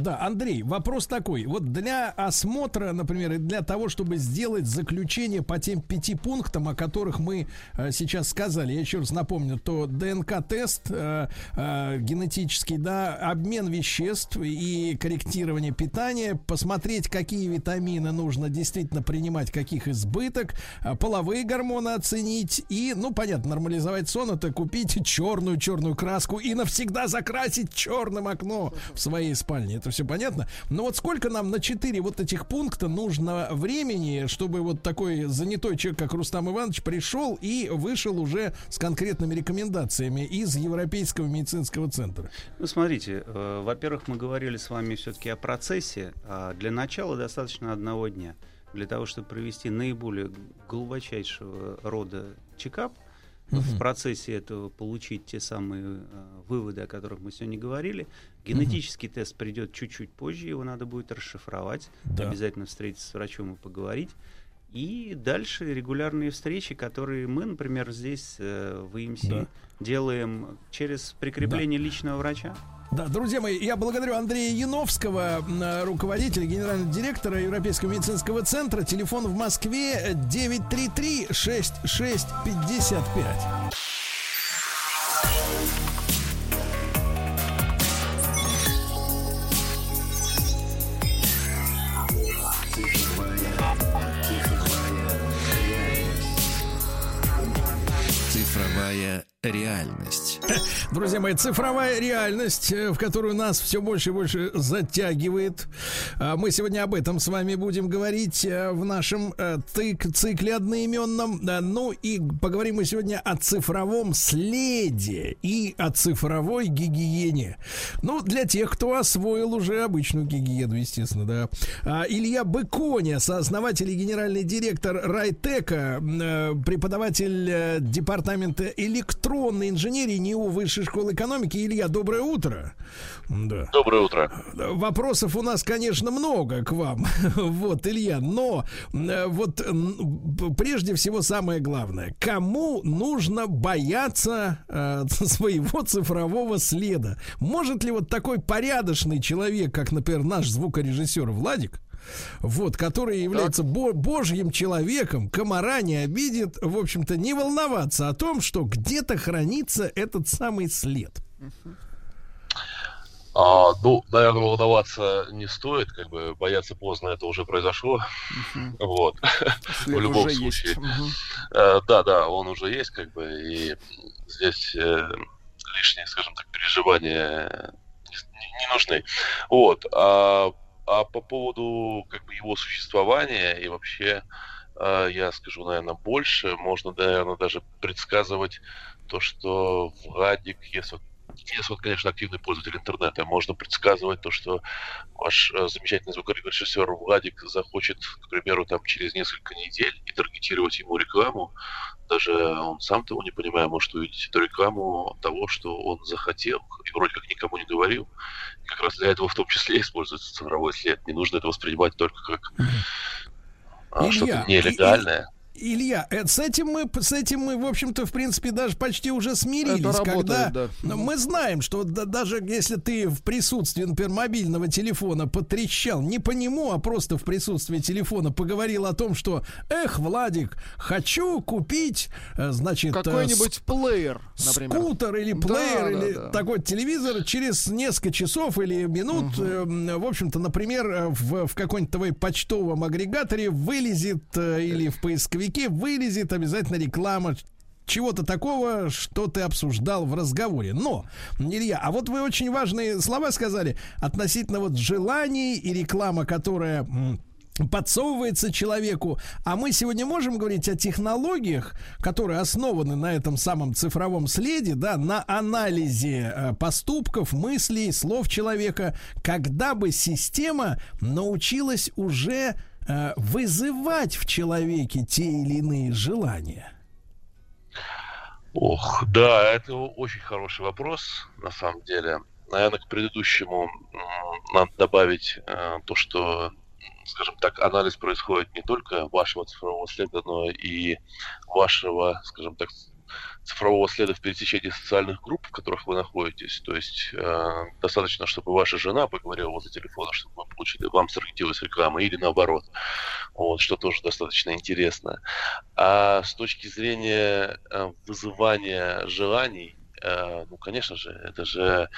Да, Андрей, вопрос такой. Вот для осмотра, например, и для того, чтобы сделать заключение по тем пяти пунктам, о которых мы э, сейчас сказали, я еще раз напомню, то ДНК-тест, э, э, генетический, да, обмен веществ и корректирование питания, посмотреть, какие витамины нужно действительно принимать, каких избыток, э, половые гормоны оценить и, ну, понятно, нормализовать сон, это купить черную черную краску и навсегда закрасить черным окно в своей спальне. Это все понятно. Но вот сколько нам на четыре вот этих пункта нужно времени, чтобы вот такой занятой человек, как Рустам Иванович, пришел и вышел уже с конкретными рекомендациями из Европейского медицинского центра? Ну, смотрите, э, во-первых, мы говорили с вами все-таки о процессе. А для начала достаточно одного дня. Для того, чтобы провести наиболее глубочайшего рода чекап, в процессе этого получить те самые э, выводы, о которых мы сегодня говорили. Генетический тест придет чуть-чуть позже, его надо будет расшифровать, Да. обязательно встретиться с врачом и поговорить. И дальше регулярные встречи, которые мы, например, здесь э, в EMC Да. делаем через прикрепление личного врача. Да, друзья мои, я благодарю Андрея Яновского, э, руководителя, генерального директора Европейского медицинского центра. Телефон в Москве э, 933-6655. Цифровая реальность. Друзья мои, цифровая реальность, э, в которую нас все больше и больше затягивает. А Мы сегодня об этом с вами будем говорить э, в нашем э, цик- цикле одноименном. Ну и поговорим мы сегодня о цифровом следе и о цифровой гигиене. Ну, для тех, кто освоил уже обычную гигиену, естественно, да. А, Илья Быконя, сооснователь и генеральный директор Райтека, преподаватель департамента электронной инженерии НИУ Высшей школы экономики. Илья, доброе утро. Да. Доброе утро. Вопросов у нас, конечно, много к вам. Вот, Илья, но вот прежде всего самое главное. Кому нужно бояться э, своего цифрового следа? Может ли вот такой порядочный человек, как, например, наш звукорежиссер Владик, вот, который является бо- божьим человеком, комара не обидит, в общем-то, не волноваться о том, что где-то хранится этот самый след. А, ну, наверное, волноваться не стоит, как бы бояться поздно, это уже произошло. Вот. След В любом уже есть. случае. Мгм. Э, Да, да, он уже есть, как бы, и здесь э, лишние, скажем так, переживания не, не нужны. Вот. А, а по поводу как бы его существования и вообще, э, я скажу, наверное, больше, можно, наверное, даже предсказывать то, что Владик, если если вот, конечно, активный пользователь интернета, можно предсказывать то, что ваш э, замечательный звукорежиссер Владик захочет, к примеру, там через несколько недель и таргетировать ему рекламу. Даже он сам того не понимая, может увидеть эту рекламу того, что он захотел, и вроде как никому не говорил. И как раз для этого в том числе используется цифровой след. Не нужно это воспринимать только как а, что-то нелегальное. Илья, э, с этим мы, с этим мы, в общем-то, в принципе, даже почти уже смирились, Это работает, когда да. мы знаем, что да- даже если ты в присутствии, например, мобильного телефона потрещал не по нему, а просто в присутствии телефона поговорил о том, что, эх, Владик, хочу купить, э, значит, э, Какой-нибудь плеер, например. скутер или Да, плеер да, или да. такой телевизор через несколько часов или минут, э, м, в общем-то, например, э, в, в каком-нибудь твоем почтовом агрегаторе вылезет э, или в поисковике вылезет обязательно реклама чего-то такого, что ты обсуждал в разговоре. Но, Илья, а вот вы очень важные слова сказали относительно вот желаний и реклама, которая подсовывается человеку. А мы сегодня можем говорить о технологиях, которые основаны на этом самом цифровом следе, да, на анализе э, поступков, мыслей, слов человека, когда бы система научилась уже вызывать в человеке те или иные желания. Ох, да, это очень хороший вопрос, на самом деле. Наверное, к предыдущему надо добавить э, то, что, скажем так, анализ происходит не только вашего цифрового следа, но и вашего, скажем так, цифрового следа в пересечении социальных групп, в которых вы находитесь. То есть э, достаточно, чтобы ваша жена поговорила возле телефона, чтобы вы получили, вам соргетилась реклама, или наоборот. Вот, что тоже достаточно интересно. А с точки зрения э, вызывания желаний, э, ну, конечно же, это же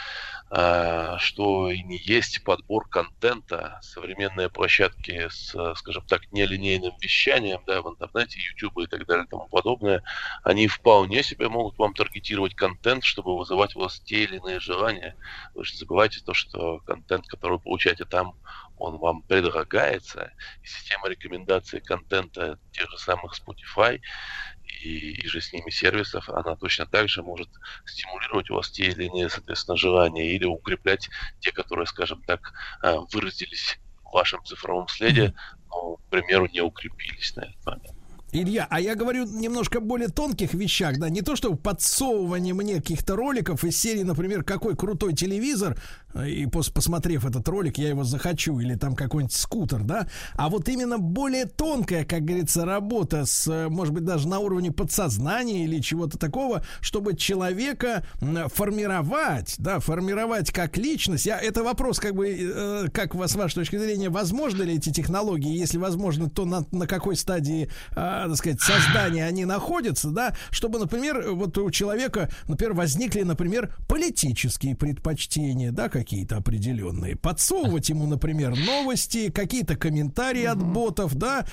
э, что и не есть подбор контента, современные площадки с, э, скажем так, нелинейным вещанием, да, в интернете, YouTube и так далее и тому подобное, они вполне себе могут вам таргетировать контент, чтобы вызывать у вас те или иные желания. Вы же забывайте то, что контент, который вы получаете там, он вам предлагается, и система рекомендации контента тех же самых Spotify и, и же с ними сервисов, она точно так же может стимулировать у вас те или иные, соответственно, желания или укреплять те, которые, скажем так, а, выразились в вашем цифровом следе, но, к примеру, не укрепились на этот момент. Илья, а я говорю немножко более тонких вещах, да, не то, что подсовывание мне каких-то роликов из серии, например, какой крутой телевизор, э, и пос посмотрев этот ролик, я его захочу, или там какой-нибудь скутер, да, а вот именно более тонкая, как говорится, работа с, э, может быть, даже на уровне подсознания или чего-то такого, чтобы человека формировать, да, формировать как личность. Я, это вопрос, как бы, э, как вас, с вашей точки зрения, возможны ли эти технологии, если возможно, то на, на какой стадии а, так сказать, создания они находятся, да, чтобы, например, вот у человека, например, возникли, например, политические предпочтения, да, какие-то определенные. Подсовывать ему, например, новости, какие-то комментарии от ботов, да,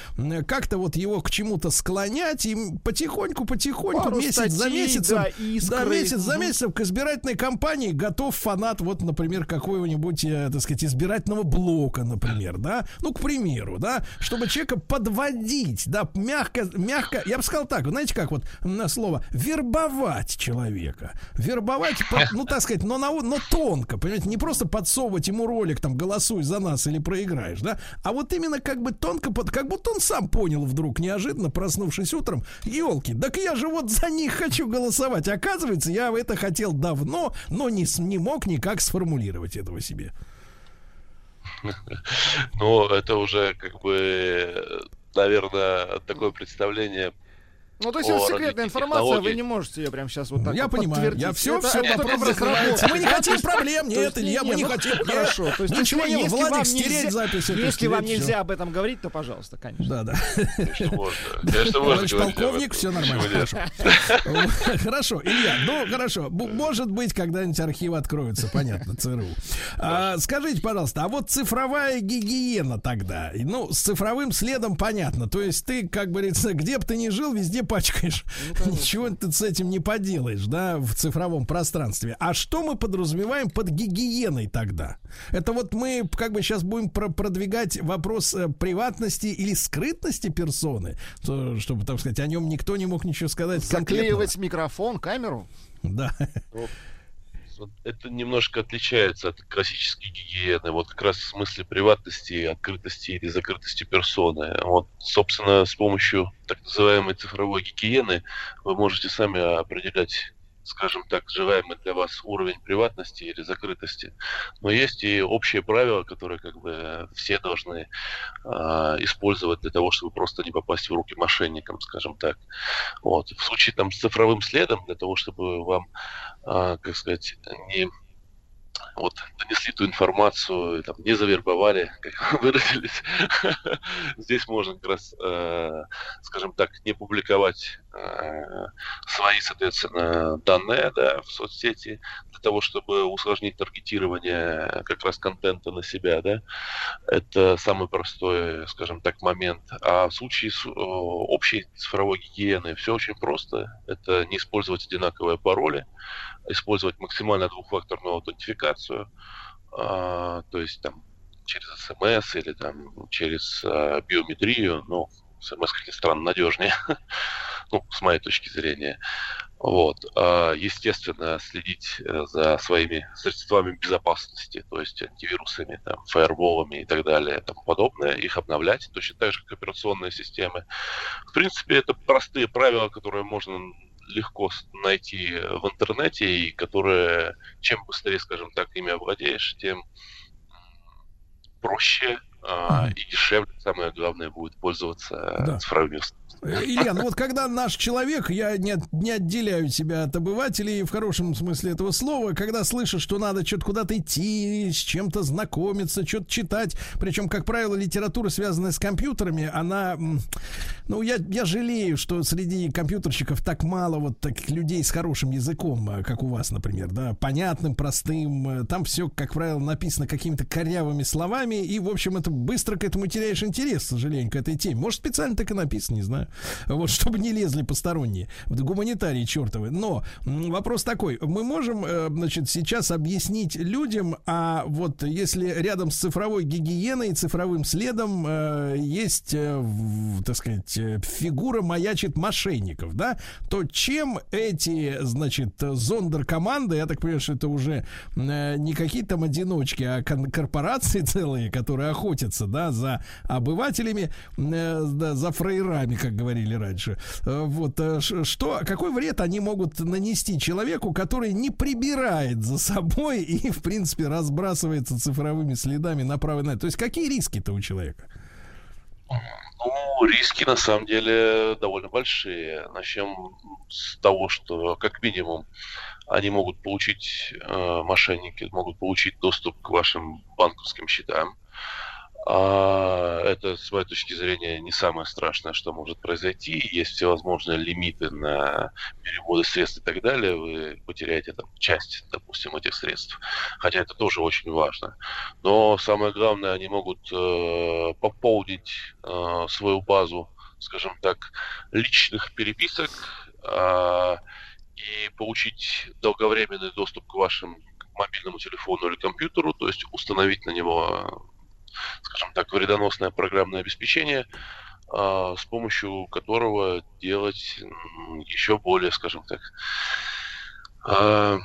как-то вот его к чему-то склонять и потихоньку, потихоньку, Пару месяц за статей, месяцем, да, да, искры. месяц за месяцем к избирательной кампании готов фанат, вот, например, какого-нибудь, э, так сказать, избирательного блока, например, да, ну, к примеру, да, чтобы человека подводить, да, мягко, мягко, я бы сказал так, знаете, как вот на слово вербовать человека, вербовать, ну, так сказать, но, на, но тонко, понимаете, не просто подсовывать ему ролик, там, голосуй за нас или проиграешь, да, а вот именно как бы тонко, под, как будто он сам понял вдруг, неожиданно, проснувшись утром, елки, так я же вот за них хочу голосовать, оказывается, я это хотел давно, но не, не мог никак сформулировать этого себе. Но это уже как бы, наверное, такое представление Ну, то есть это секретная информация, вы не можете ее прямо сейчас вот так Я вот понимаю, подтвердить. я все, Это- все это вопрос. Мы не хотим проблем, нет, Илья, не, мы не ну, хотим. Хорошо, то есть Ничего не, если Владик, вам стереть нельзя, запись если вам нельзя об этом говорить, то пожалуйста, конечно. Да, да. Конечно, можно. Полковник, все нормально. Хорошо. Хорошо, Илья, ну хорошо. Может быть, когда-нибудь архивы откроются, понятно, ЦРУ. А, скажите, пожалуйста, а вот цифровая гигиена тогда? Ну, с цифровым следом понятно. То есть ты, как говорится, где бы ты ни жил, везде пачкаешь. Ничего ты с этим не поделаешь, да, в цифровом пространстве. А что мы подразумеваем под гигиеной тогда? Это вот мы как бы сейчас будем про- продвигать вопрос э, приватности или скрытности персоны, то, чтобы, так сказать, о нем никто не мог ничего сказать. Заклеивать микрофон, камеру. Да. Ну, вот Это немножко отличается от классической гигиены, вот как раз в смысле приватности, открытости или закрытости персоны. Вот, собственно, с помощью так называемой цифровой гигиены вы можете сами определять скажем так, желаемый для вас уровень приватности или закрытости. Но есть и общие правила, которые как бы все должны а, использовать для того, чтобы просто не попасть в руки мошенникам, скажем так. Вот. В случае там с цифровым следом, для того, чтобы вам, а, как сказать, не вот, донесли ту информацию, там, не завербовали, как вы выразились. Здесь можно как раз, э, скажем так, не публиковать э, свои, соответственно, данные да, в соцсети для того, чтобы усложнить таргетирование как раз контента на себя. Да. Это самый простой, скажем так, момент. А в случае с, э, общей цифровой гигиены все очень просто. Это не использовать одинаковые пароли, использовать максимально двухфакторную аутентификацию, а, то есть там через смс или там через а, биометрию, ну, как ни странно, надежнее, ну, с моей точки зрения. Вот. А, естественно, следить э, за своими средствами безопасности, то есть антивирусами, там, фаерволами и так далее, и тому подобное, их обновлять, точно так же, как операционные системы. В принципе, это простые правила, которые можно легко с- найти в интернете и которые, чем быстрее, скажем так, ими овладеешь, тем проще а, и дешевле, самое главное, будет пользоваться Да. цифровыми Э, Илья, ну вот когда наш человек, я не, не отделяю себя от обывателей в хорошем смысле этого слова, когда слышит, что надо что-то куда-то идти, с чем-то знакомиться, что-то читать, причем, как правило, литература, связанная с компьютерами, она, ну, я, я жалею, что среди компьютерщиков так мало вот таких людей с хорошим языком, э, как у вас, например, да, понятным, простым, э, там все, как правило, написано какими-то корявыми словами, и, в общем, это быстро к этому теряешь интерес, к сожалению, к этой теме. Может, специально так и написано, не знаю. Вот, чтобы не лезли посторонние. Гуманитарии чертовы. Но вопрос такой. Мы можем, э, значит, сейчас объяснить людям, а вот если рядом с цифровой гигиеной цифровым следом э, есть, э, так сказать, фигура маячит мошенников, да, то чем эти, значит, зондеркоманды, я так понимаю, что это уже не какие-то там одиночки, а корпорации целые, которые охотятся, да, за обывателями, да, за фрейрами, как говорили раньше. Э, Вот э, что, какой вред они могут нанести человеку, который не прибирает за собой и, в принципе, разбрасывается цифровыми следами направо и налево? То есть какие риски-то у человека? Ну, риски на самом деле довольно большие. Начнем с того, что как минимум они могут получить, э, мошенники могут получить доступ к вашим банковским счетам. А, это, с моей точки зрения, не самое страшное, что может произойти. Есть всевозможные лимиты на переводы средств и так далее. Вы потеряете там часть, допустим, этих средств. Хотя это тоже очень важно. Но самое главное, они могут э, пополнить э, свою базу, скажем так, личных переписок а, и получить долговременный доступ к вашему мобильному телефону или компьютеру, то есть установить на него, скажем так, вредоносное программное обеспечение, а, с помощью которого делать еще более, скажем так, а,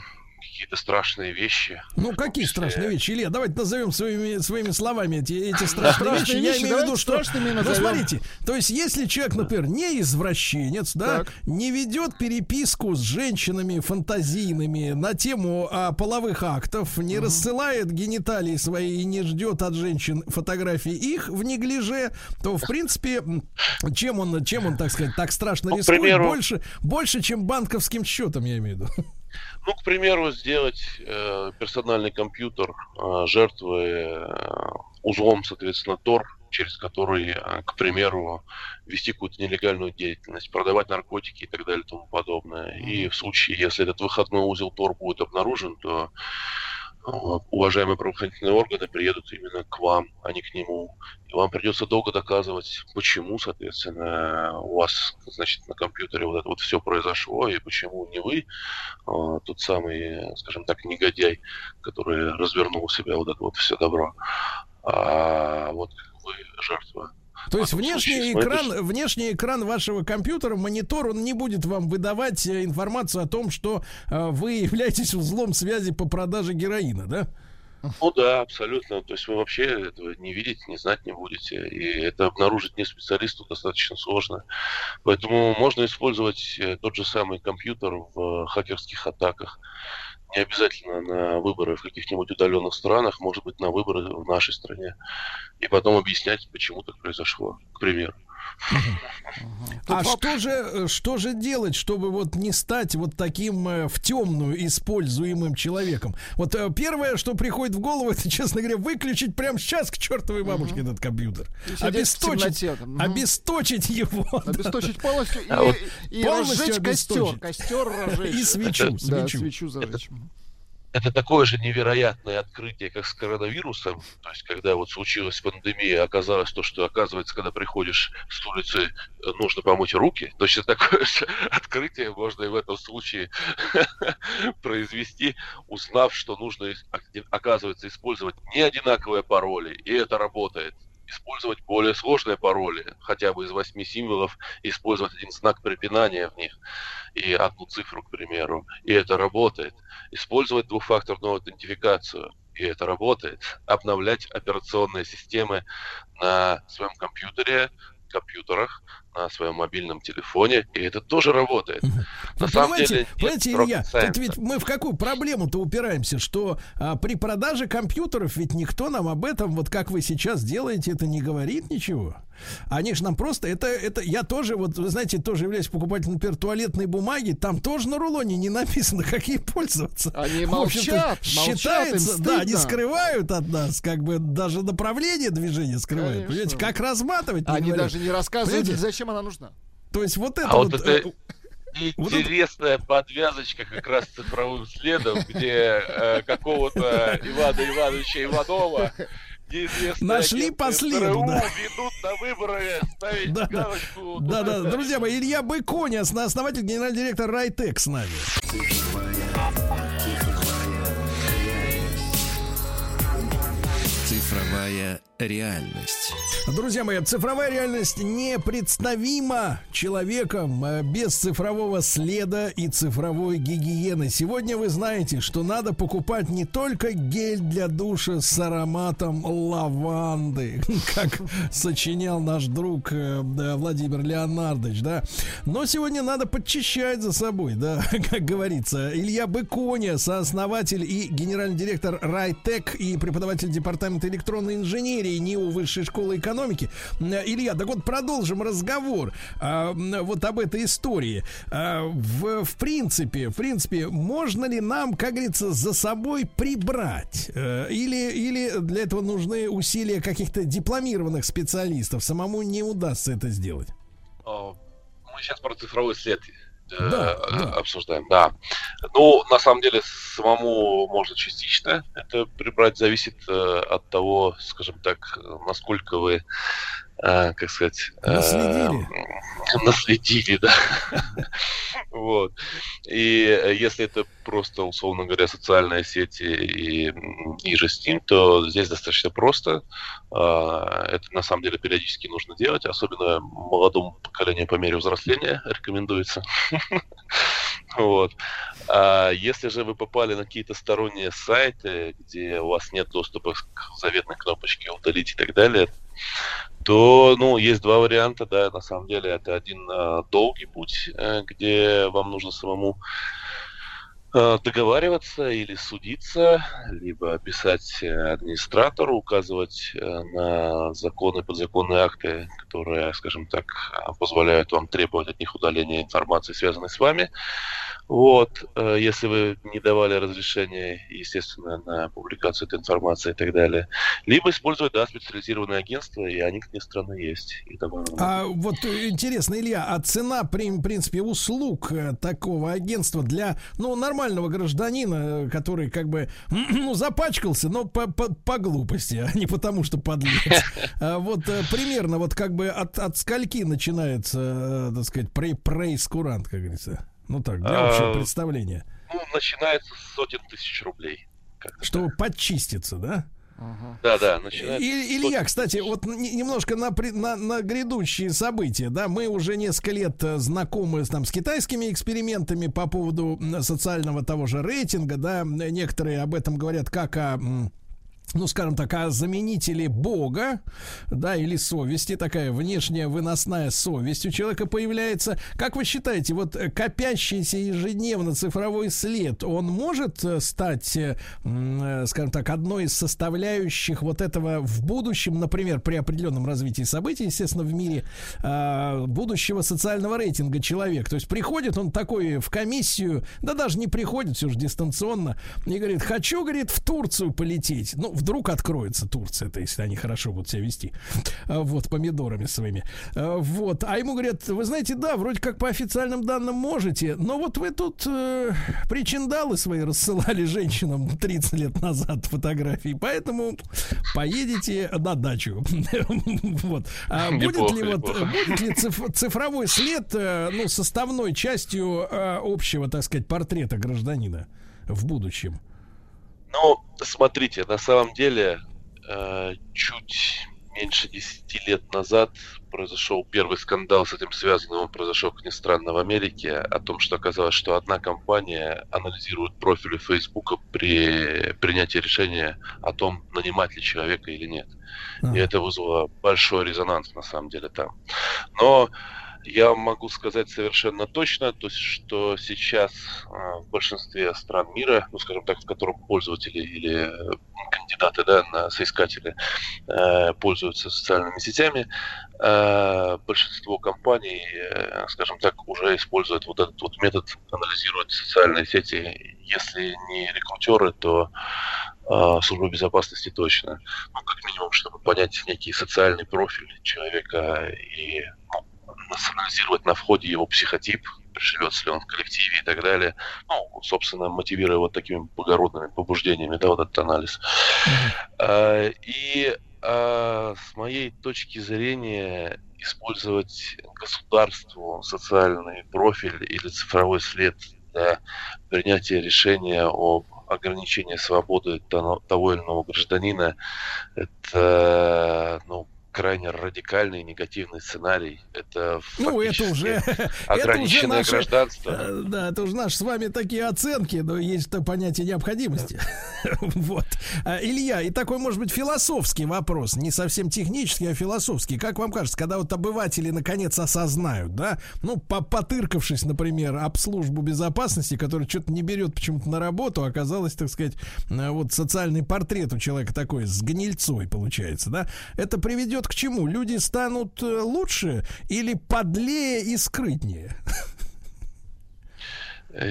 какие-то страшные вещи. Ну, какие страшные вещи? Илья, давайте назовем своими, своими словами эти, эти страшные Страшные вещи. Я имею в виду, что... страшными Ну, смотрите, то есть, если человек, например, не извращенец, да, Так. не ведет переписку с женщинами фантазийными на тему а, половых актов, не рассылает гениталии свои и не ждет от женщин фотографий их в неглиже, то, в принципе, чем он, чем он, так сказать, так страшно Ну, рискует, примеру- больше, больше, чем банковским счетом, я имею в виду. Ну, к примеру, сделать э, персональный компьютер э, жертвы э, узлом, соответственно, Тор, через который, э, к примеру, вести какую-то нелегальную деятельность, продавать наркотики и так далее и тому подобное. И в случае, если этот выходной узел Тор будет обнаружен, то уважаемые правоохранительные органы приедут именно к вам, а не к нему. И вам придется долго доказывать, почему, соответственно, у вас, значит, на компьютере вот это вот все произошло, и почему не вы, а, тот самый, скажем так, негодяй, который развернул у себя вот это вот все добро, а вот вы жертва. То есть этом внешний смотришь- экран, внешний экран вашего компьютера, монитор, он не будет вам выдавать э, информацию о том, что э, вы являетесь узлом связи по продаже героина, да? Ну да, абсолютно. То есть вы вообще этого не видите, не знать не будете. И это обнаружить не специалисту достаточно сложно. Поэтому можно использовать э, тот же самый компьютер в хакерских атаках. Не обязательно на выборы в каких-нибудь удаленных странах, может быть, на выборы в нашей стране. И потом объяснять, почему так произошло, к примеру. А что же, э, что же делать, чтобы вот не стать вот таким э, в темную используемым человеком? Вот э, первое, что приходит в голову, это, честно говоря, выключить прямо сейчас к чертовой бабушке этот компьютер. И Обесточить, обесточить его. Обесточить полностью и, А и полностью разжечь костер. Костер разжечь. И свечу. свечу зажечь. это такое же невероятное открытие, как с коронавирусом. То есть, когда вот случилась пандемия, оказалось то, что, оказывается, когда приходишь с улицы, э, нужно помыть руки. Точно такое же открытие можно и в этом случае произвести, узнав, что нужно, оки- оказывается, использовать не одинаковые пароли, и это работает. Использовать более сложные пароли, хотя бы из восьми символов, использовать один знак препинания в них и одну цифру, к примеру, и это работает. Использовать двухфакторную аутентификацию, и это работает. Обновлять операционные системы на своем компьютере, компьютерах, на своем мобильном телефоне, и это тоже работает. На Вы самом деле, понимаете, Илья, тут ведь мы в какую проблему-то упираемся, что а, при продаже компьютеров ведь никто нам об этом, вот как вы сейчас делаете, это не говорит ничего. Они же нам просто, это, это, я тоже, вот, вы знаете, тоже являюсь покупателем, например, туалетной бумаги, там тоже на рулоне не написано, как ей пользоваться. Они молчат, молчат, им считается, да, они скрывают от нас, как бы даже направление движения скрывают. Конечно. Понимаете, как разматывать, Они говорят. даже не рассказывают, Понимаете? зачем она нужна. То есть вот это А вот вот... это э, интересная подвязочка как раз с цифровым следом, где э, какого-то Ивана Ивановича Иванова Нашли по следу, да. ведут на выборы ставить Да, да. галочку. Да, да, друзья мои, Илья Быконя, основатель, генеральный директор Райтек с нами. Цифровая реальность. Друзья мои, цифровая реальность непредставима человеком э, без цифрового следа и цифровой гигиены. Сегодня вы знаете, что надо покупать не только гель для душа с ароматом лаванды, как сочинял наш друг э, да, Владимир Леонардович, да, но сегодня надо подчищать за собой, да, как говорится. Илья Быконя, сооснователь и генеральный директор Райтек и преподаватель департамента электронной инженерии НИУ Высшей школы экономики. М, Илья, так вот продолжим разговор а, вот об этой истории. А, в, в принципе, в принципе, можно ли нам, как говорится, за собой прибрать? Э, Или, или для этого нужны усилия каких-то дипломированных специалистов? Самому не удастся это сделать. О, Мы сейчас про цифровой след э, Да, да. обсуждаем, да. Ну, на самом деле, самому можно частично это прибрать, зависит э, от того, скажем так, насколько вы, э, как сказать... э, Наследили. наследили, да. Вот. И э, если это просто, условно говоря, социальные сети и, и же Steam, то здесь достаточно просто. А, Это на самом деле периодически нужно делать, особенно молодому поколению по мере взросления рекомендуется. Вот. А если же вы попали на какие-то сторонние сайты, где у вас нет доступа к заветной кнопочке удалить и так далее, то, ну, есть два варианта, да, на самом деле, это один э, долгий путь, э, где вам нужно самому э, договариваться или судиться, либо писать администратору, указывать э, на законы, подзаконные акты, которые, скажем так, э, позволяют вам требовать от них удаления информации, связанной с вами. Вот, э, если вы не давали разрешения, естественно, на публикацию этой информации и так далее. Либо использовать, да, специализированные агентства, и они, как ни странно, есть. И много. А вот э, интересно, Илья, а цена, при- в принципе, услуг э, такого агентства для, ну, нормального гражданина, который как бы, ну, запачкался, но по, по, по глупости, а не потому, что подлец. А Вот примерно вот как бы от, от скольки начинается, так сказать, прей- прейскурант, как говорится. Ну так, для общего А, представления. Ну, начинается с сотен тысяч рублей. Чтобы подчиститься, да? Да, да, начинается. И- Илья, кстати, вот немножко на, на, на грядущие события, да, мы уже несколько лет э, знакомы с, там, с китайскими экспериментами по поводу социального того же рейтинга, да, некоторые об этом говорят как о ну, скажем так, о заменителе Бога, да, или совести, такая внешняя выносная совесть у человека появляется. Как вы считаете, вот копящийся ежедневно цифровой след, он может э, стать, э, э, скажем так, одной из составляющих вот этого в будущем, например, при определенном развитии событий, естественно, в мире, э, будущего социального рейтинга человек. То есть приходит он такой в комиссию, да даже не приходит, все же дистанционно, и говорит, хочу, говорит, в Турцию полететь. Ну, вдруг откроется Турция, это если они хорошо будут себя вести. А, Вот, помидорами своими. А, Вот. А ему говорят, вы знаете, да, вроде как по официальным данным можете, но вот вы тут э, причиндалы свои рассылали женщинам 30 лет назад фотографии, поэтому поедете на дачу. Вот. А будет ли вот, будет ли циф- цифровой след, э, ну, составной частью э, общего, так сказать, портрета гражданина в будущем? Ну, смотрите, на самом деле, э, чуть меньше 10 лет назад произошел первый скандал с этим связанный. Он произошел, как ни странно, в Америке. О том, что оказалось, что одна компания анализирует профили Фейсбука при принятии решения о том, нанимать ли человека или нет. И это вызвало большой резонанс, на самом деле, там. Но я могу сказать совершенно точно, то есть, что сейчас а, в большинстве стран мира, ну, скажем так, в котором пользователи или э, кандидаты, да, на соискатели э, пользуются социальными сетями, э, большинство компаний, скажем так, уже используют вот этот вот метод анализировать социальные сети. Если не рекрутеры, то служба безопасности точно. Ну, как минимум, чтобы понять некий социальный профиль человека и анализировать на входе его психотип, приживется ли он в коллективе и так далее. Ну, собственно, мотивируя вот такими благородными побуждениями, да, вот этот анализ. А, И а, с моей точки зрения использовать государству социальный профиль или цифровой след для принятия решения об ограничении свободы того того или иного гражданина, это, ну, крайне радикальный негативный сценарий. Это Ну, это уже... это уже ограниченное наши, гражданство. э, Да, это уже наши с вами такие оценки, но есть-то понятие необходимости. Вот. А, Илья, и такой, может быть, философский вопрос, не совсем технический, а философский. Как вам кажется, когда вот обыватели наконец осознают, да, ну, по- потыркавшись, например, об службу безопасности, которая что-то не берет почему-то на работу, оказалось, так сказать, э, вот социальный портрет у человека такой с гнильцой получается, да, это приведет к чему? Люди станут э, лучше или подлее и скрытнее?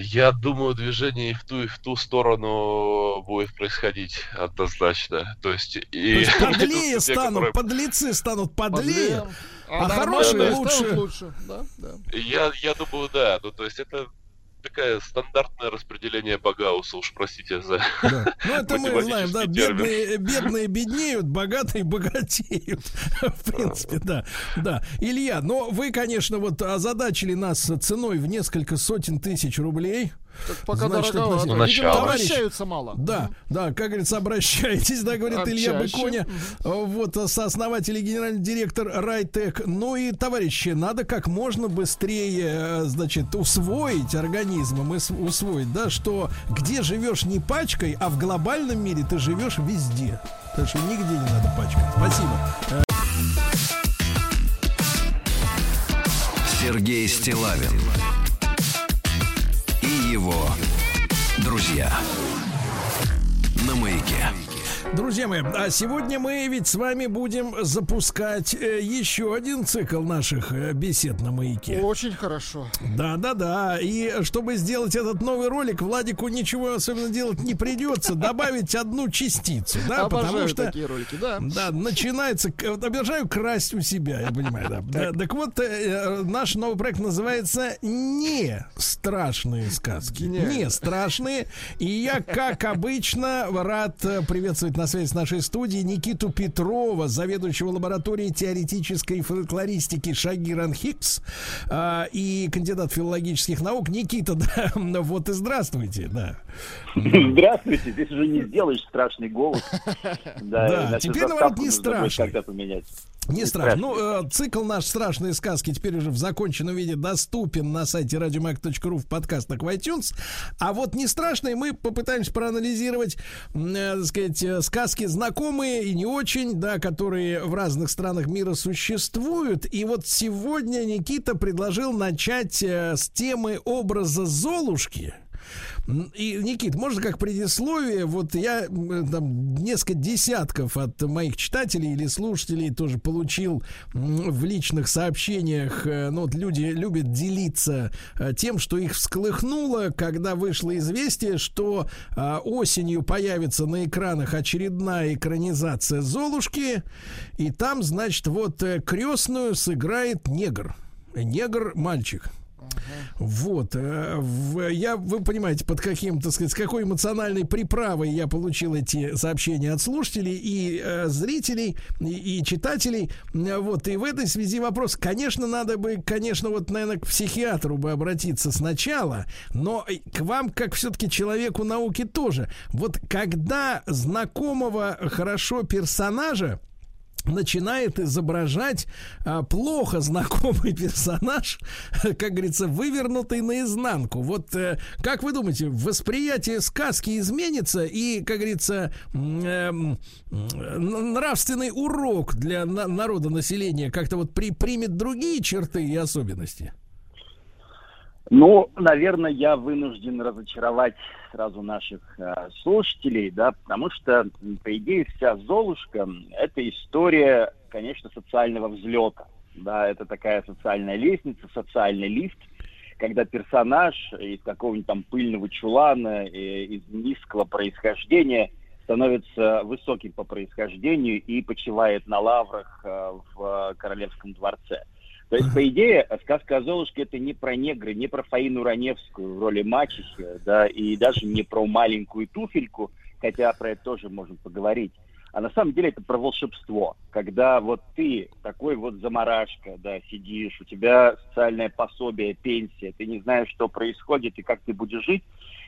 Я думаю, движение и в ту, и в ту сторону будет происходить однозначно. То есть, и То есть подлее станут, которые- подлецы станут подлее, Подлее, а, а хорошие лучше. лучше. Да, да. Я, я думаю, да. Ну, то есть это такая стандартное распределение по Гауссу, уж простите за Ну, это мы знаем, да, термин. бедные, бедные беднеют, богатые богатеют. В принципе, да. Да. Илья, но вы, конечно, вот озадачили нас ценой в несколько сотен тысяч рублей. Пока Значит, дороговато. Товарищ- обращаются мало. Да, да, как говорится, обращайтесь, да, говорит Илья Чаще. Быконя, вот, э, сооснователь и генеральный директор Райтек. Ну и, товарищи, надо как можно быстрее, э, значит, усвоить организмом, усвоить, да, что где живешь не пачкой, а в глобальном мире ты живешь везде. Так что нигде не надо пачкать. Спасибо. Сергей Стилавин его друзья на маяке. Друзья мои, а сегодня мы ведь с вами будем запускать э, еще один цикл наших э, бесед на маяке. Очень хорошо. Да, да, да. И чтобы сделать этот новый ролик, Владику ничего особенно делать не придется. Добавить одну частицу. Да, Обожаю потому что. такие ролики, да. Да, начинается. Обожаю красть у себя, я понимаю, да. Да, Так вот, э, наш новый проект называется Не страшные сказки. Гениально. Не страшные. И я, как обычно, рад приветствовать на связи с нашей студией Никиту Петрова, заведующего лабораторией теоретической фольклористики Шагиран Хикс а, и кандидат филологических наук. Никита, да, вот и здравствуйте, да. Здравствуйте, здесь уже не сделаешь страшный голос. Да, теперь, наоборот, не страшный. Не страшно. Ну, э, цикл наш «Страшные сказки» теперь уже в законченном виде доступен на сайте радиомаяк.ру в подкастах в iTunes. А вот не страшные мы попытаемся проанализировать, э, так сказать, э, сказки знакомые и не очень, да, которые в разных странах мира существуют. И вот сегодня Никита предложил начать э, с темы образа Золушки. И, Никит, можно как предисловие, вот я м, там несколько десятков от моих читателей или слушателей тоже получил в личных сообщениях, э, ну вот люди любят делиться э, тем, что их всколыхнуло, когда вышло известие, что а, осенью появится на экранах очередная экранизация Золушки, и там, значит, вот э, крестную сыграет негр. Негр мальчик. Вот, э, я, вы понимаете, под каким, так сказать, с какой эмоциональной приправой я получил эти сообщения от слушателей и э, зрителей, и, и читателей. Э, Вот, и в этой связи вопрос, конечно, надо бы, конечно, вот, наверное, к психиатру бы обратиться сначала, но к вам, как все-таки человеку науки тоже. Вот когда знакомого хорошо персонажа начинает изображать а, плохо знакомый персонаж, как говорится, вывернутый наизнанку. Вот э, как вы думаете, восприятие сказки изменится и, как говорится, эм, нравственный урок для на- народа населения как-то вот при, примет другие черты и особенности? Ну, наверное, я вынужден разочаровать сразу наших э, слушателей, да, потому что, по идее, вся Золушка это история, конечно, социального взлета. Да, это такая социальная лестница, социальный лифт, когда персонаж из какого-нибудь там пыльного чулана, э, из низкого происхождения становится высоким по происхождению и почивает на лаврах э, в э, королевском дворце. То есть, по идее, сказка о Золушке это не про негры, не про Фаину Раневскую в роли мачехи, да, и даже не про маленькую туфельку, хотя про это тоже можем поговорить. А на самом деле это про волшебство, когда вот ты такой вот заморашка, да, сидишь, у тебя социальное пособие, пенсия, ты не знаешь, что происходит и как ты будешь жить,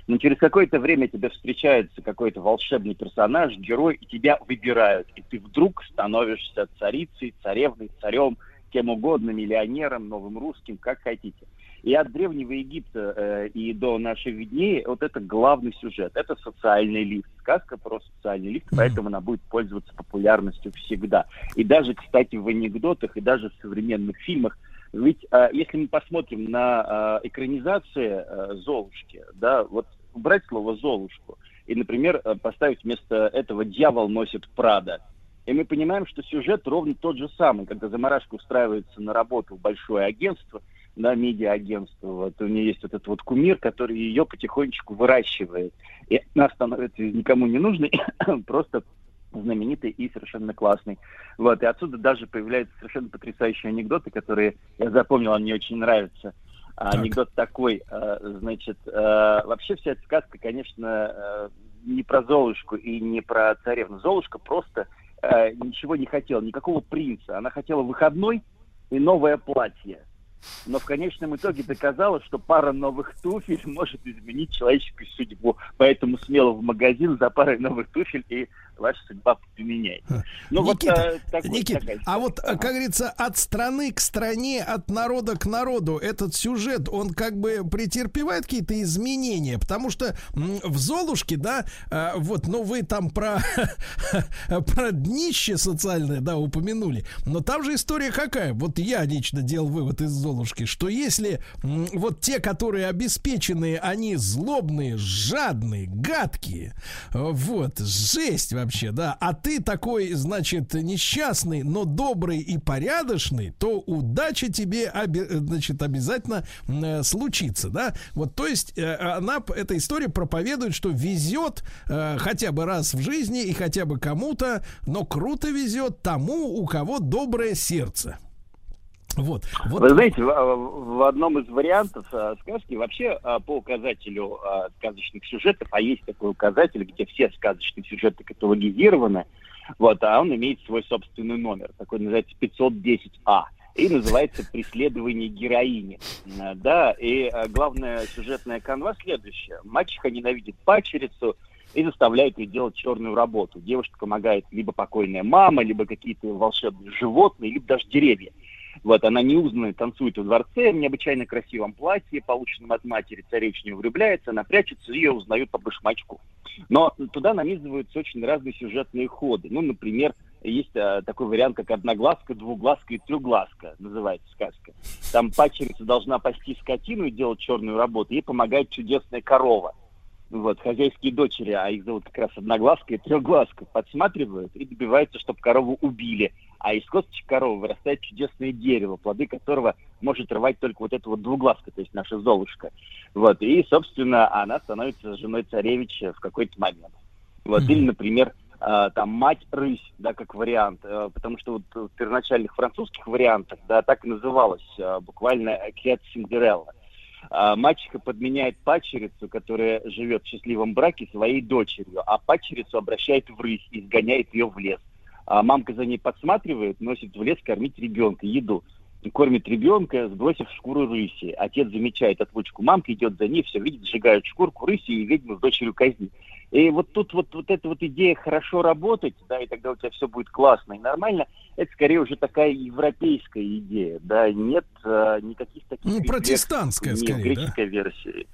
но через какое-то время тебе встречается какой-то волшебный персонаж, герой, и тебя выбирают, и ты вдруг становишься царицей, царевной, царем, кем угодно, миллионером, новым русским, как хотите. И от Древнего Египта э, и до наших дней вот это главный сюжет. Это социальный лифт. Сказка про социальный лифт, поэтому она будет пользоваться популярностью всегда. И даже, кстати, в анекдотах, и даже в современных фильмах. Ведь э, если мы посмотрим на э, экранизации э, Золушки, да, вот убрать слово Золушку и, например, э, поставить вместо этого «Дьявол носит Прада», и мы понимаем, что сюжет ровно тот же самый, когда Замарашка устраивается на работу в большое агентство, да, медиа-агентство, вот, у нее есть вот этот вот кумир, который ее потихонечку выращивает. И она становится никому не нужной, просто знаменитый и совершенно классный. Вот, и отсюда даже появляются совершенно потрясающие анекдоты, которые я запомнил, они мне очень нравятся. А Анекдот такой, э, значит, э, вообще вся эта сказка, конечно, э, не про Золушку и не про царевну. Золушка просто э, ничего не хотела, никакого принца. Она хотела выходной и новое платье. Но в конечном итоге доказала, что пара новых туфель может изменить человеческую судьбу. Поэтому смело в магазин за парой новых туфель и ваша судьба поменяется. Ну, Никита, вот, э, такой- Никит, такая а вот, э, как говорится, от страны к стране, от народа к народу этот сюжет, он как бы претерпевает какие-то изменения, потому что в Золушке, да, э, вот, ну вы там про, про днище социальное, да, упомянули, но там же история какая? Вот я лично делал вывод из Золушки, что если вот те, которые обеспеченные, они злобные, жадные, гадкие, э, вот, жесть вообще, да, а ты такой, значит, несчастный, но добрый и порядочный, то удача тебе, э, значит, обязательно э, случится, да, вот, то есть она, эта история проповедует, что везет хотя бы раз в жизни и хотя бы кому-то, но круто везет тому, у кого доброе сердце. Вот, вот. Вы знаете, в, в одном из вариантов э, сказки вообще э, по указателю э, сказочных сюжетов, а есть такой указатель, где все сказочные сюжеты каталогизированы, вот, а он имеет свой собственный номер, такой называется 510А. И называется «Преследование героини». Э, Да, и э, главная сюжетная канва следующая. Мачеха ненавидит пачерицу и заставляет ее делать черную работу. Девушке помогает либо покойная мама, либо какие-то волшебные животные, либо даже деревья. Вот, она неузнанно танцует во дворце в необычайно красивом платье, полученном от матери, царевич в нее влюбляется, она прячется, ее узнают по башмачку. Но туда нанизываются очень разные сюжетные ходы. Ну, например, есть э, такой вариант, как одноглазка, двуглазка и трехглазка, называется сказка. Там пачерица должна пасти скотину и делать черную работу, ей помогает чудесная корова. Вот, хозяйские дочери, а их зовут как раз Одноглазка и Трехглазка, подсматривают и добиваются, чтобы корову убили. А из косточек коровы вырастает чудесное дерево, плоды которого может рвать только вот эта вот двуглазка, то есть наша Золушка. Вот, и, собственно, она становится женой царевича в какой-то момент. Вот, или, например, э, там мать рысь, да, как вариант, э, потому что вот в первоначальных французских вариантах, да, так и называлась э, буквально Кет Синдерелла. А, мачеха подменяет пачерицу, которая живет в счастливом браке, своей дочерью, а пачерицу обращает в рысь и сгоняет ее в лес. А мамка за ней подсматривает, носит в лес кормить ребенка, еду. Кормит ребенка, сбросив шкуру рыси. Отец замечает отлучку мамки, идет за ней, все видит, сжигают шкурку рыси и ведьму с дочерью казнит. И вот тут вот, вот эта вот идея хорошо работать, да, и тогда у тебя все будет классно и нормально, это скорее уже такая европейская идея, да, нет э, никаких таких... Ну, протестантская ни в скорее, да? греческой версии.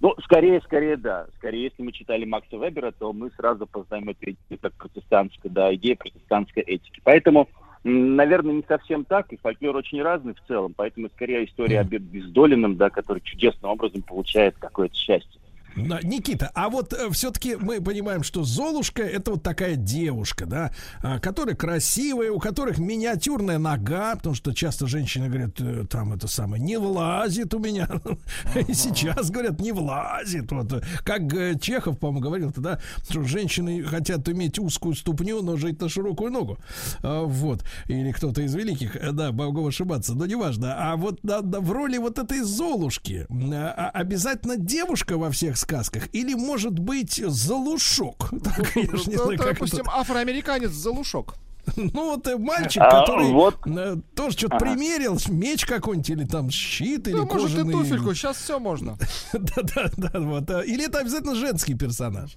Ну, скорее, скорее, да. Скорее, если мы читали Макса Вебера, то мы сразу познаем эту идею как протестантская, да, идея протестантской этики. Поэтому, наверное, не совсем так, и фольклор очень разный в целом, поэтому скорее история об обездоленном, да, который чудесным образом получает какое-то счастье. Никита, а вот все-таки мы понимаем, что Золушка это вот такая девушка, да, а, которая красивая, у которых миниатюрная нога, потому что часто женщины говорят, э, там это самое, не влазит у меня. И сейчас говорят, не влазит. Вот, э, как э, Чехов, по-моему, говорил тогда, что женщины хотят иметь узкую ступню, но жить на широкую ногу. А, Вот. Или кто-то из великих, э, да, могу ошибаться, но неважно. А вот да, да, в роли вот этой Золушки а, обязательно девушка во всех сказках или может быть Залушок? Так, я ж не Ну, знаю, как допустим, это. афроамериканец Залушок. Ну вот э, мальчик, А, который вот. э, тоже что-то Ага. примерил, меч какой-нибудь или там щит или Ну, может, и кожаный. туфельку, сейчас все можно. Да-да-да, вот. а, Или это обязательно женский персонаж?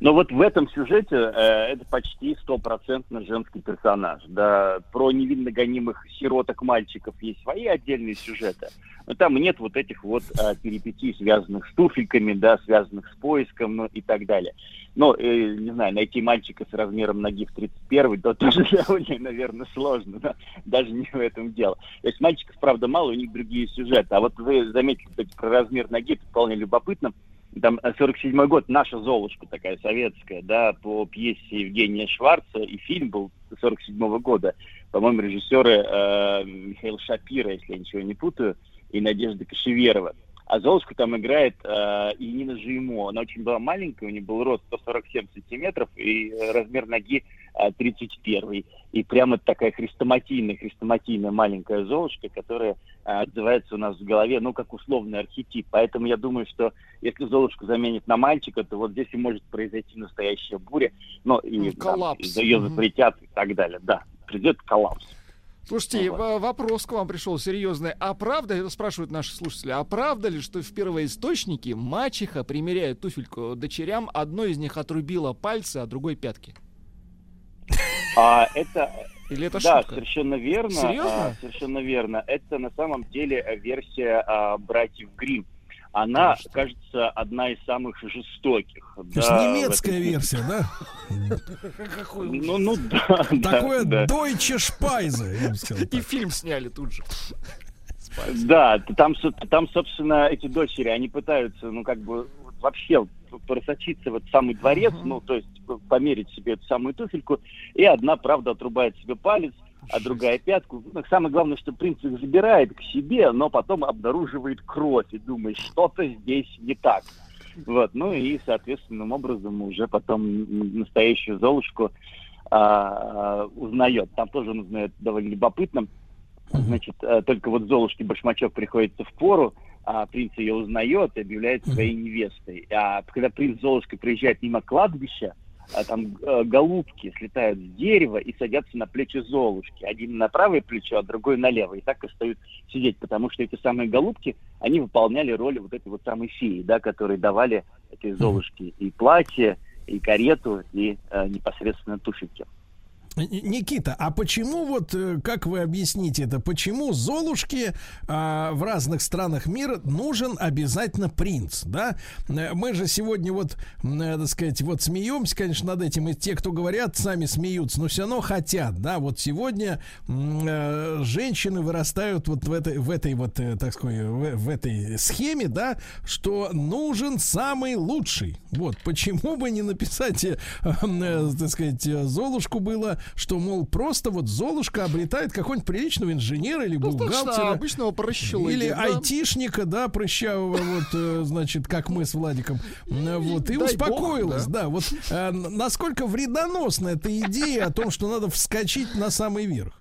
Но вот в этом сюжете э, это почти стопроцентно женский персонаж. Да, про невинно гонимых сироток мальчиков есть свои отдельные сюжеты, но там нет вот этих вот э, перипетий, связанных с туфельками, да, связанных с поиском, ну и так далее. Но, э, не знаю, найти мальчика с размером ноги в 31 то тоже довольно, наверное, сложно, да? даже не в этом дело. То есть мальчиков, правда, мало, у них другие сюжеты. А вот вы заметили, кстати, про размер ноги, это вполне любопытно там 47 год, наша Золушка такая советская, да, по пьесе Евгения Шварца, и фильм был 47 года, по-моему, режиссеры э, Михаил Шапира, если я ничего не путаю, и Надежда Кашеверова. А Золушку там играет э, и Нина. Она очень была маленькая, у нее был рост 147 сантиметров и э, размер ноги э, 31. И прямо такая хрестоматийная, хрестоматийная маленькая Золушка, которая э, отзывается у нас в голове, ну, как условный архетип. Поэтому я думаю, что если Золушку заменят на мальчика, то вот здесь и может произойти настоящая буря. Ну, и там, коллапс. ее Мгм. запретят и так далее. Да, придет коллапс. Слушайте, в- вопрос к вам пришел серьезный. А правда, это спрашивают наши слушатели, а правда ли, что в первоисточнике мачеха, примеряя туфельку дочерям, одной из них отрубила пальцы, а другой пятки? А это... Или это да, шутка? совершенно верно. Серьезно? а, совершенно верно. Это на самом деле версия а, братьев Грим. Она, кажется, одна из самых жестоких. То есть да, в немецкая этом- версия, да? Ну, ну да. Такое. Deutsche Speise, я бы сказал. И фильм сняли тут же. Да, там, там, собственно, эти дочери, они пытаются, ну, как бы, вот вообще просочиться в этот самый дворец, ну, то есть померить себе эту самую туфельку, и одна, правда, отрубает себе палец, а другая пятку. Ну, самое главное, что принц их забирает к себе, но потом обнаруживает кровь и думает, что-то здесь не так. Вот, ну и соответственным образом уже потом настоящую Золушку а, узнает. Там тоже он узнает довольно любопытно. Значит, э, только вот Золушке башмачок приходится в пору, а принц ее узнает и объявляет своей невестой. А когда принц с Золушкой проезжает мимо кладбища, а там э, голубки слетают с дерева и садятся на плечи Золушки. Один на правое плечо, а другой на левое. И так и остаются сидеть, потому что эти самые голубки, они выполняли роль вот этой вот самой феи, да, которые давали этой Золушке и платье, и карету, и э, непосредственно туфельки. Никита, а почему вот, э, как вы объясните это, почему Золушке а, в разных странах мира нужен обязательно принц, да? Э, Мы же сегодня вот, м, э, сказать, вот смеемся, конечно, над этим, и те, кто говорят, сами смеются, но все равно хотят, да? Вот сегодня э, женщины вырастают вот в этой, в этой вот, так сказать, в, в этой схеме, да, что нужен самый лучший. Вот, почему бы не написать, так сказать, Золушку было, что, мол, просто вот Золушка обретает какого-нибудь приличного инженера или Достаточно бухгалтера. обычного прощелыги, Или да? айтишника, да, прыщавого, вот, э, значит, как мы с Владиком. Э, Вот, и Дай успокоилась, бог, да. Вот э, насколько вредоносна эта идея о том, что надо вскочить на самый верх.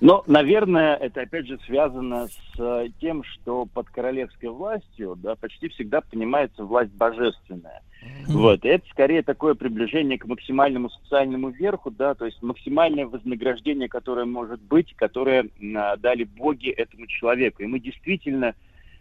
Но, наверное, это опять же связано с тем, что под королевской властью да, почти всегда понимается власть божественная. Вот. Это скорее такое приближение к максимальному социальному верху, да, то есть максимальное вознаграждение, которое может быть, которое а, дали боги этому человеку. И мы действительно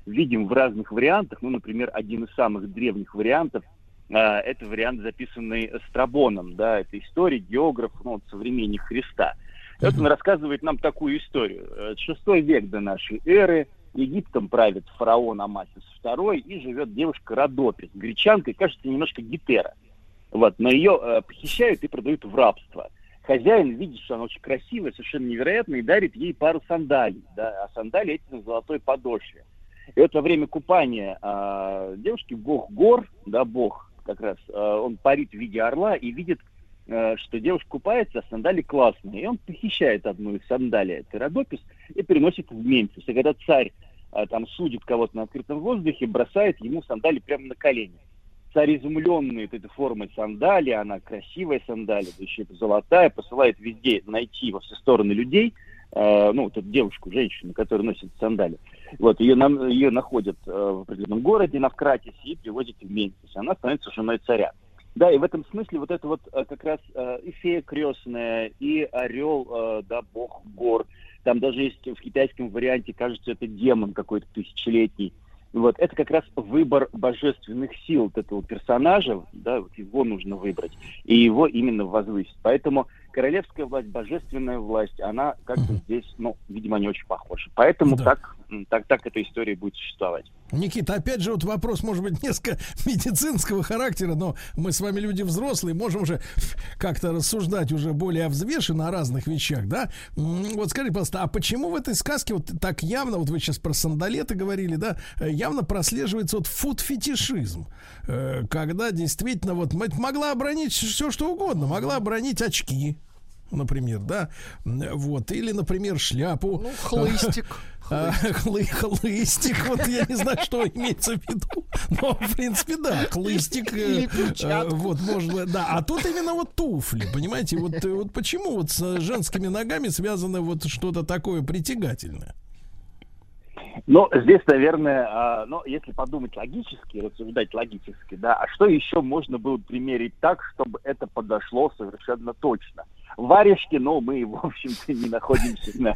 видим в разных вариантах, ну, например, один из самых древних вариантов, а, это вариант, записанный Страбоном, да, это история, географ, ну, современник Христа. И вот он рассказывает нам такую историю. Э, Шестой век до нашей эры, Египтом правит фараон Амасис II, и живет девушка Родопис, гречанка, и, кажется, немножко гетера. Вот, но ее э, похищают и продают в рабство. Хозяин видит, что она очень красивая, совершенно невероятная, и дарит ей пару сандалий, да, а сандалии эти на золотой подошве. И вот во время купания а, девушки бог гор, да, бог как раз, а, он парит в виде орла и видит, а, что девушка купается, а сандали классные. И он похищает одну из сандалий, это Родопис, и переносит в Мемфис. И когда царь а, там судит кого-то на открытом воздухе, бросает ему сандали прямо на колени. Царь, изумленный этой формой сандали, она красивая сандали, да еще это золотая, посылает везде найти во все стороны людей, э, ну, вот эту девушку, женщину, которая носит сандали. Вот, ее, нам, ее находят э, в определенном городе, на Вкратисе, и приводят в Мемфис. Она становится женой царя. Да, и в этом смысле вот это вот э, как раз и фея крестная, и орел, да, бог гор. Там даже есть в китайском варианте, кажется, это демон какой-то тысячелетний. Вот, это как раз выбор божественных сил вот этого персонажа, да, вот его нужно выбрать, и его именно возвысить. Поэтому королевская власть, божественная власть, она как бы здесь, ну, видимо, не очень похожа. Поэтому Да. так, так, так эта история будет существовать. Никита, опять же, вот вопрос, может быть, несколько медицинского характера, но мы с вами люди взрослые, можем уже как-то рассуждать уже более взвешенно о разных вещах, да? Вот скажите, пожалуйста, а почему в этой сказке вот так явно, вот вы сейчас про сандалеты говорили, да, э, явно прослеживается вот фуд-фетишизм, Э, когда действительно вот могла обронить все, что угодно, могла обронить очки, например, да, вот, или, например, шляпу. Ну, хлыстик. А, хлы- хлыстик, вот я не знаю, что имеется в виду, но в принципе да, хлыстик, э, э, вот можно, да, а тут именно вот туфли, понимаете, вот, э, вот почему вот с женскими ногами связано вот что-то такое притягательное? Ну, здесь, наверное, а, ну, если подумать логически, рассуждать логически, да, а что еще можно было примерить так, чтобы это подошло совершенно точно? Варежки, но мы, в общем-то, не находимся на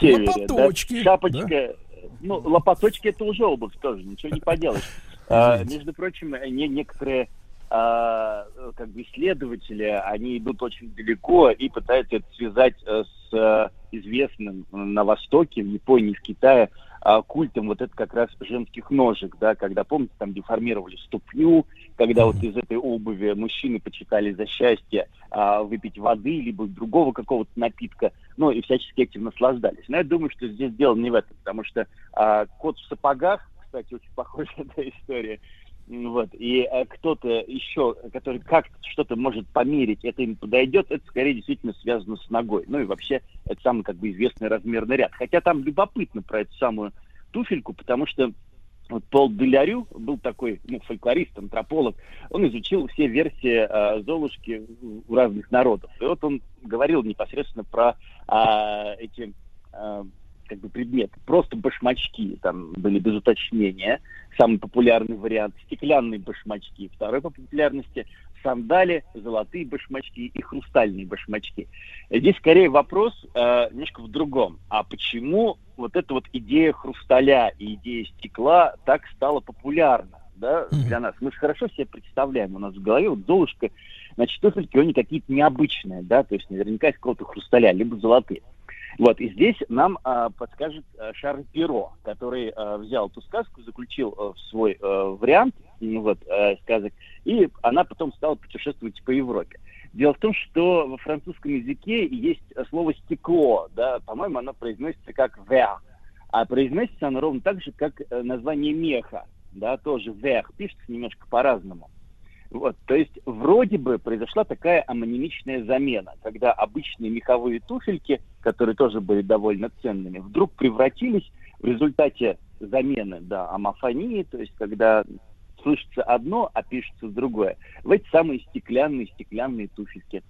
севере. да. Лопаточки, Шапочка, ну, лопаточки это уже обувь тоже, ничего не поделаешь. А, между прочим, не, некоторые а, как бы исследователи, они идут очень далеко и пытаются это связать э, с э, известным на Востоке, в Японии, в Китае а, культом вот это как раз женских ножек, да, когда, помните, там деформировали ступню, когда вот из этой обуви мужчины почитали за счастье а, выпить воды, либо другого какого-то напитка, ну и всячески этим наслаждались. Но я думаю, что здесь дело не в этом, потому что а, кот в сапогах, кстати, очень похожая эта история, вот, и а, кто-то еще, который как-то что-то может померить, это им подойдет, это скорее действительно связано с ногой. Ну и вообще, это самый как бы известный размерный ряд. Хотя там любопытно про эту самую туфельку, потому что вот Пол Делярю был такой ну, фольклорист, антрополог. Он изучил все версии э, Золушки у разных народов. И вот он говорил непосредственно про э, эти э, как бы предметы. Просто башмачки, там были без уточнения. Самый популярный вариант – стеклянные башмачки. Второй по популярности – сандали, золотые башмачки и хрустальные башмачки. Здесь скорее вопрос э, немножко в другом. А почему вот эта вот идея хрусталя и идея стекла так стала популярна да, для нас? Мы же хорошо себе представляем, у нас в голове вот Золушка, значит, туфельки, они какие-то необычные, да, то есть наверняка из какого-то хрусталя, либо золотые. Вот, и здесь нам а, подскажет а, Шарль Перо, который а, взял эту сказку, заключил а, в свой а, вариант вот, а, сказок, и она потом стала путешествовать по Европе. Дело в том, что во французском языке есть слово «стекло», да, по-моему, оно произносится как «ver», а произносится оно ровно так же, как название меха, да, тоже «ver», пишется немножко по-разному. Вот, то есть вроде бы произошла такая амонимичная замена, когда обычные меховые туфельки, которые тоже были довольно ценными, вдруг превратились в результате замены, да, амофонии, то есть когда слышится одно, а пишется другое, в эти самые стеклянные стеклянные туфельки.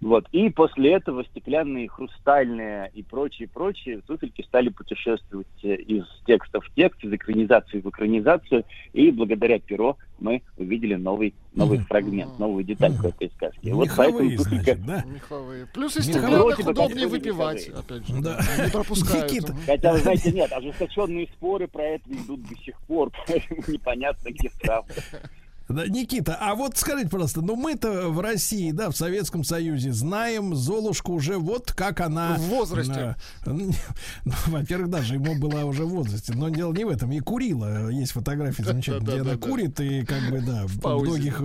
Вот. И после этого стеклянные, хрустальные и прочие-прочие туфельки стали путешествовать э, из текста в текст, из экранизации в экранизацию. И благодаря перо мы увидели новый, новый mm-hmm. фрагмент, новую деталь mm-hmm. этой сказки. Меховые, вот поэтому значит, да? Меховые. Плюс и стеклянных удобнее выпивать, опять же. Да. Не пропускают. Никита. Хотя, вы знаете, нет, ожесточенные споры про это идут до сих пор, поэтому непонятно, где правда. Да, Никита, а вот скажите, просто, ну мы-то в России, да, в Советском Союзе знаем Золушку уже вот как она... В возрасте. Э, ну, во-первых, даже ему была уже в возрасте, но дело не в этом. И курила. Есть фотографии замечательные, где она курит, и как бы, да, в многих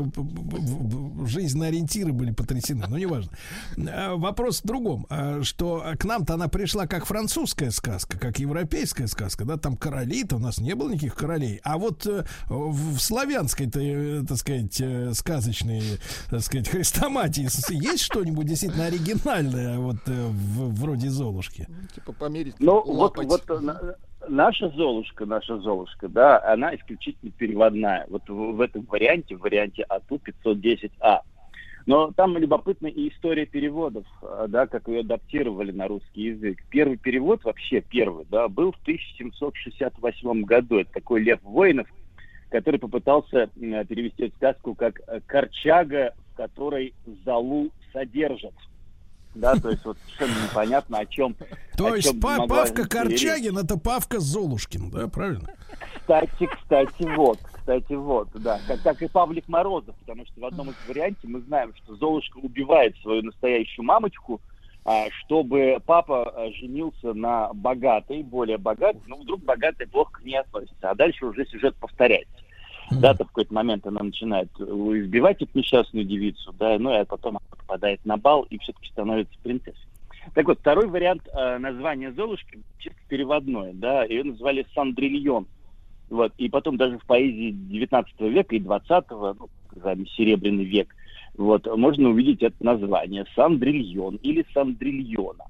жизненные ориентиры были потрясены, но неважно. А, вопрос в другом, что к нам-то она пришла как французская сказка, как европейская сказка, да, там короли-то у нас не было никаких королей, а вот э, в славянской-то э, так сказать, э, сказочные, так сказать, хрестоматии есть что-нибудь действительно оригинальное, вот э, в, вроде Золушки? Ну, типа померить, Ну, вот, вот наша Золушка, наша Золушка, да, она исключительно переводная. Вот в, в этом варианте, в варианте АТУ 510А. Но там любопытна и история переводов, э, да, как ее адаптировали на русский язык. Первый перевод, вообще первый, да, был в 1768 году. Это такой Лев Воинов – который попытался перевести эту сказку как э, «Корчага, в которой залу содержат». Да, то есть вот совершенно непонятно, о чем. То о есть чем па- Павка Корчагин это Павка Золушкин, да, правильно? Кстати, кстати, вот, кстати, вот, да, как, как и Павлик Морозов, потому что в одном из вариантов мы знаем, что Золушка убивает свою настоящую мамочку, чтобы папа а, женился на богатой, более богатой, но вдруг богатый плохо к ней относится, а дальше уже сюжет повторяется. Mm-hmm. Да, то в какой-то момент она начинает э, избивать эту несчастную девицу, да, ну и а потом она попадает на бал и все-таки становится принцессой. Так вот, второй вариант э, названия Золушки чисто переводное, да, ее называли Сандрильон. Вот, и потом даже в поэзии 19 века и 20-го, ну, называем Серебряный век, вот, можно увидеть это название Сандрильон или Сандрильона.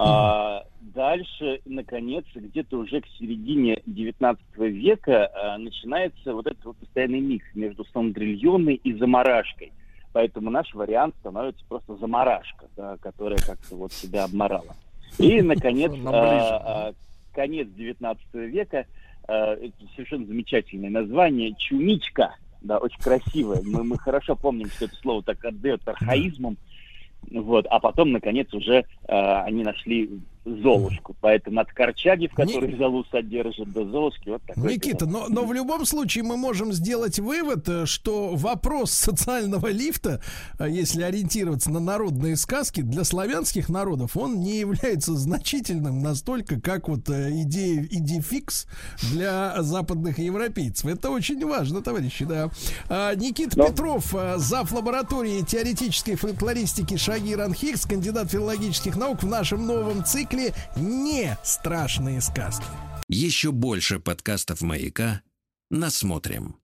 А, дальше, наконец, где-то уже к середине 19 века а, начинается вот этот вот постоянный микс между сандрильоной и заморашкой. Поэтому наш вариант становится просто заморашка, да, которая как-то вот себя обморала. И, наконец, а, а, конец 19 века, а, это совершенно замечательное название «Чумичка», да, очень красивое. Мы, мы хорошо помним, что это слово так отдает архаизмом, Вот, а потом, наконец, уже э, они нашли Золушку. Поэтому от Корчаги, в которой Золу содержит, до Золушки вот такой. Никита, но, но в любом случае мы можем сделать вывод, э, что вопрос социального лифта, э, если ориентироваться на народные сказки, для славянских народов он не является значительным настолько, как вот э, идея идификс для западных европейцев. Это очень важно, товарищи, да. А, Никита Петров, зав. лаборатории теоретической фольклористики Шагир Анхикс, кандидат филологических наук в нашем новом цикле не страшные сказки. Еще больше подкастов «Маяка» насмотрим.